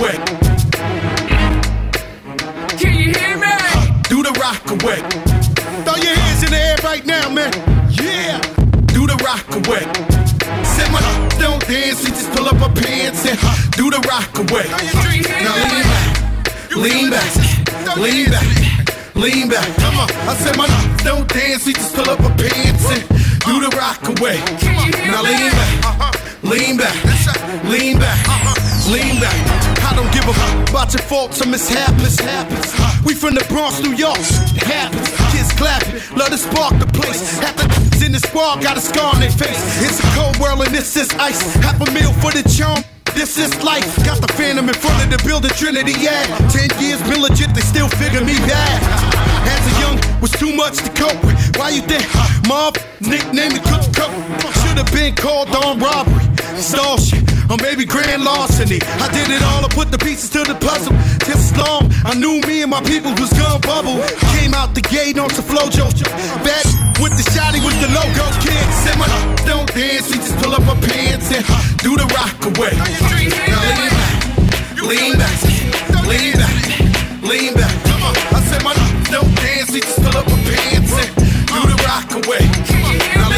Away. Can you hear me? Do the rock away. Throw your hands in the air right now, man. Yeah. Do the rock away. Said my don't dance, he just pull up her pants and do the rock away. Now lean back, lean back, lean back, lean back. Come on. I said my don't dance, he just pull up her pants and do the rock away. Now lean back, lean back, lean back, lean back. I don't give a fuck about your faults or mishaps. We from the Bronx, New York. Happens. Kids clapping, love to spark the place. Half the in the squad got a scar on their face. It's a cold world and this is ice. Half a meal for the charm. This is life. Got the phantom in front of the building, Trinity, yeah. Ten years been legit, they still figure me bad. As a young, was too much to cope with. Why you think? Mob, nickname it Cook Coke. Should've been called on robbery, stall shit, or maybe grand larceny. I did it all, I put the pieces to the puzzle. As long, I knew me and my people was gonna bubble. Came out the gate on some flojo. Bad with the shotty with the logo. Kid said my don't dance, we just pull up our pants and do the rock away. Now lean back, lean back, lean back, lean back. Come on, I said my don't just pull up our pants and do the rock away. Now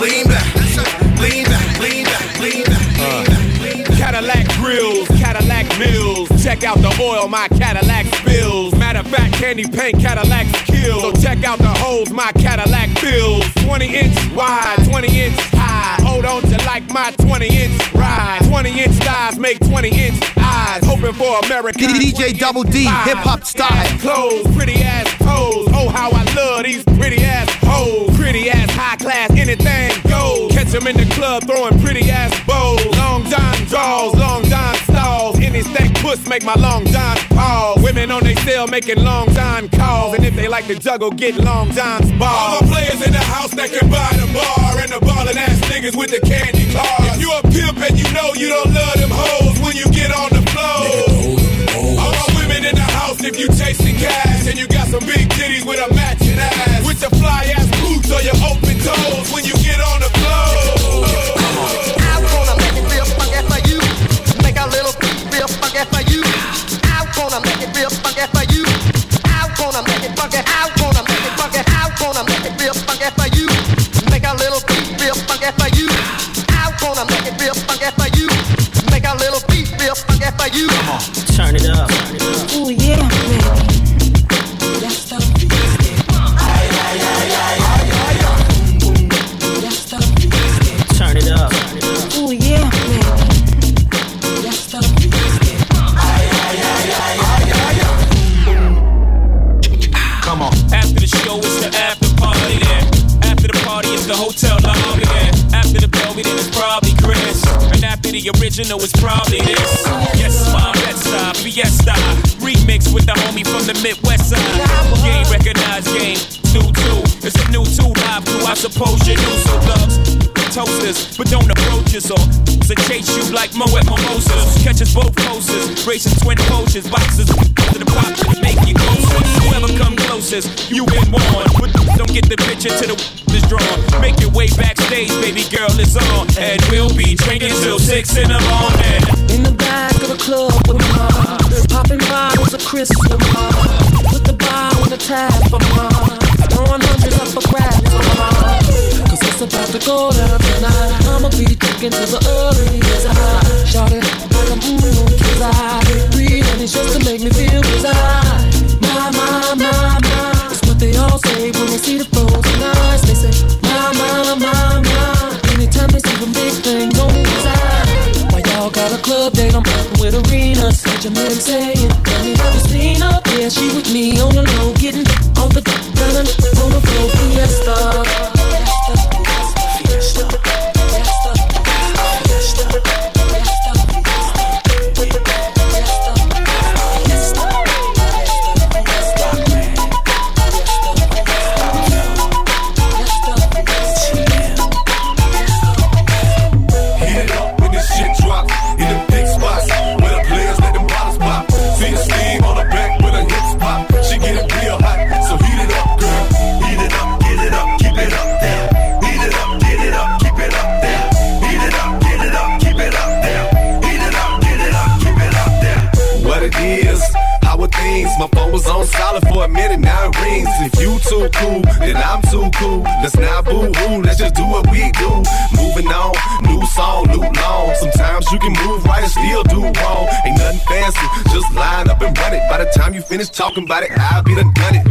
lean back, lean back, lean back, lean back, lean back. Cadillac grills, Cadillac mills. Check out the oil my Cadillac spills. Matter of fact, candy paint Cadillac kills. So check out the holes my Cadillac fills. 20 inch wide, 20 inch high. Hold on to like my 20 inch ride. 20 inch thighs make 20 inch eyes. Hoping for America. DJ Double D, hip hop style. Clothes, pretty ass pose. Oh, how I love these pretty ass hoes. Pretty ass high class, anything goes. Catch them in the club throwing pretty ass bows. Long John draws, long John stalls. Any stank puss make my long John pause. Women on they cell making long John calls. And if they like to juggle, get long John's balls. All the players in the house that can buy the bar. And the ballin' ass niggas with the candy cars. If you a pimp and you know you don't love them hoes when you get on the floor. All my women in the house if you chasing cash. And you got some big titties with a matching ass. With your fly ass boots or your open toes when you get on the floor. I wanna make it real funky for you. I wanna make it funky. I wanna make it funky. I wanna make it real funky for you. Make a little beat real funky for you. I wanna make it real funky for you. Make a little beat real funky for you. Turn it up. Turn it up. After the original, is probably this. Yes, my Bed-Stuy, Fiesta. Remix with the homie from the Midwest side. Game recognized game. 2-2. It's a new 2 live I suppose you knew. So thugs, toasters, but don't approach us or to chase you like Mo at Mimosas. Catches both posters, racing twin poachers, boxes to the pop to make you closer. Whoever come closest, you win one. But don't get the picture to the is drawn. Make your way backstage, baby girl is on, and we'll be drinking till six in the morning. In the back of the club with my Popping bottles of Chris with the bar on the tab for my Hundreds up for grabs Cause it's about to go down tonight. I'ma be drinking till the early as I uh-huh. Shout it. A moon Cause I and it's just to make me feel desire. My, my, my, my. That's what they all say when they see the frozen eyes. They say, my, my, my, my. Anytime they see them big things on the side Why y'all got a club? I'm out with arenas. Such a man saying, Tell me, have you seen her? Yeah, she with me on the low, getting off the on the floor. Fiesta. Talking about it, I'll be done done it.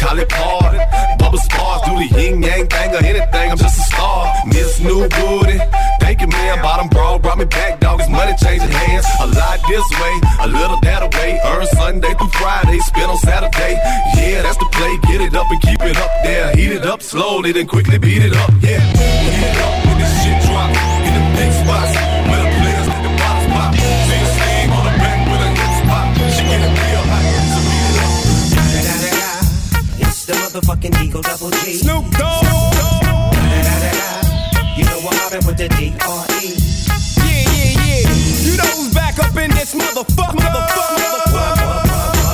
Call it party, Bubba Sparxxx, do the yin yang thing or anything. I'm just a star. Miss New Booty, thank you, man. Bottom brawl brought me back, dog. It's money changing hands. A lot this way, a little that away. Earn Sunday through Friday, spend on Saturday. Yeah, that's the play. Get it up and keep it up there. Heat it up slowly, then quickly beat it up. Yeah, heat it up when this shit drop. In the big spots, motherfucking Eagle Double G. Snoop Dogg. You know what happened with the D.R.E. Yeah, yeah, yeah. You know who's back up in this motherfucker. motherfucker.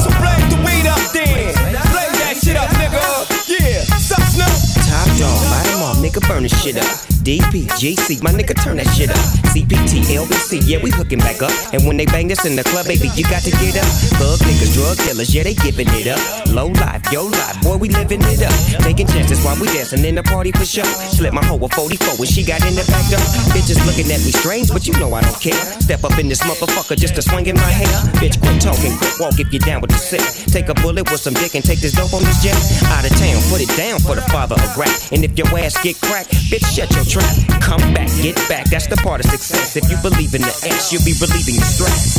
So blaze the weed up then. Blaze that shit up, nigga. Yeah. Sup, Snoop? Top dog, light 'em off, nigga, burn this shit up. DP, GC, my nigga, turn that shit up. CPT, LBC, yeah, we hooking back up. And when they bang us in the club, baby, you got to get up. Thug niggas, drug dealers, yeah, they giving it up. Low life, yo life, boy, we living it up. Taking chances while we dancing in the party for sure. Slip my hoe a 44 when she got in the back door. Bitches looking at me strange, but you know I don't care. Step up in this motherfucker just to swing in my hair. Bitch, quit talking, quit walk if you're down with the sick. Take a bullet with some dick and take this dope on this jet. Out of town, put it down for the father of rap. And if your ass get cracked, bitch, shut your trap. Come back, get back, that's the part of success. If you believe in the ass, you'll be relieving the stress.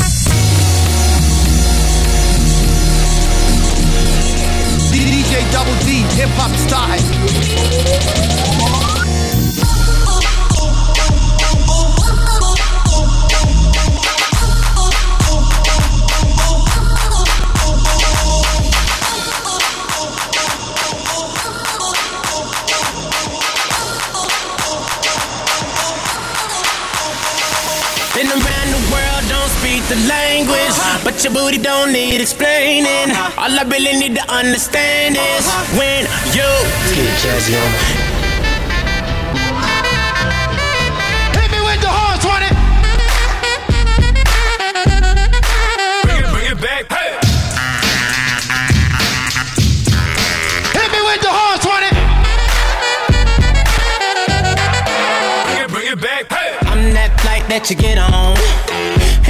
DJ Double D, hip hop style. The language. But your booty don't need explaining. Uh-huh. All I really need to understand is uh-huh. when you get jazzy on. Hit me with the horns, want it. Bring it, bring it back. Hey. Hit me with the horns, want it. Bring it, bring it back. Hey. I'm bet you get on.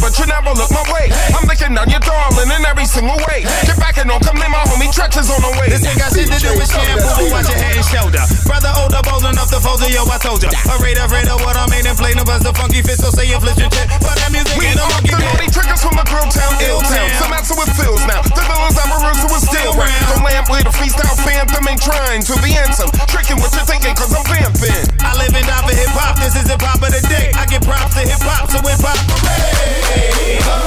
But you never look my way. I'm looking down your darling in every single way. Get and don't come near my homie is on the way. This ain't got shit to do with shampoo. Watch your head and shoulder. Brother oh, older, bold enough to fold to yo, I told ya. Afraid, afraid of what I made and play no buzz the funky fit, so say you flip your chip. But that music We ain't no know monkey the bit. naughty triggers from the grill town, ill town. Some answer with feels now. The villains I'm a who is still round. The lamp with a freestyle phantom ain't trying to be handsome. Tricking what you're thinking, cause I'm vamping. I live and die for hip hop. This is hip hop of the day. I get props to hip hop, so hip hop. Hey, hey, hey,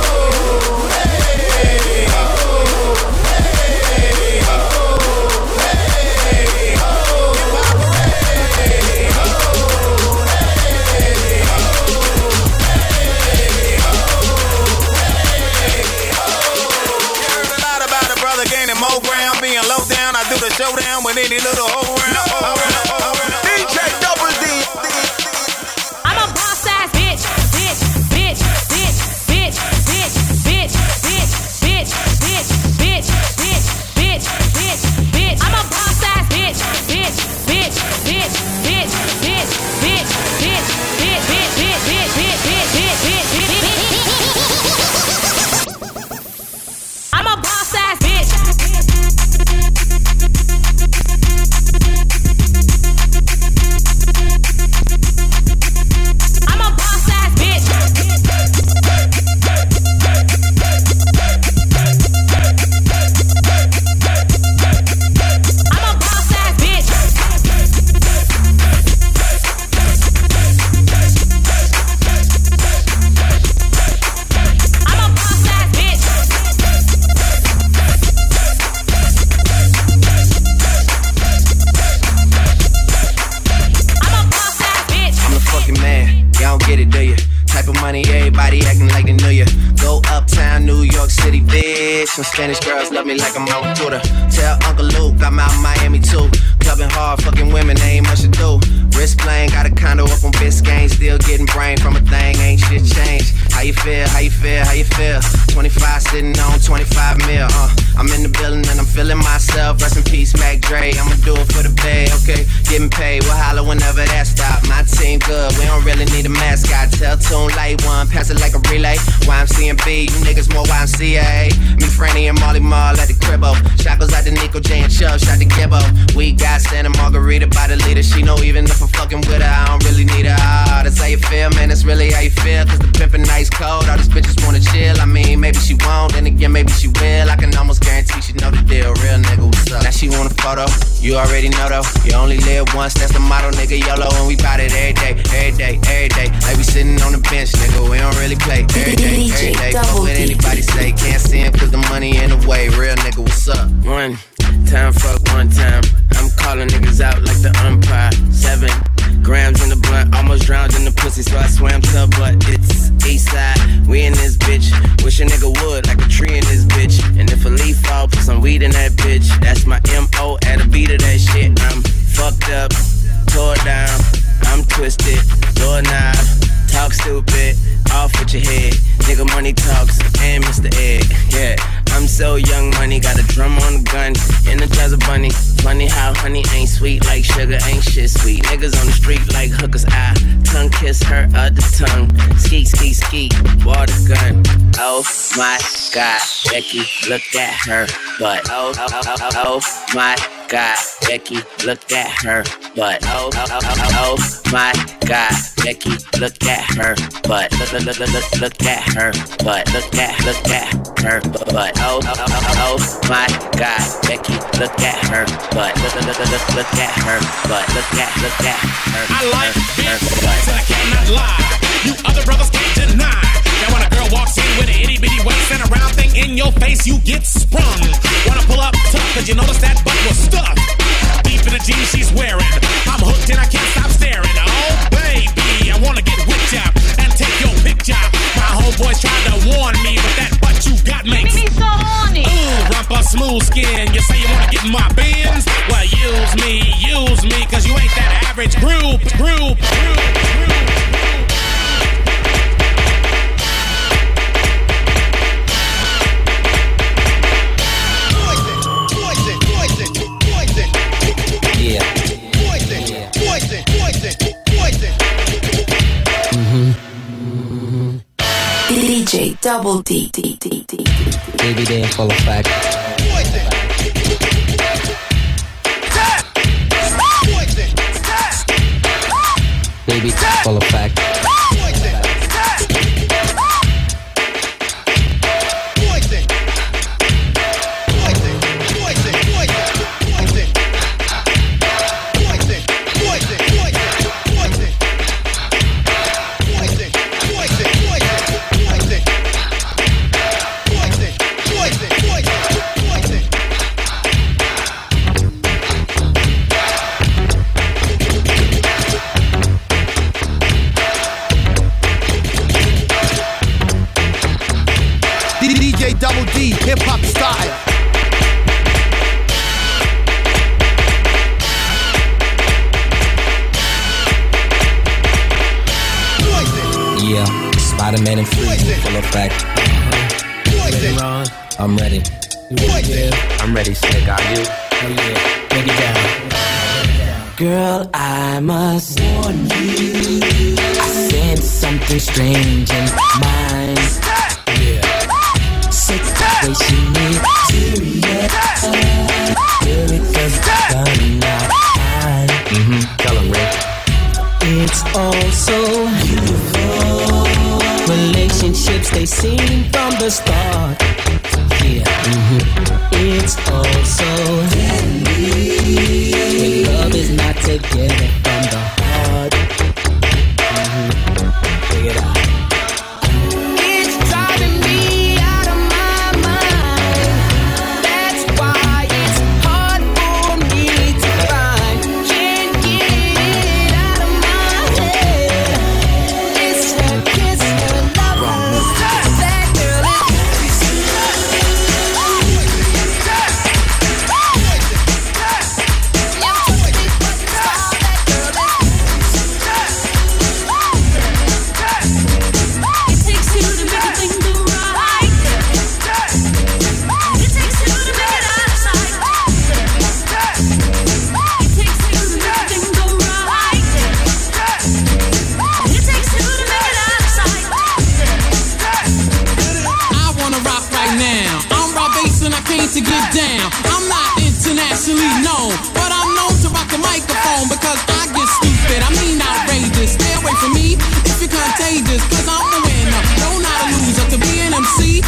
down with any little old round. Spanish girls love me like I'm on Twitter. Tell Uncle Luke I'm out Miami too. Clubbing hard, fucking women, ain't much to do. Wrist playing, got a condo up on Biscayne. Still getting brain from a thing, ain't shit changed. How you feel? How you feel? How you feel? 25 sitting on 25 mil. Uh, I'm in the building and I'm feeling myself. Rest in peace, Mac Dre. I'ma do it for the pay, okay? Getting paid, we'll holler whenever that stop. My team good, we don't really need a mascot. Tell Tune Light One, pass it like a relay. YMCMB, you niggas more YMCA. Me, Franny, and Mally Mall at the cribbo. Shackles out to Nico J and Chubb, shot to Gibbo. We got Santa Margarita by the leader. She know even if I'm fucking with her, I don't really need her. Ah, that's how you feel, man. That's really how you feel. Cause the pimpin' nice cold. All these bitches wanna chill. I mean, maybe she won't, then again, maybe she will. I can almost guarantee she know the deal. Real nigga, what's up? Now she want a photo. You already know though. You only live once, that's the motto, nigga. YOLO, and we bout it every day, every day, every day. Like we sitting on the bench, nigga. We don't really play every day, every day. Fuck what anybody say. Can't see him cause the money in the way. Real nigga, what's up? One time, fuck one time. I'm calling niggas out like the umpire. Seven grams in the blunt, almost drowned in the pussy, so I swam to butt. It's east side, we in this bitch. Wish a nigga would, like a tree in this bitch. And if a leaf fall, put some weed in that bitch. That's my MO at a beat of that shit. I'm fucked up, tore down. I'm twisted, doorknob. Talk stupid, off with your head. Nigga money talks, and Mr. Egg, Yeah, I'm so young money, got a drum on the gun, energizer bunny. Funny how honey ain't sweet like sugar, ain't shit sweet. Niggas on the street like hookers, I tongue kiss her other tongue. Ski, ski, ski, water gun. Oh my god, Becky, look at her butt. Oh, oh, oh, oh, oh my god, Becky, look at her butt. Oh, oh, oh, oh, oh my God, Becky, look at her butt. Look, look, look, look, look at her butt. Look at, look at her butt. Oh, oh, oh, oh, oh my God, Becky, look at her butt. Look, look, look, look, look at her butt. Look at, look at her. I like big butts butt. and I cannot lie. You other brothers can't deny. Now when a girl walks in with an itty bitty waist and a round thing in your face, you get sprung. Wanna pull up tough, cause you notice that butt was stuffed. Deep in the jeans she's wearing. I'm hooked and I can't stop staring. Oh baby, I wanna get whipped up and take your picture. My homeboys tried to warn me, but that butt you got makes me so horny. Ooh, rumpa smooth skin. You say you wanna get in my Benz? Well, use me, use me, cause you ain't that average group, group, group, group. Yeah. DJ Double D D D D. Baby, they in full effect. Baby, full effect. And Freeze in full effect. I'm ready. I'm ready, Slick. Are you? Oh yeah, break it down. Girl, I must warn you. I sense something strange in mine. Situation is serious. Feel it it's done now. Mm-hmm. Tell him, Rick. It's all so beautiful. Relationships they seem from the start. Yeah, mhm. it's all so deadly. When love is not together from the contagious, cause I'm the winner. No, not a loser. To be an MC,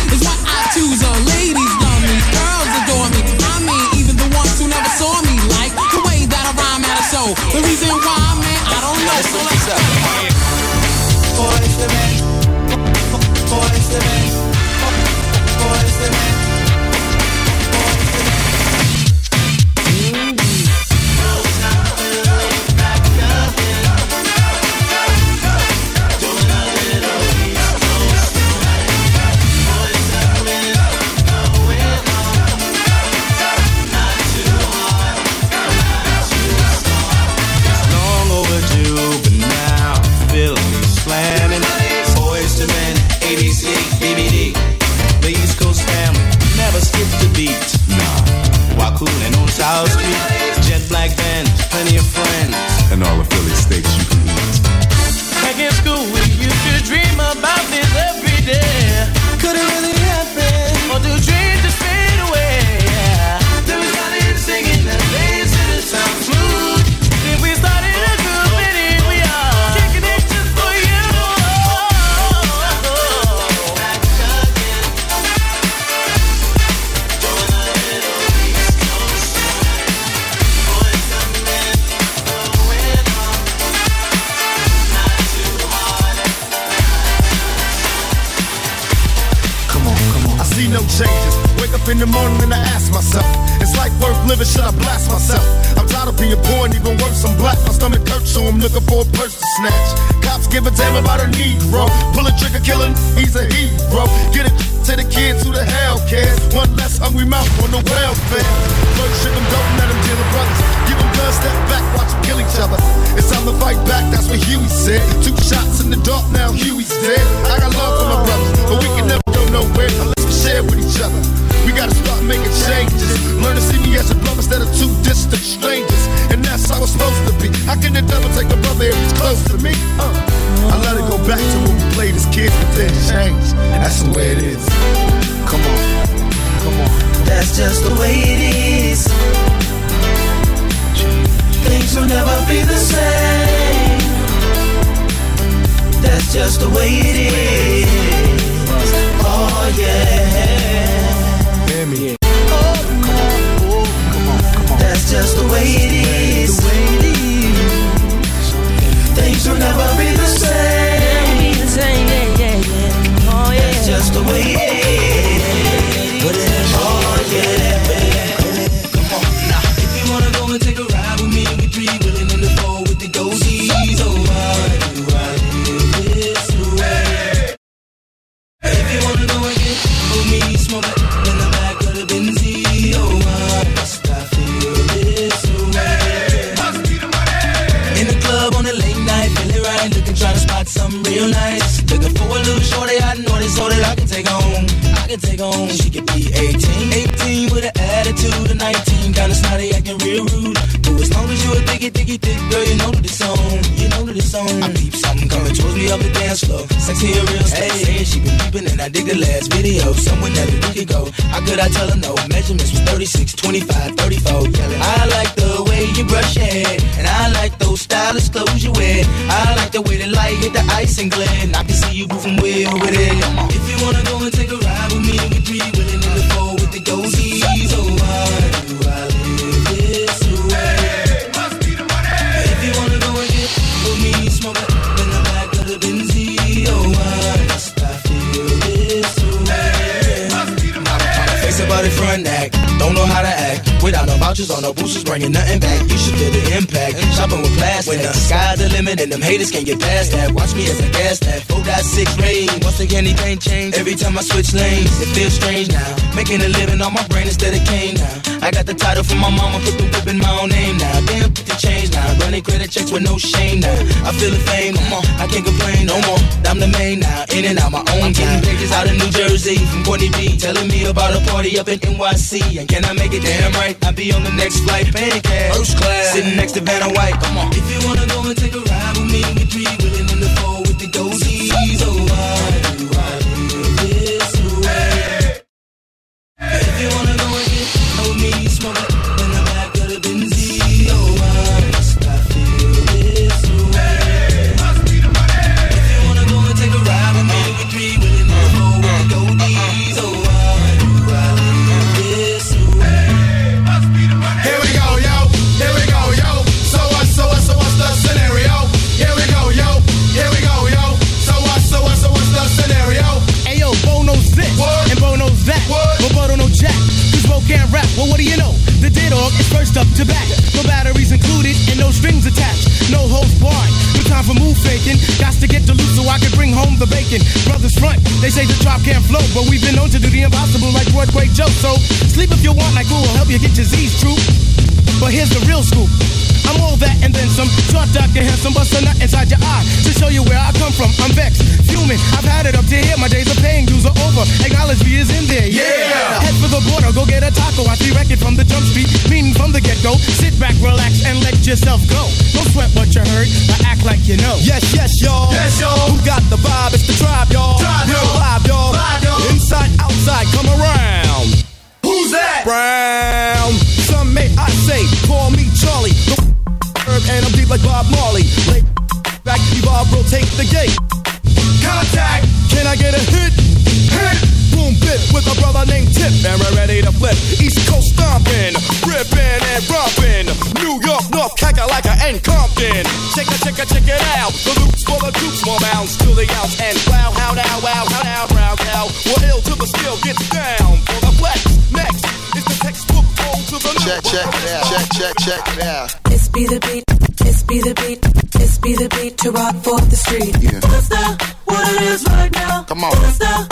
a brother named Tip, and we're ready to flip. East Coast stomping, ripping and romping. New York, North off Kakalaka and Compton. Check it, check it, check it out. The loops for the dupes, more bounce to the outs and wow, how now, wow, how now, brown cow. Well, ill to the skill gets down for the flex. Next is the textbook roll to the Check, check it out. Check, check, check it out. This be the beat, this be the beat, this be the beat to rock for the street. Yeah. That's the what it is right now. Come on. That's the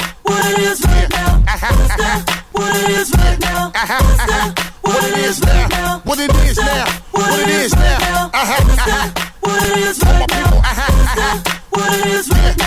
it is right now. That's the what it is right now. What it is now. What it is now. Uh-huh. The what it is right now. Uh-huh. What it is right now.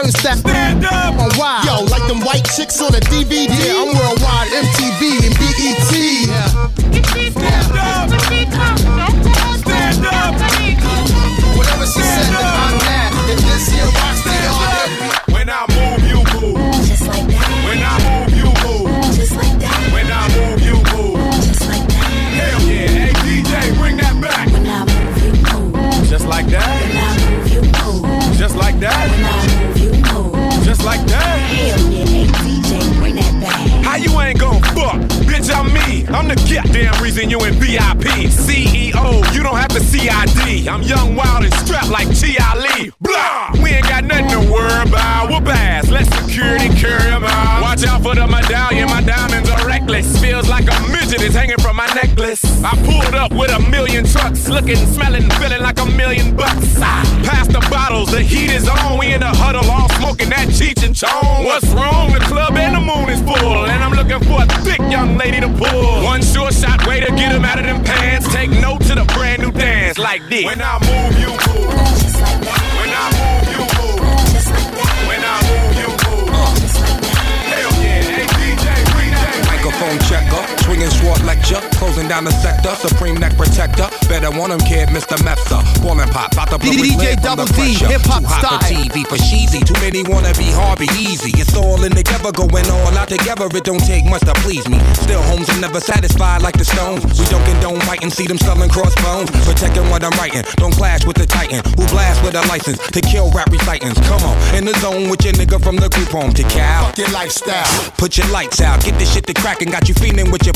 the turnstile. Stand up. On wild. Yo, like them white chicks on a DVD. Yeah, I'm worldwide, MTV and BET. Stand up. Stand up. Whatever she said, then I'm that. If this here rocks, they all that. When I move, you move. Just like that. When I move, you move. Just like that. When I move, you move. Just like that. Hell yeah. Hey, DJ, bring that back. When I move, you move. Just like When. I move, you move. Just like that. You ain't gon'? Bitch, I'm me. I'm the goddamn reason you in VIP. CEO, you don't have to CID. I'm young, wild, and strapped like T. Ali. Blah! We ain't got nothing to worry about. We'll pass. Let security carry out. Watch out for the medallion. My diamonds are reckless. Feels like a midget is hanging from my necklace. I pulled up with a million trucks. Looking, smelling, feeling like a million bucks. Ah, Pass the bottles. The heat is on. We in the huddle all smoking that Cheech and Chong. What's wrong? The club and the moon is full. And I'm looking for a thick young lady to pull. One sure shot way to get him out of them pants. Take note to the brand new dance like this. When I move, you move. Just like that. Swinging short lecture, closing down the sector, supreme neck protector. Better want him, kid, Mr. Mepsa. Ballin' pop, about to blow his DJ Double the D, hip-hop Too hot for style. TV, for cheesy. Too many wanna be hard, be easy. It's all in together, going all out together. It don't take much to please me. Still, homes are never satisfied like the stones. We don't condone fighting, see them selling crossbones. Protecting what I'm writing, don't clash with the titan. Who blast with a license to kill rap recitants. Come on, in the zone with your nigga from the group home to Cal. Fuck your lifestyle. Put your lights out, get this shit to crackin', got you feeling with your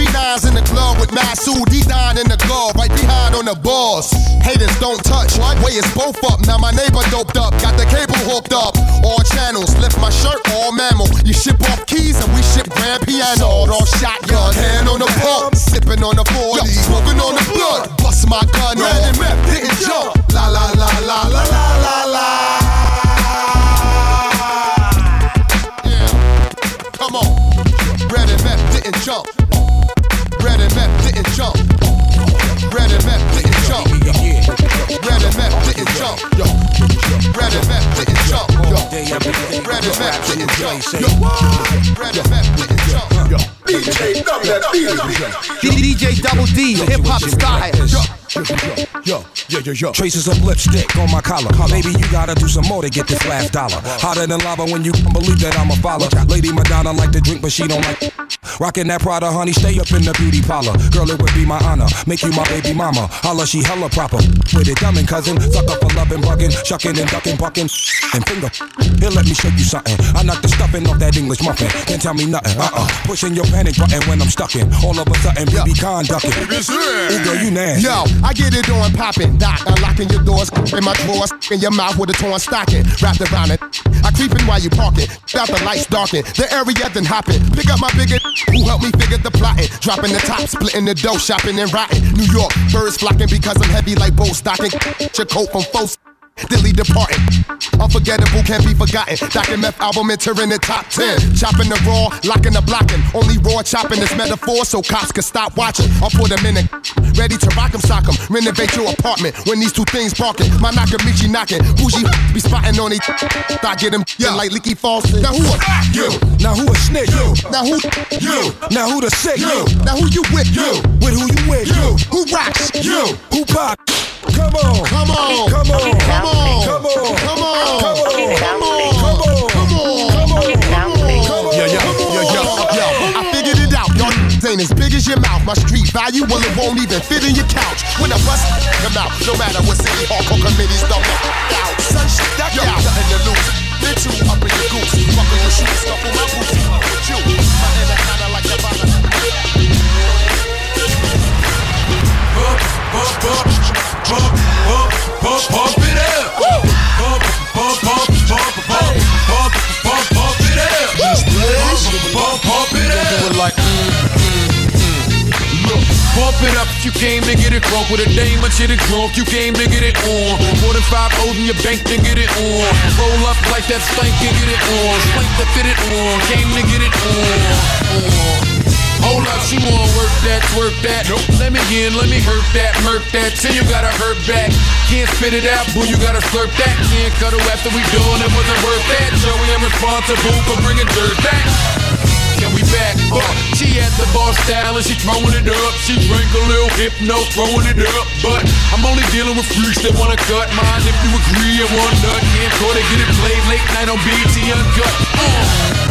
B9's in the club with Masood, D9 in the glove, right behind on the balls. Haters don't touch. Way is both up. Now my neighbor doped up, got the cable hooked up. All channels, lift my shirt, all mammal. You ship off keys and we ship grand piano. Sawed off shotgun, hand on the pump, sipping on the 40, smoking on the blood. Bust my gun Red and meth didn't jump. La la la la la la la la. Yeah, come on. Red and meth didn't jump. Jump. Red and meth didn't jump. Red and meth didn't jump. Yo. Red and meth didn't jump. Yo. Red and meth didn't jump. Yo. Red and meth didn't jump. Yo. DJ DJ Double D, hip hop style. Yo, yo, yo, yo. yo. Traces of lipstick on my collar. Maybe you gotta do some more to get this last dollar. Hotter than lava when you believe that I'm a follower. Lady Madonna like to drink, but she don't like. Rockin' that Prada, honey, stay up in the beauty parlor. Girl, it would be my honor. Make you my baby mama. Holla, she hella proper. With it, dummin' cousin. Suck up for loving, bugging, shucking and ducking, bucking. And finger. Here, let me show you something. I knock the stuffing off that English muffin. Can't tell me nothing. Uh uh. Pushing your panic button when I'm stuckin'. All of a sudden, BB con ducking. Ooh, girl, you nasty. Yo, I get it on poppin', doc. Unlocking your doors in my drawers, in your mouth with a torn stocking. Wrapped around it. I creepin' while you parkin'. Got the lights darkin', The area then hoppin'. Pick up my bigger, who helped me figure the plotting. Dropping the top, splitting the dough, shopping and rotting. New York, birds flocking because I'm heavy like bow stocking. Your coat from folks. Dilly departing. Unforgettable can't be forgotten. Dr. Meth album entering the top 10. Chopping the raw, locking the blocking. Only raw chopping is metaphor so cops can stop watching. I'll put them in it. Ready to rock 'em, sock 'em. Renovate your apartment when these two things barking. My Nakamichi knocking. Bougie be spotting on it. Thought get him yeah. like leaky faucet. Now who a you? Now who a snitch? You. Now who you? Now who the sick? You. Now who you with? You. With who you with? You. Who rocks? You. Who pop? Come on. Come on. Come on. Come on. Come on. Come on. Come on. Come on. Come on. Come on. Come on. Come on, come on, yo, yo, yo, yo, yo. I figured it out. Y'all ain't as big as your mouth. My street value, well, it won't even fit in your couch. When I bust them out, no matter what city hardcore committees don't out. Son, shit, duck out. Nothing to lose. Been too up in your goose. Fucking your shoes, scuffle my boots. You, my inner kinda like the bottom. Bump, bump, bump, bump, bump, bump, bump it up. Bump, bump, bump, bump, bump, bump, bump, bump it up. Just bump, bump Bump it up you came to get it drunk with a dame or to the drunk. You came to get it on. More than five old in your bank to get it on. Roll up like that spank and get it on. Spank to fit it on. Came to get it on. on. Hold up, she wanna work that, twerk that. Nope. Let me in, let me hurt that, hurt that. Till you gotta hurt back. Can't spit it out, boo, you gotta slurp that. Can't cut her after we done, it wasn't worth that. Joey, I'm responsible for bringing dirt back. Can we back up? She at the bar style and she throwing it up. She drink a little hypno, throwing it up. But I'm only dealing with freaks that wanna cut mine. If you agree, I want nut. Can't call it, get it played late night on BT Uncut. Uh.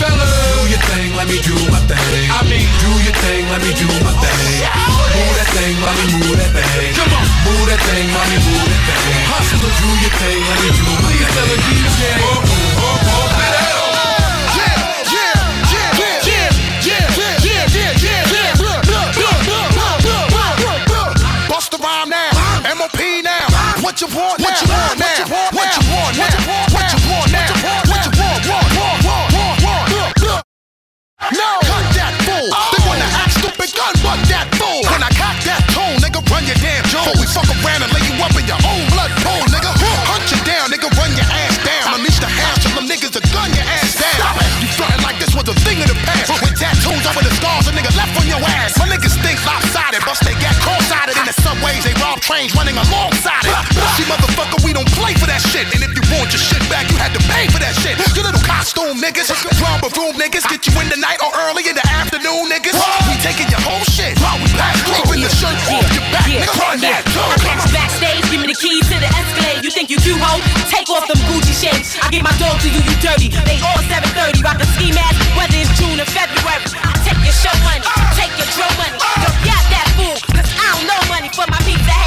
Fella, do your thing, let me do my thing. I mean, do your thing, let me do my thing. Move that thing, mommy, move that thing. Come on, move that thing, mommy, move that thing. Hustler, do your thing, let me do my thing. Tell a DJ, up, up, up it up. Bust the rhyme now. MOP now. What you want now? What you want now? No. Cut that fool. They wanna act stupid, gun butt that fool. When I cock that tone, nigga, run your damn jaw. We fuck around and lay you up in your own blood pool, nigga. Hunt you down, nigga, run your ass down. Unleash the house till them niggas to gun your ass down. You frontin' like this was a thing of the past. With tattoos over the scars, a nigga left on your ass. My niggas bust they got cross-sided in the subways. They rob trains running alongside it. See, motherfucker, we don't play for that shit. And if you want your shit back, you had to pay for that shit. You little costume niggas, drum room niggas, get you in the night or early in the afternoon, niggas. We taking your whole shit. Keeping the shirt off your back, nigga. Run that I catch you backstage, give me the keys to the Escalade. You think you cute, ho? Take off them Gucci shades. I get my dog to you, you dirty. They all 730, rock the ski mask, whether it's June or February. I take your show money, take your drill money.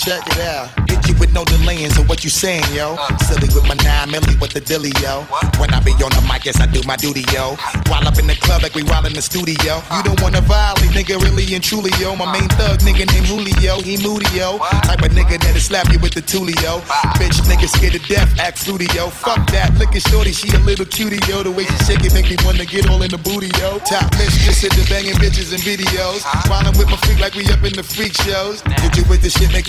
Check it out. Hit you with no delaying, so what you saying, yo? Silly with my 9 milli with the dilly, yo. When I be on the mic, yes, I do my duty, yo. While up in the club, like we while in the studio. You don't wanna violate, nigga, really and truly, yo. My main thug, nigga named Julio, he moody, yo. Type of nigga that'll slap you with the tulio. Bitch, nigga scared to death, act fruity, yo. Fuck that, look at shorty, she a little cutie, yo. The way she shake it make me wanna get all in the booty, yo. Top mistress hit the banging bitches and videos. While I'm with my freak like we up in the freak shows. Hit you with the shit, make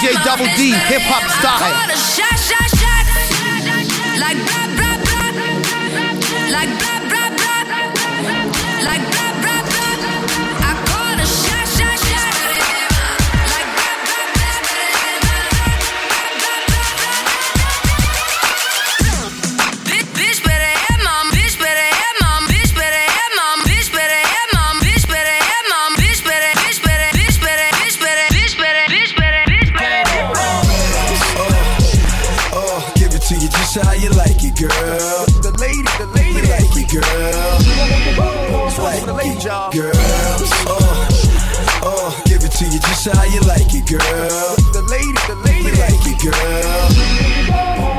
DJ. Double D, hip hop style. Girl. The lady, the lady, like it, girl.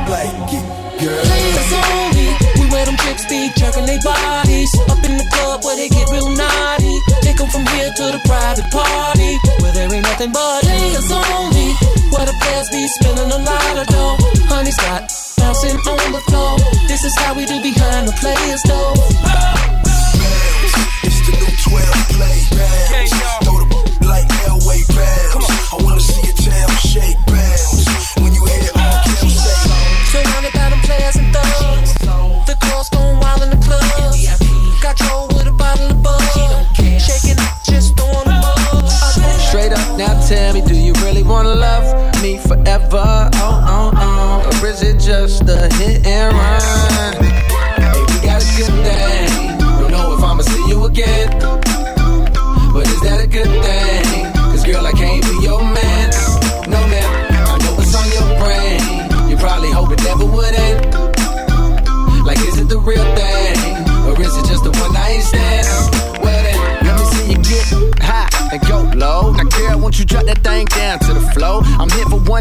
Like it, girl. Players only. We wear them chicks be jerking their bodies. Up in the club where they get real naughty. They come from here to the private party. Where there ain't nothing but players only. Where the players be spending a lot of dough. Honey Scott bouncing on the floor. This is how we do behind the players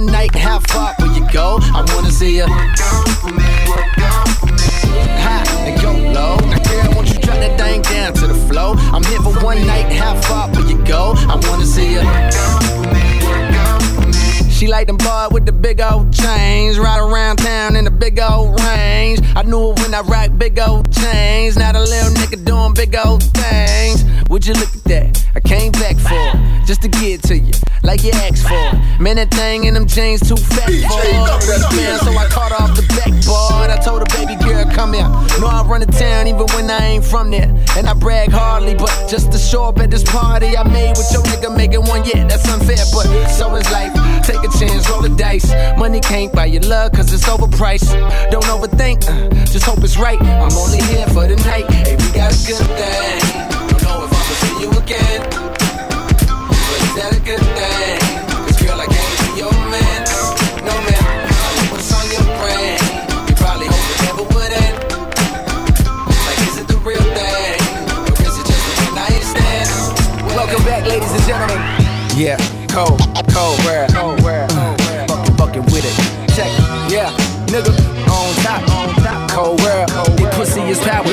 one night, how far will you go? I wanna see you high and go low. Now, girl, won't you drop that thing down to the flow? I'm here for one night, how far will you go? I wanna see you. She like them boy with the big old chains. Ride around town in the big old range. I knew it when I rock big old chains. Now the little nigga doing big old things. Would you look at that? I came back for it, just to get to you, like you asked for. it. Man, that thing in them jeans too fat for it. So I caught off the backboard. I told her, baby girl, come here. Know I run the town even when I ain't from there. And I brag hardly, but just to show up at this party I made with your nigga making one, yeah, that's unfair. But so is life. Take a chance, roll the dice. Money can't buy your love, cause it's overpriced. Don't overthink, uh, just hope it's right. I'm only here for the night. Hey, we got a good thing. Don't know if I'ma see you again. But is that a good thing? Cause girl, I can't be your man. No man, what's on your brain. You probably hope it never would end. Like, is it the real thing? Or is it just? Welcome back, ladies and gentlemen. Yeah, cold, cold, rare, fucking, with it. Check, yeah, nigga, on top, on top, cold, rare, your pussy is power.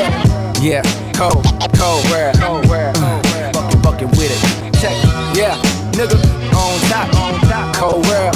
Yeah, cold, cold, rare, cold, rare, fucking, fucking with it. Check, yeah, nigga, on top, on top, cold, rare.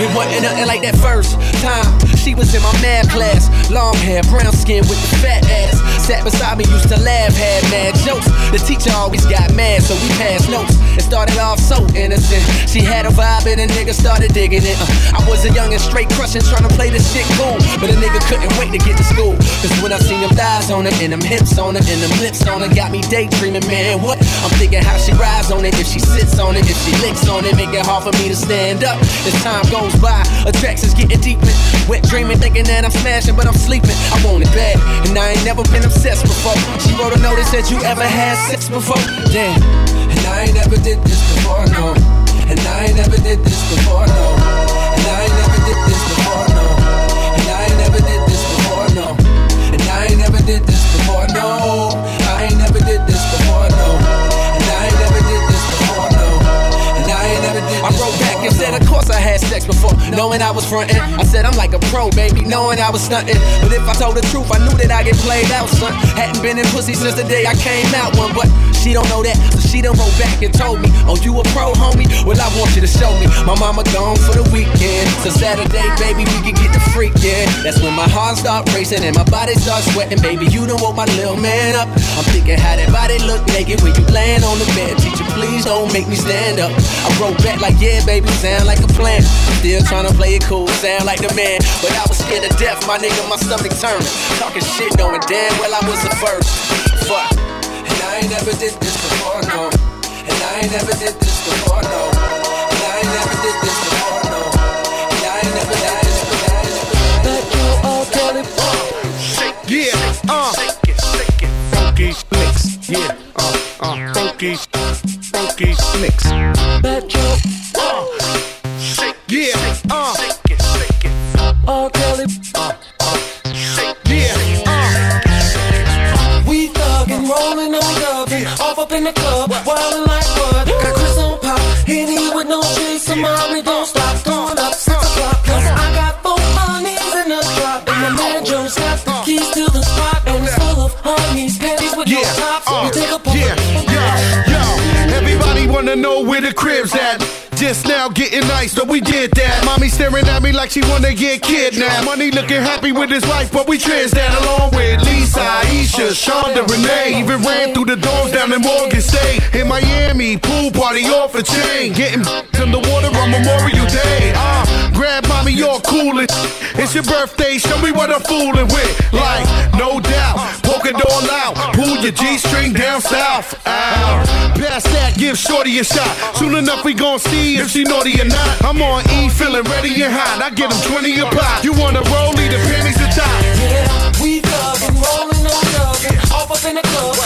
You wasn't nothing like that first time she was in my math class. Long hair, brown skin with the fat ass. Sat beside me, used to laugh, had mad jokes. The teacher always got mad, so we passed notes. It started off so innocent. She had a vibe and a nigga started digging it. Uh, I was a young and straight crushing, trying to play this shit cool. But a nigga couldn't wait to get to school. Cause when I seen them thighs on her, and them hips on her, and them lips on her, got me daydreaming, man. What? I'm thinking how she rides on it, if she sits on it, if she licks on it, make it hard for me to stand up. As time goes by, attractions getting deeper. Wet dreaming, thinking that I'm smashing, but I'm sleeping. I want it bad, and I ain't never been obsessed before. She wrote a note that You ever had sex before? Damn, and I ain't never did this before, no. And I ain't never did this before, no. And I ain't never did this before, no. And I ain't never did this before, no. And I ain't never did this sex before, knowing I was frontin'. I said, I'm like a pro, baby, knowing I was stuntin'. But if I told the truth, I knew that I get played out, son. Hadn't been in pussy since the day I came out one, but she don't know that, so she done wrote back and told me, Oh, you a pro, homie? Well, I want you to show me. My mama gone for the weekend, so Saturday, baby, we can get the freak, yeah. That's when my heart start racing and my body start sweating, baby. You done woke my little man up. I'm thinking how that body look naked when you laying on the bed. Teacher, please don't make me stand up. I wrote back like, yeah, baby, sound like a plan. Still trying to play it cool, sound like the man. But I was scared to death, my nigga, my stomach turned. Talking shit, knowing damn well I was the first. Fuck. And I ain't never did this before, no. And I ain't never did this before, no. And I ain't never did this before, no. And I ain't never, I ain't never, I ain't never. Let your all tell it. Yeah, uh. Funky. Yeah, uh, uh. Funky, funky mix. Bet your Yeah, uh. all tell it. Oh uh, California uh. Shake it Yeah, uh. We thuggin', rollin' on dubbin', off up in the club, wildin' like what? Got Chris on pop, Henny with no chase, so mommy don't stop, throwing up six o'clock. Cause I got four honeys in the drop, and my man Joe's got the keys to the spot, and it's full of honeys, panties with no Yeah, tops. uh, we take a pull. yeah, yo, yo. Everybody wanna know where the crib's at. Just now getting nice, but we did that. Mommy staring at me like she wanna get kidnapped. Money looking happy with his wife, but we trans that along with Lisa, Aisha, Shonda, Renee. Even ran through the doors down in Morgan State. In Miami, pool party off a chain. Getting in the water on Memorial Day. Uh, grab mommy, you're coolin'. It's your birthday, show me what I'm fooling with. Like, no doubt, all out. Pull your G string down south. Ow. Pass that, give Shorty a shot. Soon enough, we gon' see if she naughty or not. I'm on E, feeling ready and hot. I get them 20 a pop. You wanna roll, leave the panties to top. Yeah, we thuggin', rollin' on dubbin', off up in the club,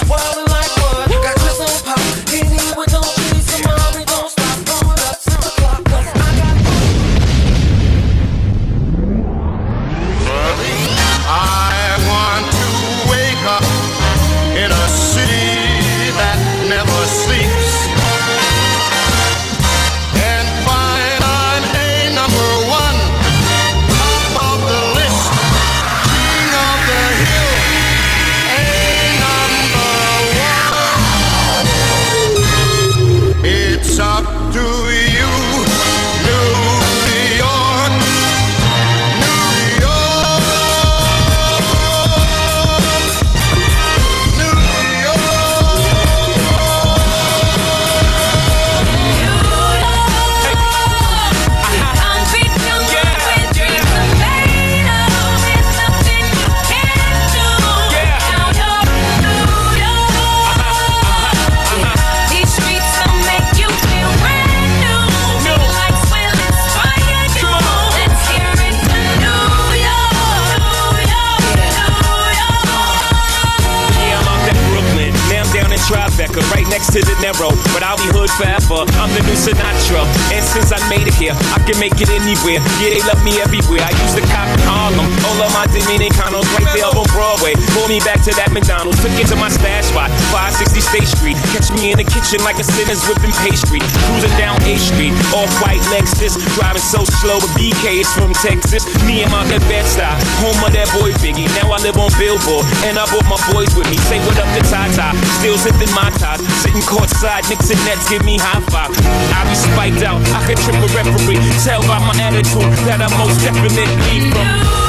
Driving so slow, but BK is from Texas. Me, and my good best stop, home of that boy Biggie. Now I live on Billboard, and I brought my boys with me. Say what up to Tata, still sipping my ties. Sitting courtside, Knicks and Nets give me high five. I be spiked out, I could trip a referee. Tell by my attitude that I most definitely from.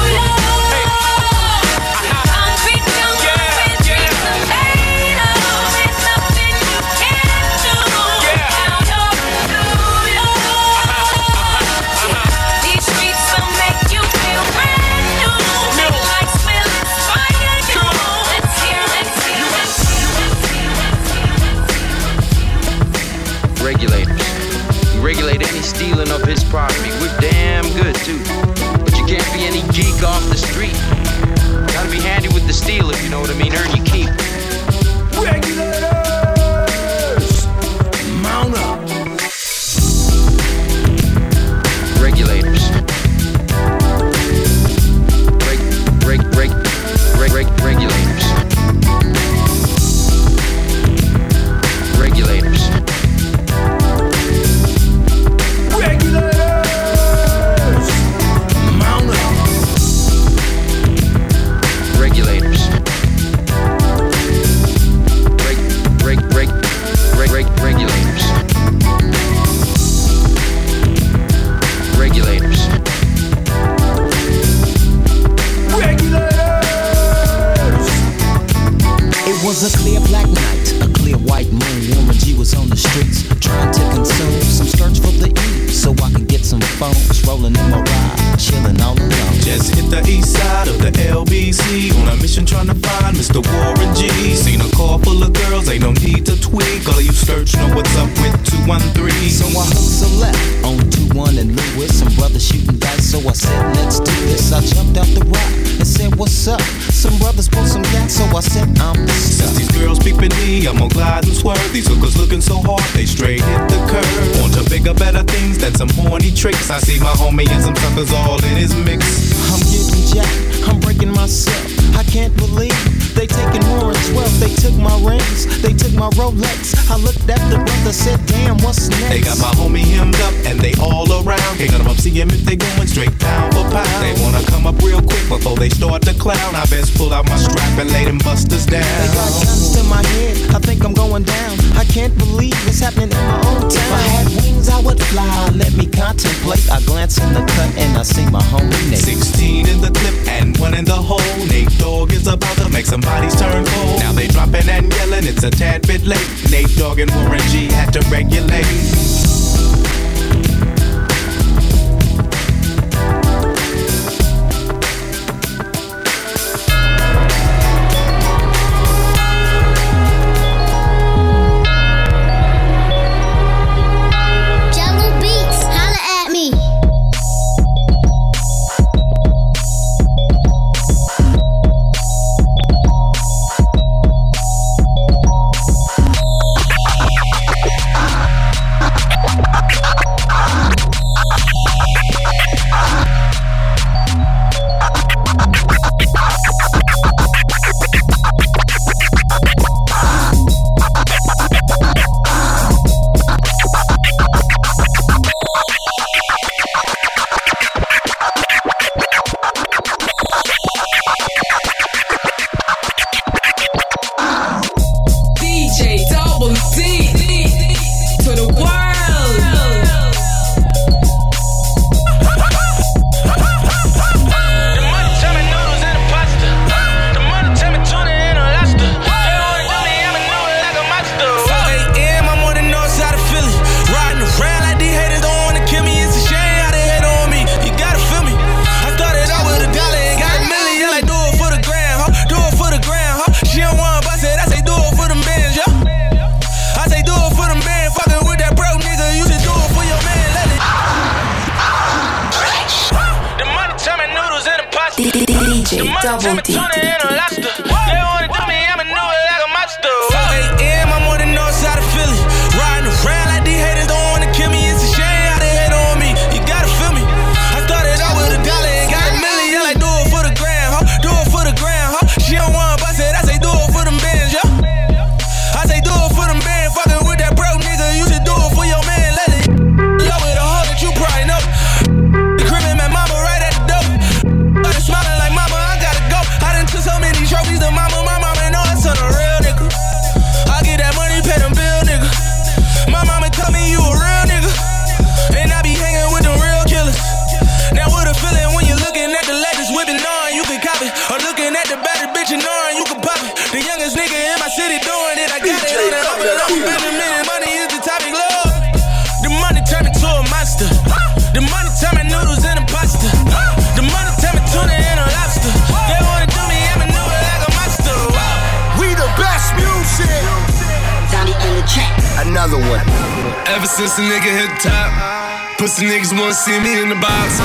Since the nigga hit the top, pussy niggas wanna see me in the box.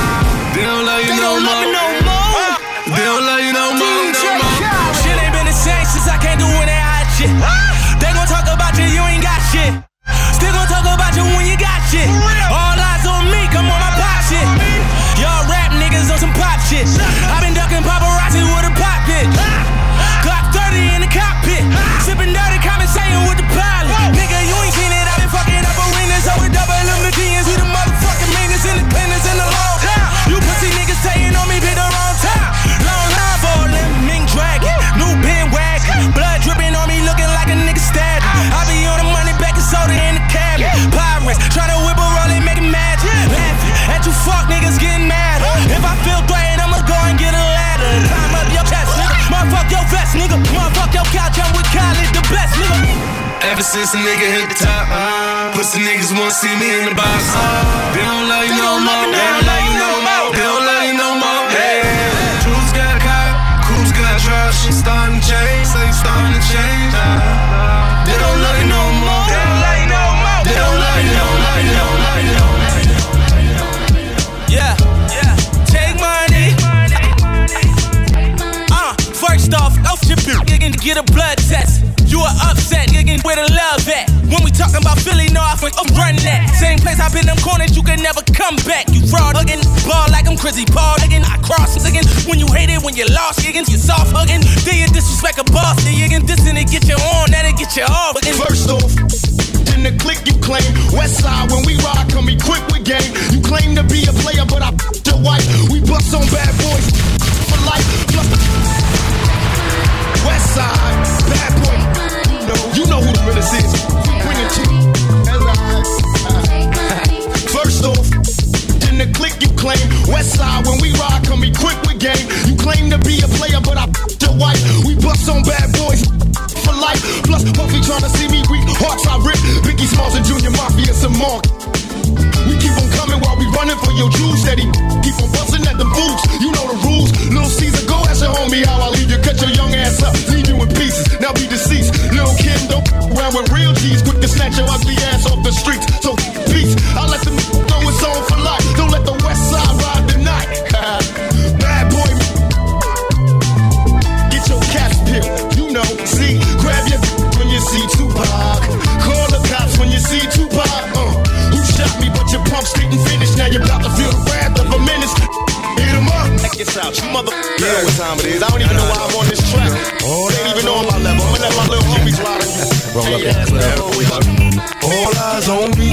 They don't love you They no don't love me more. no more. They don't love you no more. Your couch, I'm with Khaled, the best, nigga. Ever since a nigga hit the top, uh, pussy niggas wanna see me in the box. Uh, they don't love you no more. They don't love you no more. Uh, they don't love you no more. Hey, Jules got caught, Cruz got trash. Starting to change, say starting to change. They don't love you no more. Get a blood test. You are upset, nigga, where the love at? When we talking about Philly, no, I think I'm running that. Same place I've been them corners, you can never come back. You fraud hugging, ball like I'm Chrissy Paul hugging. I cross again when you hate it, when you lost, again, you soft hugging. Then you disrespect a boss, then you can and it get you on, then it get you off. Again. First off, in the click you claim. West side, when we ride, come equipped with game. You claim to be a player, but I the white. We bust on bad boys for life. Plus, West side, bad boy. No, you know who the realest is. Bring it to you. First off, in the click you claim. West side, when we ride, come equipped with game. You claim to be a player, but I the white. We bust on bad boys for life. Plus, Puffy tryna see me weak. Hearts I rip. Biggie Smalls and Junior Mafia some more. We keep on coming while we running for your juice. Steady, keep on busting at the boots. You know the rules. Little Caesar, go ask your homie how I leave you. Cut your young ass up, leave you in pieces. Now be deceased. Little Kim, don't around with real G's. Quick to snatch your ugly ass off the streets. So peace. I let them didn't finish. Now you're about to feel the wrath of a menace. Hit 'em up. Check this out, you mother. You know what time it is. I don't even know why I'm on this track. Oh, they ain't even on my level. I'm gonna let my little homies ride it. Roll up that club. All eyes on me.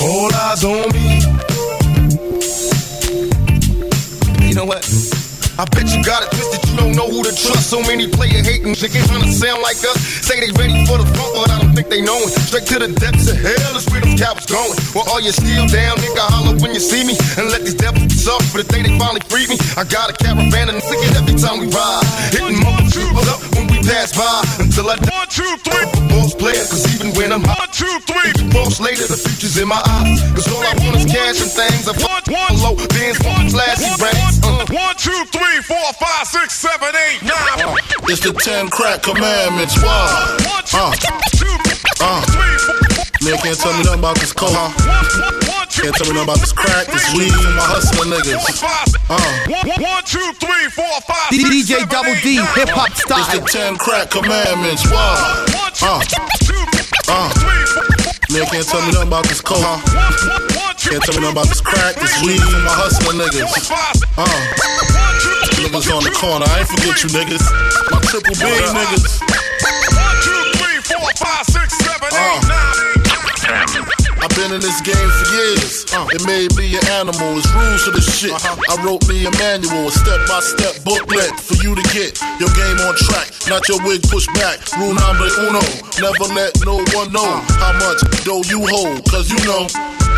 All eyes on me. You know what? I bet you got it twisted, you don't know who to trust. So many player hating niggas trying to sound like us. Say they ready for the front, but I don't think they know it. Straight to the depths of hell is where them cowards going. Well, all you still down, nigga, holler when you see me. And let these devils be soft for the day they finally free me. I got a caravan and niggas every time we ride. Hitting motherfuckers up when we pass by. Until I die. one, two, three. Most player, cause even when I'm hot. one, two, three. Most later, the future's in my eyes. Cause all I want is cash and things. I fuck one, low, bands, one, flashy brains. Uh. One, two, three, four, five, six, seven, eight, nine. It's the ten crack commandments. Why? Uh, uh. Man can't tell me nothing about this coke. Can't tell me nothing about this crack, this weed, and my hustling niggas. Uh. One, two, three, four, five, six, DJ seven, Double eight, D, nine. hip hop style. It's the ten crack commandments. Why? Uh, uh. Man can't tell me nothing about this coke. Can't tell me nothing about this crack, this weed, and my hustling niggas. Uh. Niggas on the corner, I ain't forget you niggas. My triple B niggas. One, two, three, four, five, six, seven, eight, nine. I've been in this game for years. Uh, it may be an animal, it's rules to the shit. Uh-huh. I wrote me a manual, a step by step booklet for you to get your game on track, not your wig pushed back. Rule number uno, never let no one know uh. how much dough you hold, cause you know.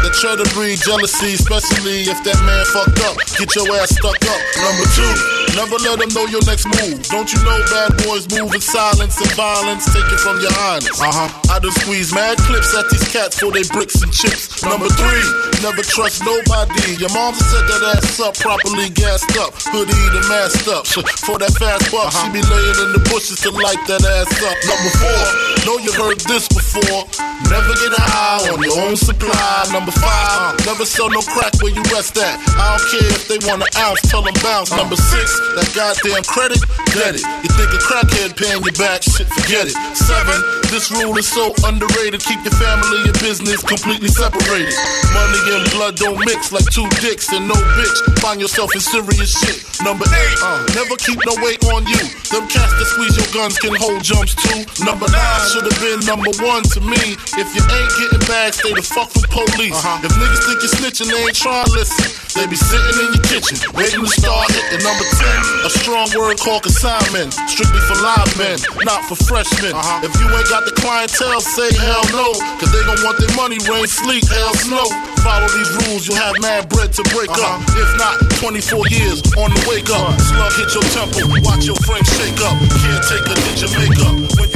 The try to breed jealousy, especially if that man fucked up. Get your ass stuck up. Number two, never let them know your next move. Don't you know bad boys move in silence and violence? Take it from your highness. Uh huh. I done squeeze mad clips at these cats for they bricks and chips. Number three, never trust nobody. Your mom set that ass up properly gassed up, hoodie and masked up. For that fast buck, she be laying in the bushes to light that ass up. Number four, know you heard this before. Never get high on your own supply. Number five, never sell no crack where you rest at. I don't care if they want an ounce, tell them bounce. Number six, that goddamn credit, get it. You think a crackhead paying your back, shit, forget it. Seven, this rule is so underrated. Keep your family and business completely separated. Money and blood don't mix like two dicks and no bitch. Find yourself in serious shit. Number eight, uh, never keep no weight on you. Them cats that squeeze your guns can hold jumps too. Number nine should have been number one to me. If you ain't getting bags, stay the fuck with police. Uh-huh. If niggas think you're snitching, they ain't trying to listen. They be sitting in your kitchen, waiting to start it. And number 10, a strong word called consignment. Strictly for live men, not for freshmen. Uh-huh. If you ain't got the clientele, say hell no. Cause they gon' want their money, rain, sleet, hell, snow. Follow these rules, you'll have mad bread to break up. Uh-huh. If not, 24 years on the wake up. Slug hit your temple, watch your frame shake up. Can't take a your makeup. When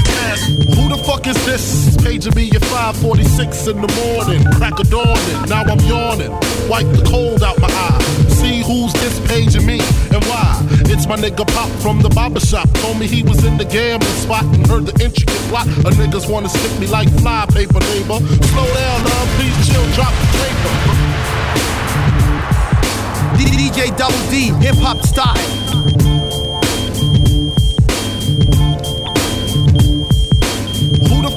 who the fuck is this? Paging me at 546 in the morning. Crack a dawning, now I'm yawning. Wipe the cold out my eye. See who's this paging me and why. It's my nigga Pop from the barber shop. Told me he was in the gambling spot and heard the intricate plot. A niggas wanna stick me like fly paper, neighbor. Slow down, love, please chill, drop the paper. DJ Double D, hip hop style.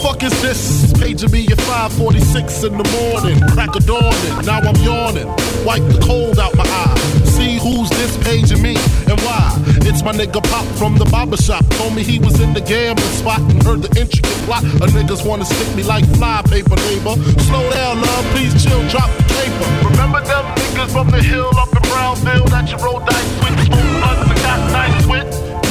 Fuck is this? Paging me at 546 in the morning. Crack a dawning, now I'm yawning. Wipe the cold out my eye. See who's this paging me and why? It's my nigga Pop from the barber shop. Told me he was in the gambling spot and heard the intricate plot. A niggas wanna stick me like fly paper, neighbor. Slow down, love, please chill, drop the paper. Remember them niggas from the hill up in Brownville that you roll dice with?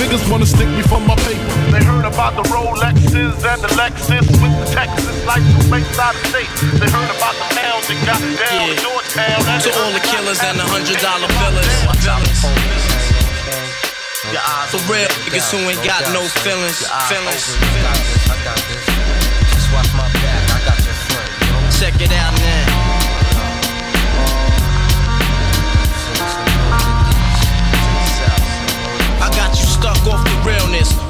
niggas wanna stick me for my paper. They heard about the Rolexes and the Lexus with the Texas license based out of state. They heard about the pounds and got down to Georgetown. To all the killers and the hundred dollar billers. For real, niggas who ain't got no feelings. Feelings. Check it out now. Stuck off the realness.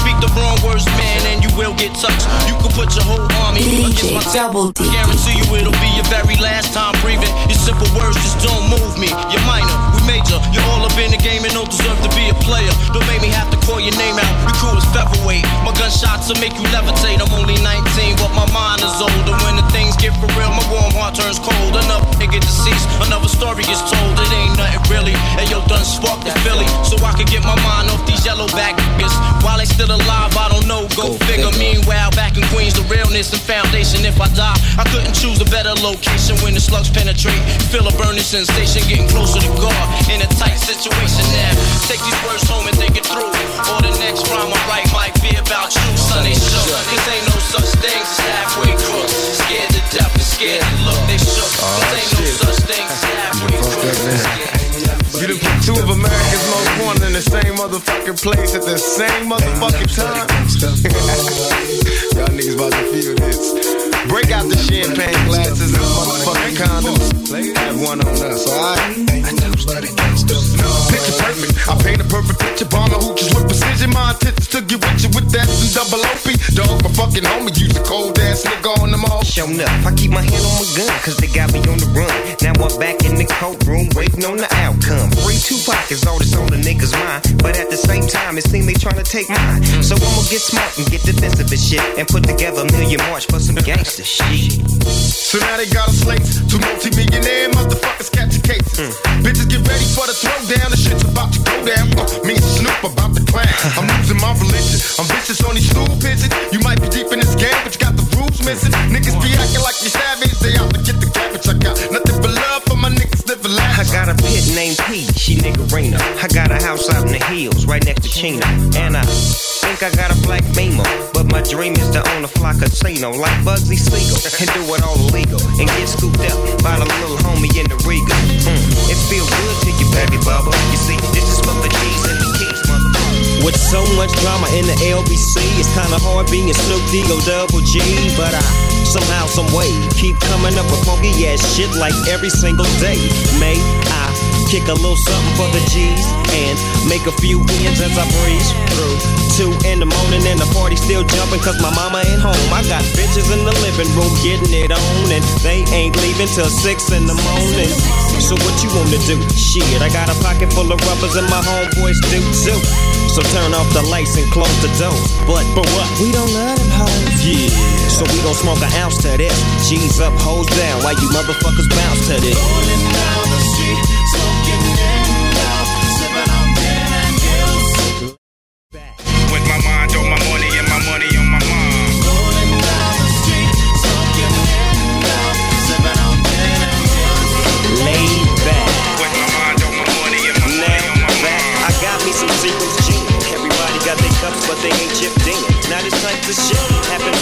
Speak the wrong words, man, and you will get touched. You can put your whole army against my Double D. I guarantee you it'll be your very last time breathing. Your simple words just don't move me. You're minor, we major. You're all up in the game and don't deserve to be a player. Don't make me have to call your name out. Your crew is featherweight. My gunshots will make you levitate. I'm only 19, but my mind is older. When the things get for real, my warm heart turns cold. Another nigga deceased, another story gets told. It ain't nothing really. And yo, done sparked the Philly, so I could get my mind off these yellow back niggas. While they still alive, I don't know. Go, figure. Meanwhile, back in Queens, the realness and foundation. If I die, I couldn't choose a better location when the slugs penetrate. Feel a burning sensation, getting closer to God in a tight situation now. Take these words home and think it through. Or the next rhyme I write might be about you, son. They shook. Cause ain't no such things as halfway crooks. Scared to death and scared to look. They shook. Cause ain't no such things as halfway crooks. Put two of America's most wanted in the same motherfucking place at the same motherfucking time. Y'all niggas about to feel this. Break out the champagne glasses and motherfucking condoms. Have one on us, alright? Picture perfect. I paint a perfect picture. Bomb the hooches with precision. My intentions to get with you with that and double OP. Dog, my fucking homie. Use a cold ass nigga on them all. Shown up, I keep my hand on my gun, cause they got me on the run. Now I'm back in the courtroom, waiting on the outcome. Free Tupac is all that's on the nigga's mind. But at the same time, it seems they trying to take mine. So I'ma get smart and get defensive and shit. And put together a million march for some gangster shit. So now they got a slate. Two multi-millionaire motherfuckers catching cases. Bitches get ready for the throwdown. The shit's about to go down. Uh, me and Snoop about to clash. I'm losing my religion. I'm vicious on these stool pigeons. You might be deep in this game, but you got the rules missing. Niggas be acting like you savage. They out to get the cabbage. I got nothing living I got a pit named P, she niggerina. I got a house out in the hills, right next to Chino. And I think I got a black beamer. But my dream is to own a fly casino like Bugsy Siegel. And do it all illegal. And get scooped up by the little homie in the Riga. Mm, it feel good to you, baby bubba. You see, this is for the G's and the motherfucker. With so much drama in the LBC, it's kinda hard being a Snoop D-O double G. But I somehow, some way, keep coming up with funky ass shit like every single day. May I kick a little something for the G's and make a few ends as I breeze through. Two in the morning and the party still jumping cause my mama ain't home. I got bitches in the living room getting it on and they ain't leaving till six in the morning. So what you wanna do? Shit, I got a pocket full of rubbers and my homeboys do too. So turn off the lights and close the door. But but what? We don't love them hoes. Yeah. So we gon' smoke an ounce to this. G's up, hoes down, Why you motherfuckers bounce to this. With Now this type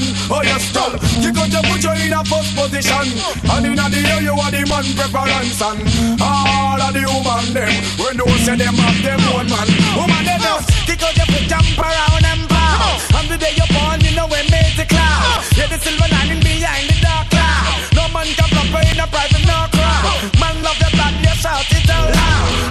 man, oh yes, girl. You got to put you in a first position, and in the air you are the man preference and all of the woman them. When those say them have them one man, woman they know. You put them around and bow. And the day you're born, you know we made the cloud. Yeah, the silver lining behind the dark cloud. No man can proper in a private no crowd. Man love the black, you shout it out loud.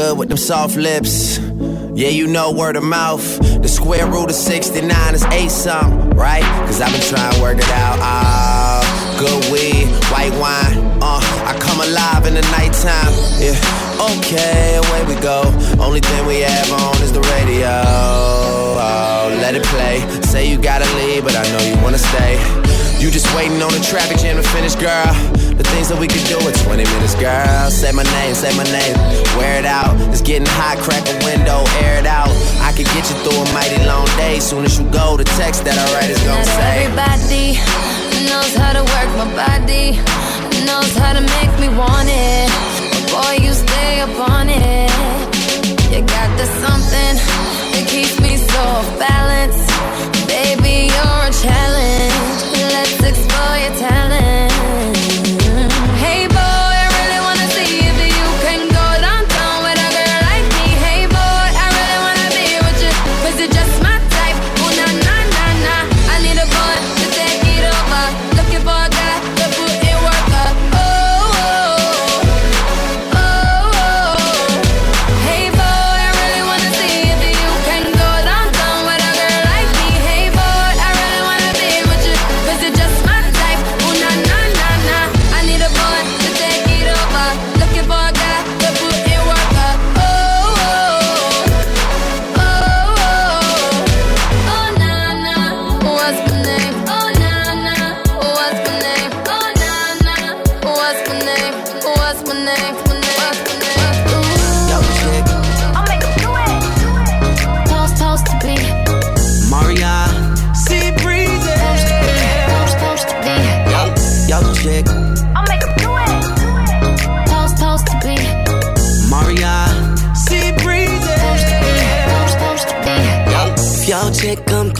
good with them soft lips. Yeah, you know word of mouth. The square root of 69 is 8 something, right? Cause I've been trying to work it out. Ah, oh, good weed, white wine. Uh, I come alive in the nighttime. Yeah, okay, away we go. Only thing we have on is the radio. Oh, let it play. Say you gotta leave, but I know you wanna stay. You just waiting on the traffic jam to finish, girl. The things that we could do in 20 minutes, girl. Say my name, say my name. Wear it out. It's getting hot, crack a window, air it out. I could get you through a mighty long day. Soon as you go, the text that I write is gonna Not say. Everybody knows how to work my body, knows how to make me want it. Boy, you stay up on it. You got the something that keeps me so off balance. Baby, you're a challenge explore your talent.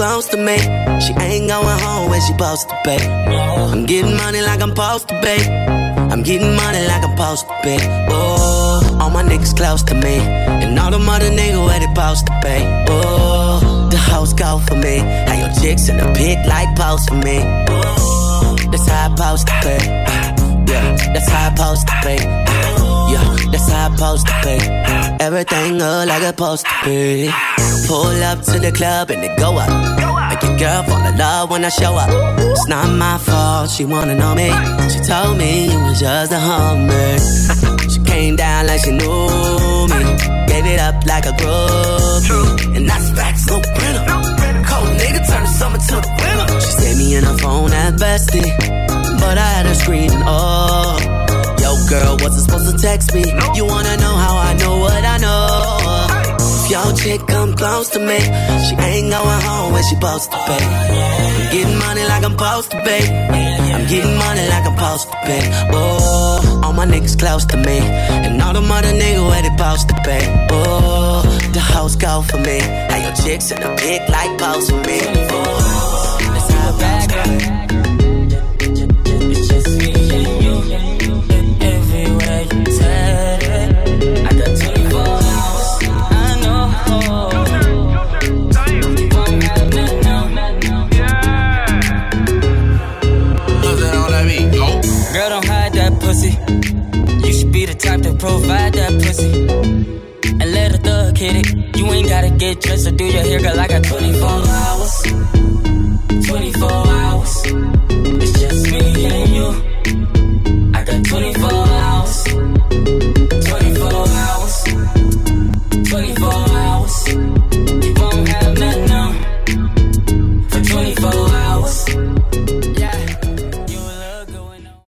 Close to me, she ain't going home when she supposed to be. I'm getting money like I'm supposed to be. I'm getting money like I'm supposed to be. Oh, all my niggas close to me, and all the mother niggas where they supposed to be. Oh, the house go for me. How your chicks in the pit like post for me. Oh, that's how I supposed to be. Yeah, that's how I supposed to be. Yeah, that's how I supposed to be. Everything look like it's supposed to be. Pull up to the club and they go up. Make your girl fall in love when I show up. It's not my fault, she wanna know me. She told me it was just a hummer. she came down like she knew me. Gave it up like a groupie. And that's facts, no printer. Cold nigga turn the summer to the winter. She saved me in her phone at bestie. But I had her screaming, oh. Yo, girl, wasn't supposed to text me. You wanna know how I know what I know? Your chick come close to me, she ain't going home when she supposed to pay. I'm getting money like I'm supposed to pay. I'm getting money like I'm supposed to pay. Oh, all my niggas close to me, and all the mother niggas where they supposed to pay. Oh, the house go for me. How your chicks in the pic like pose for me. Oh, let's. Provide that pussy. And let a thug hit it. You ain't gotta get dressed or do your hair, girl. I got 24 hours. 24 hours. It's just me and you.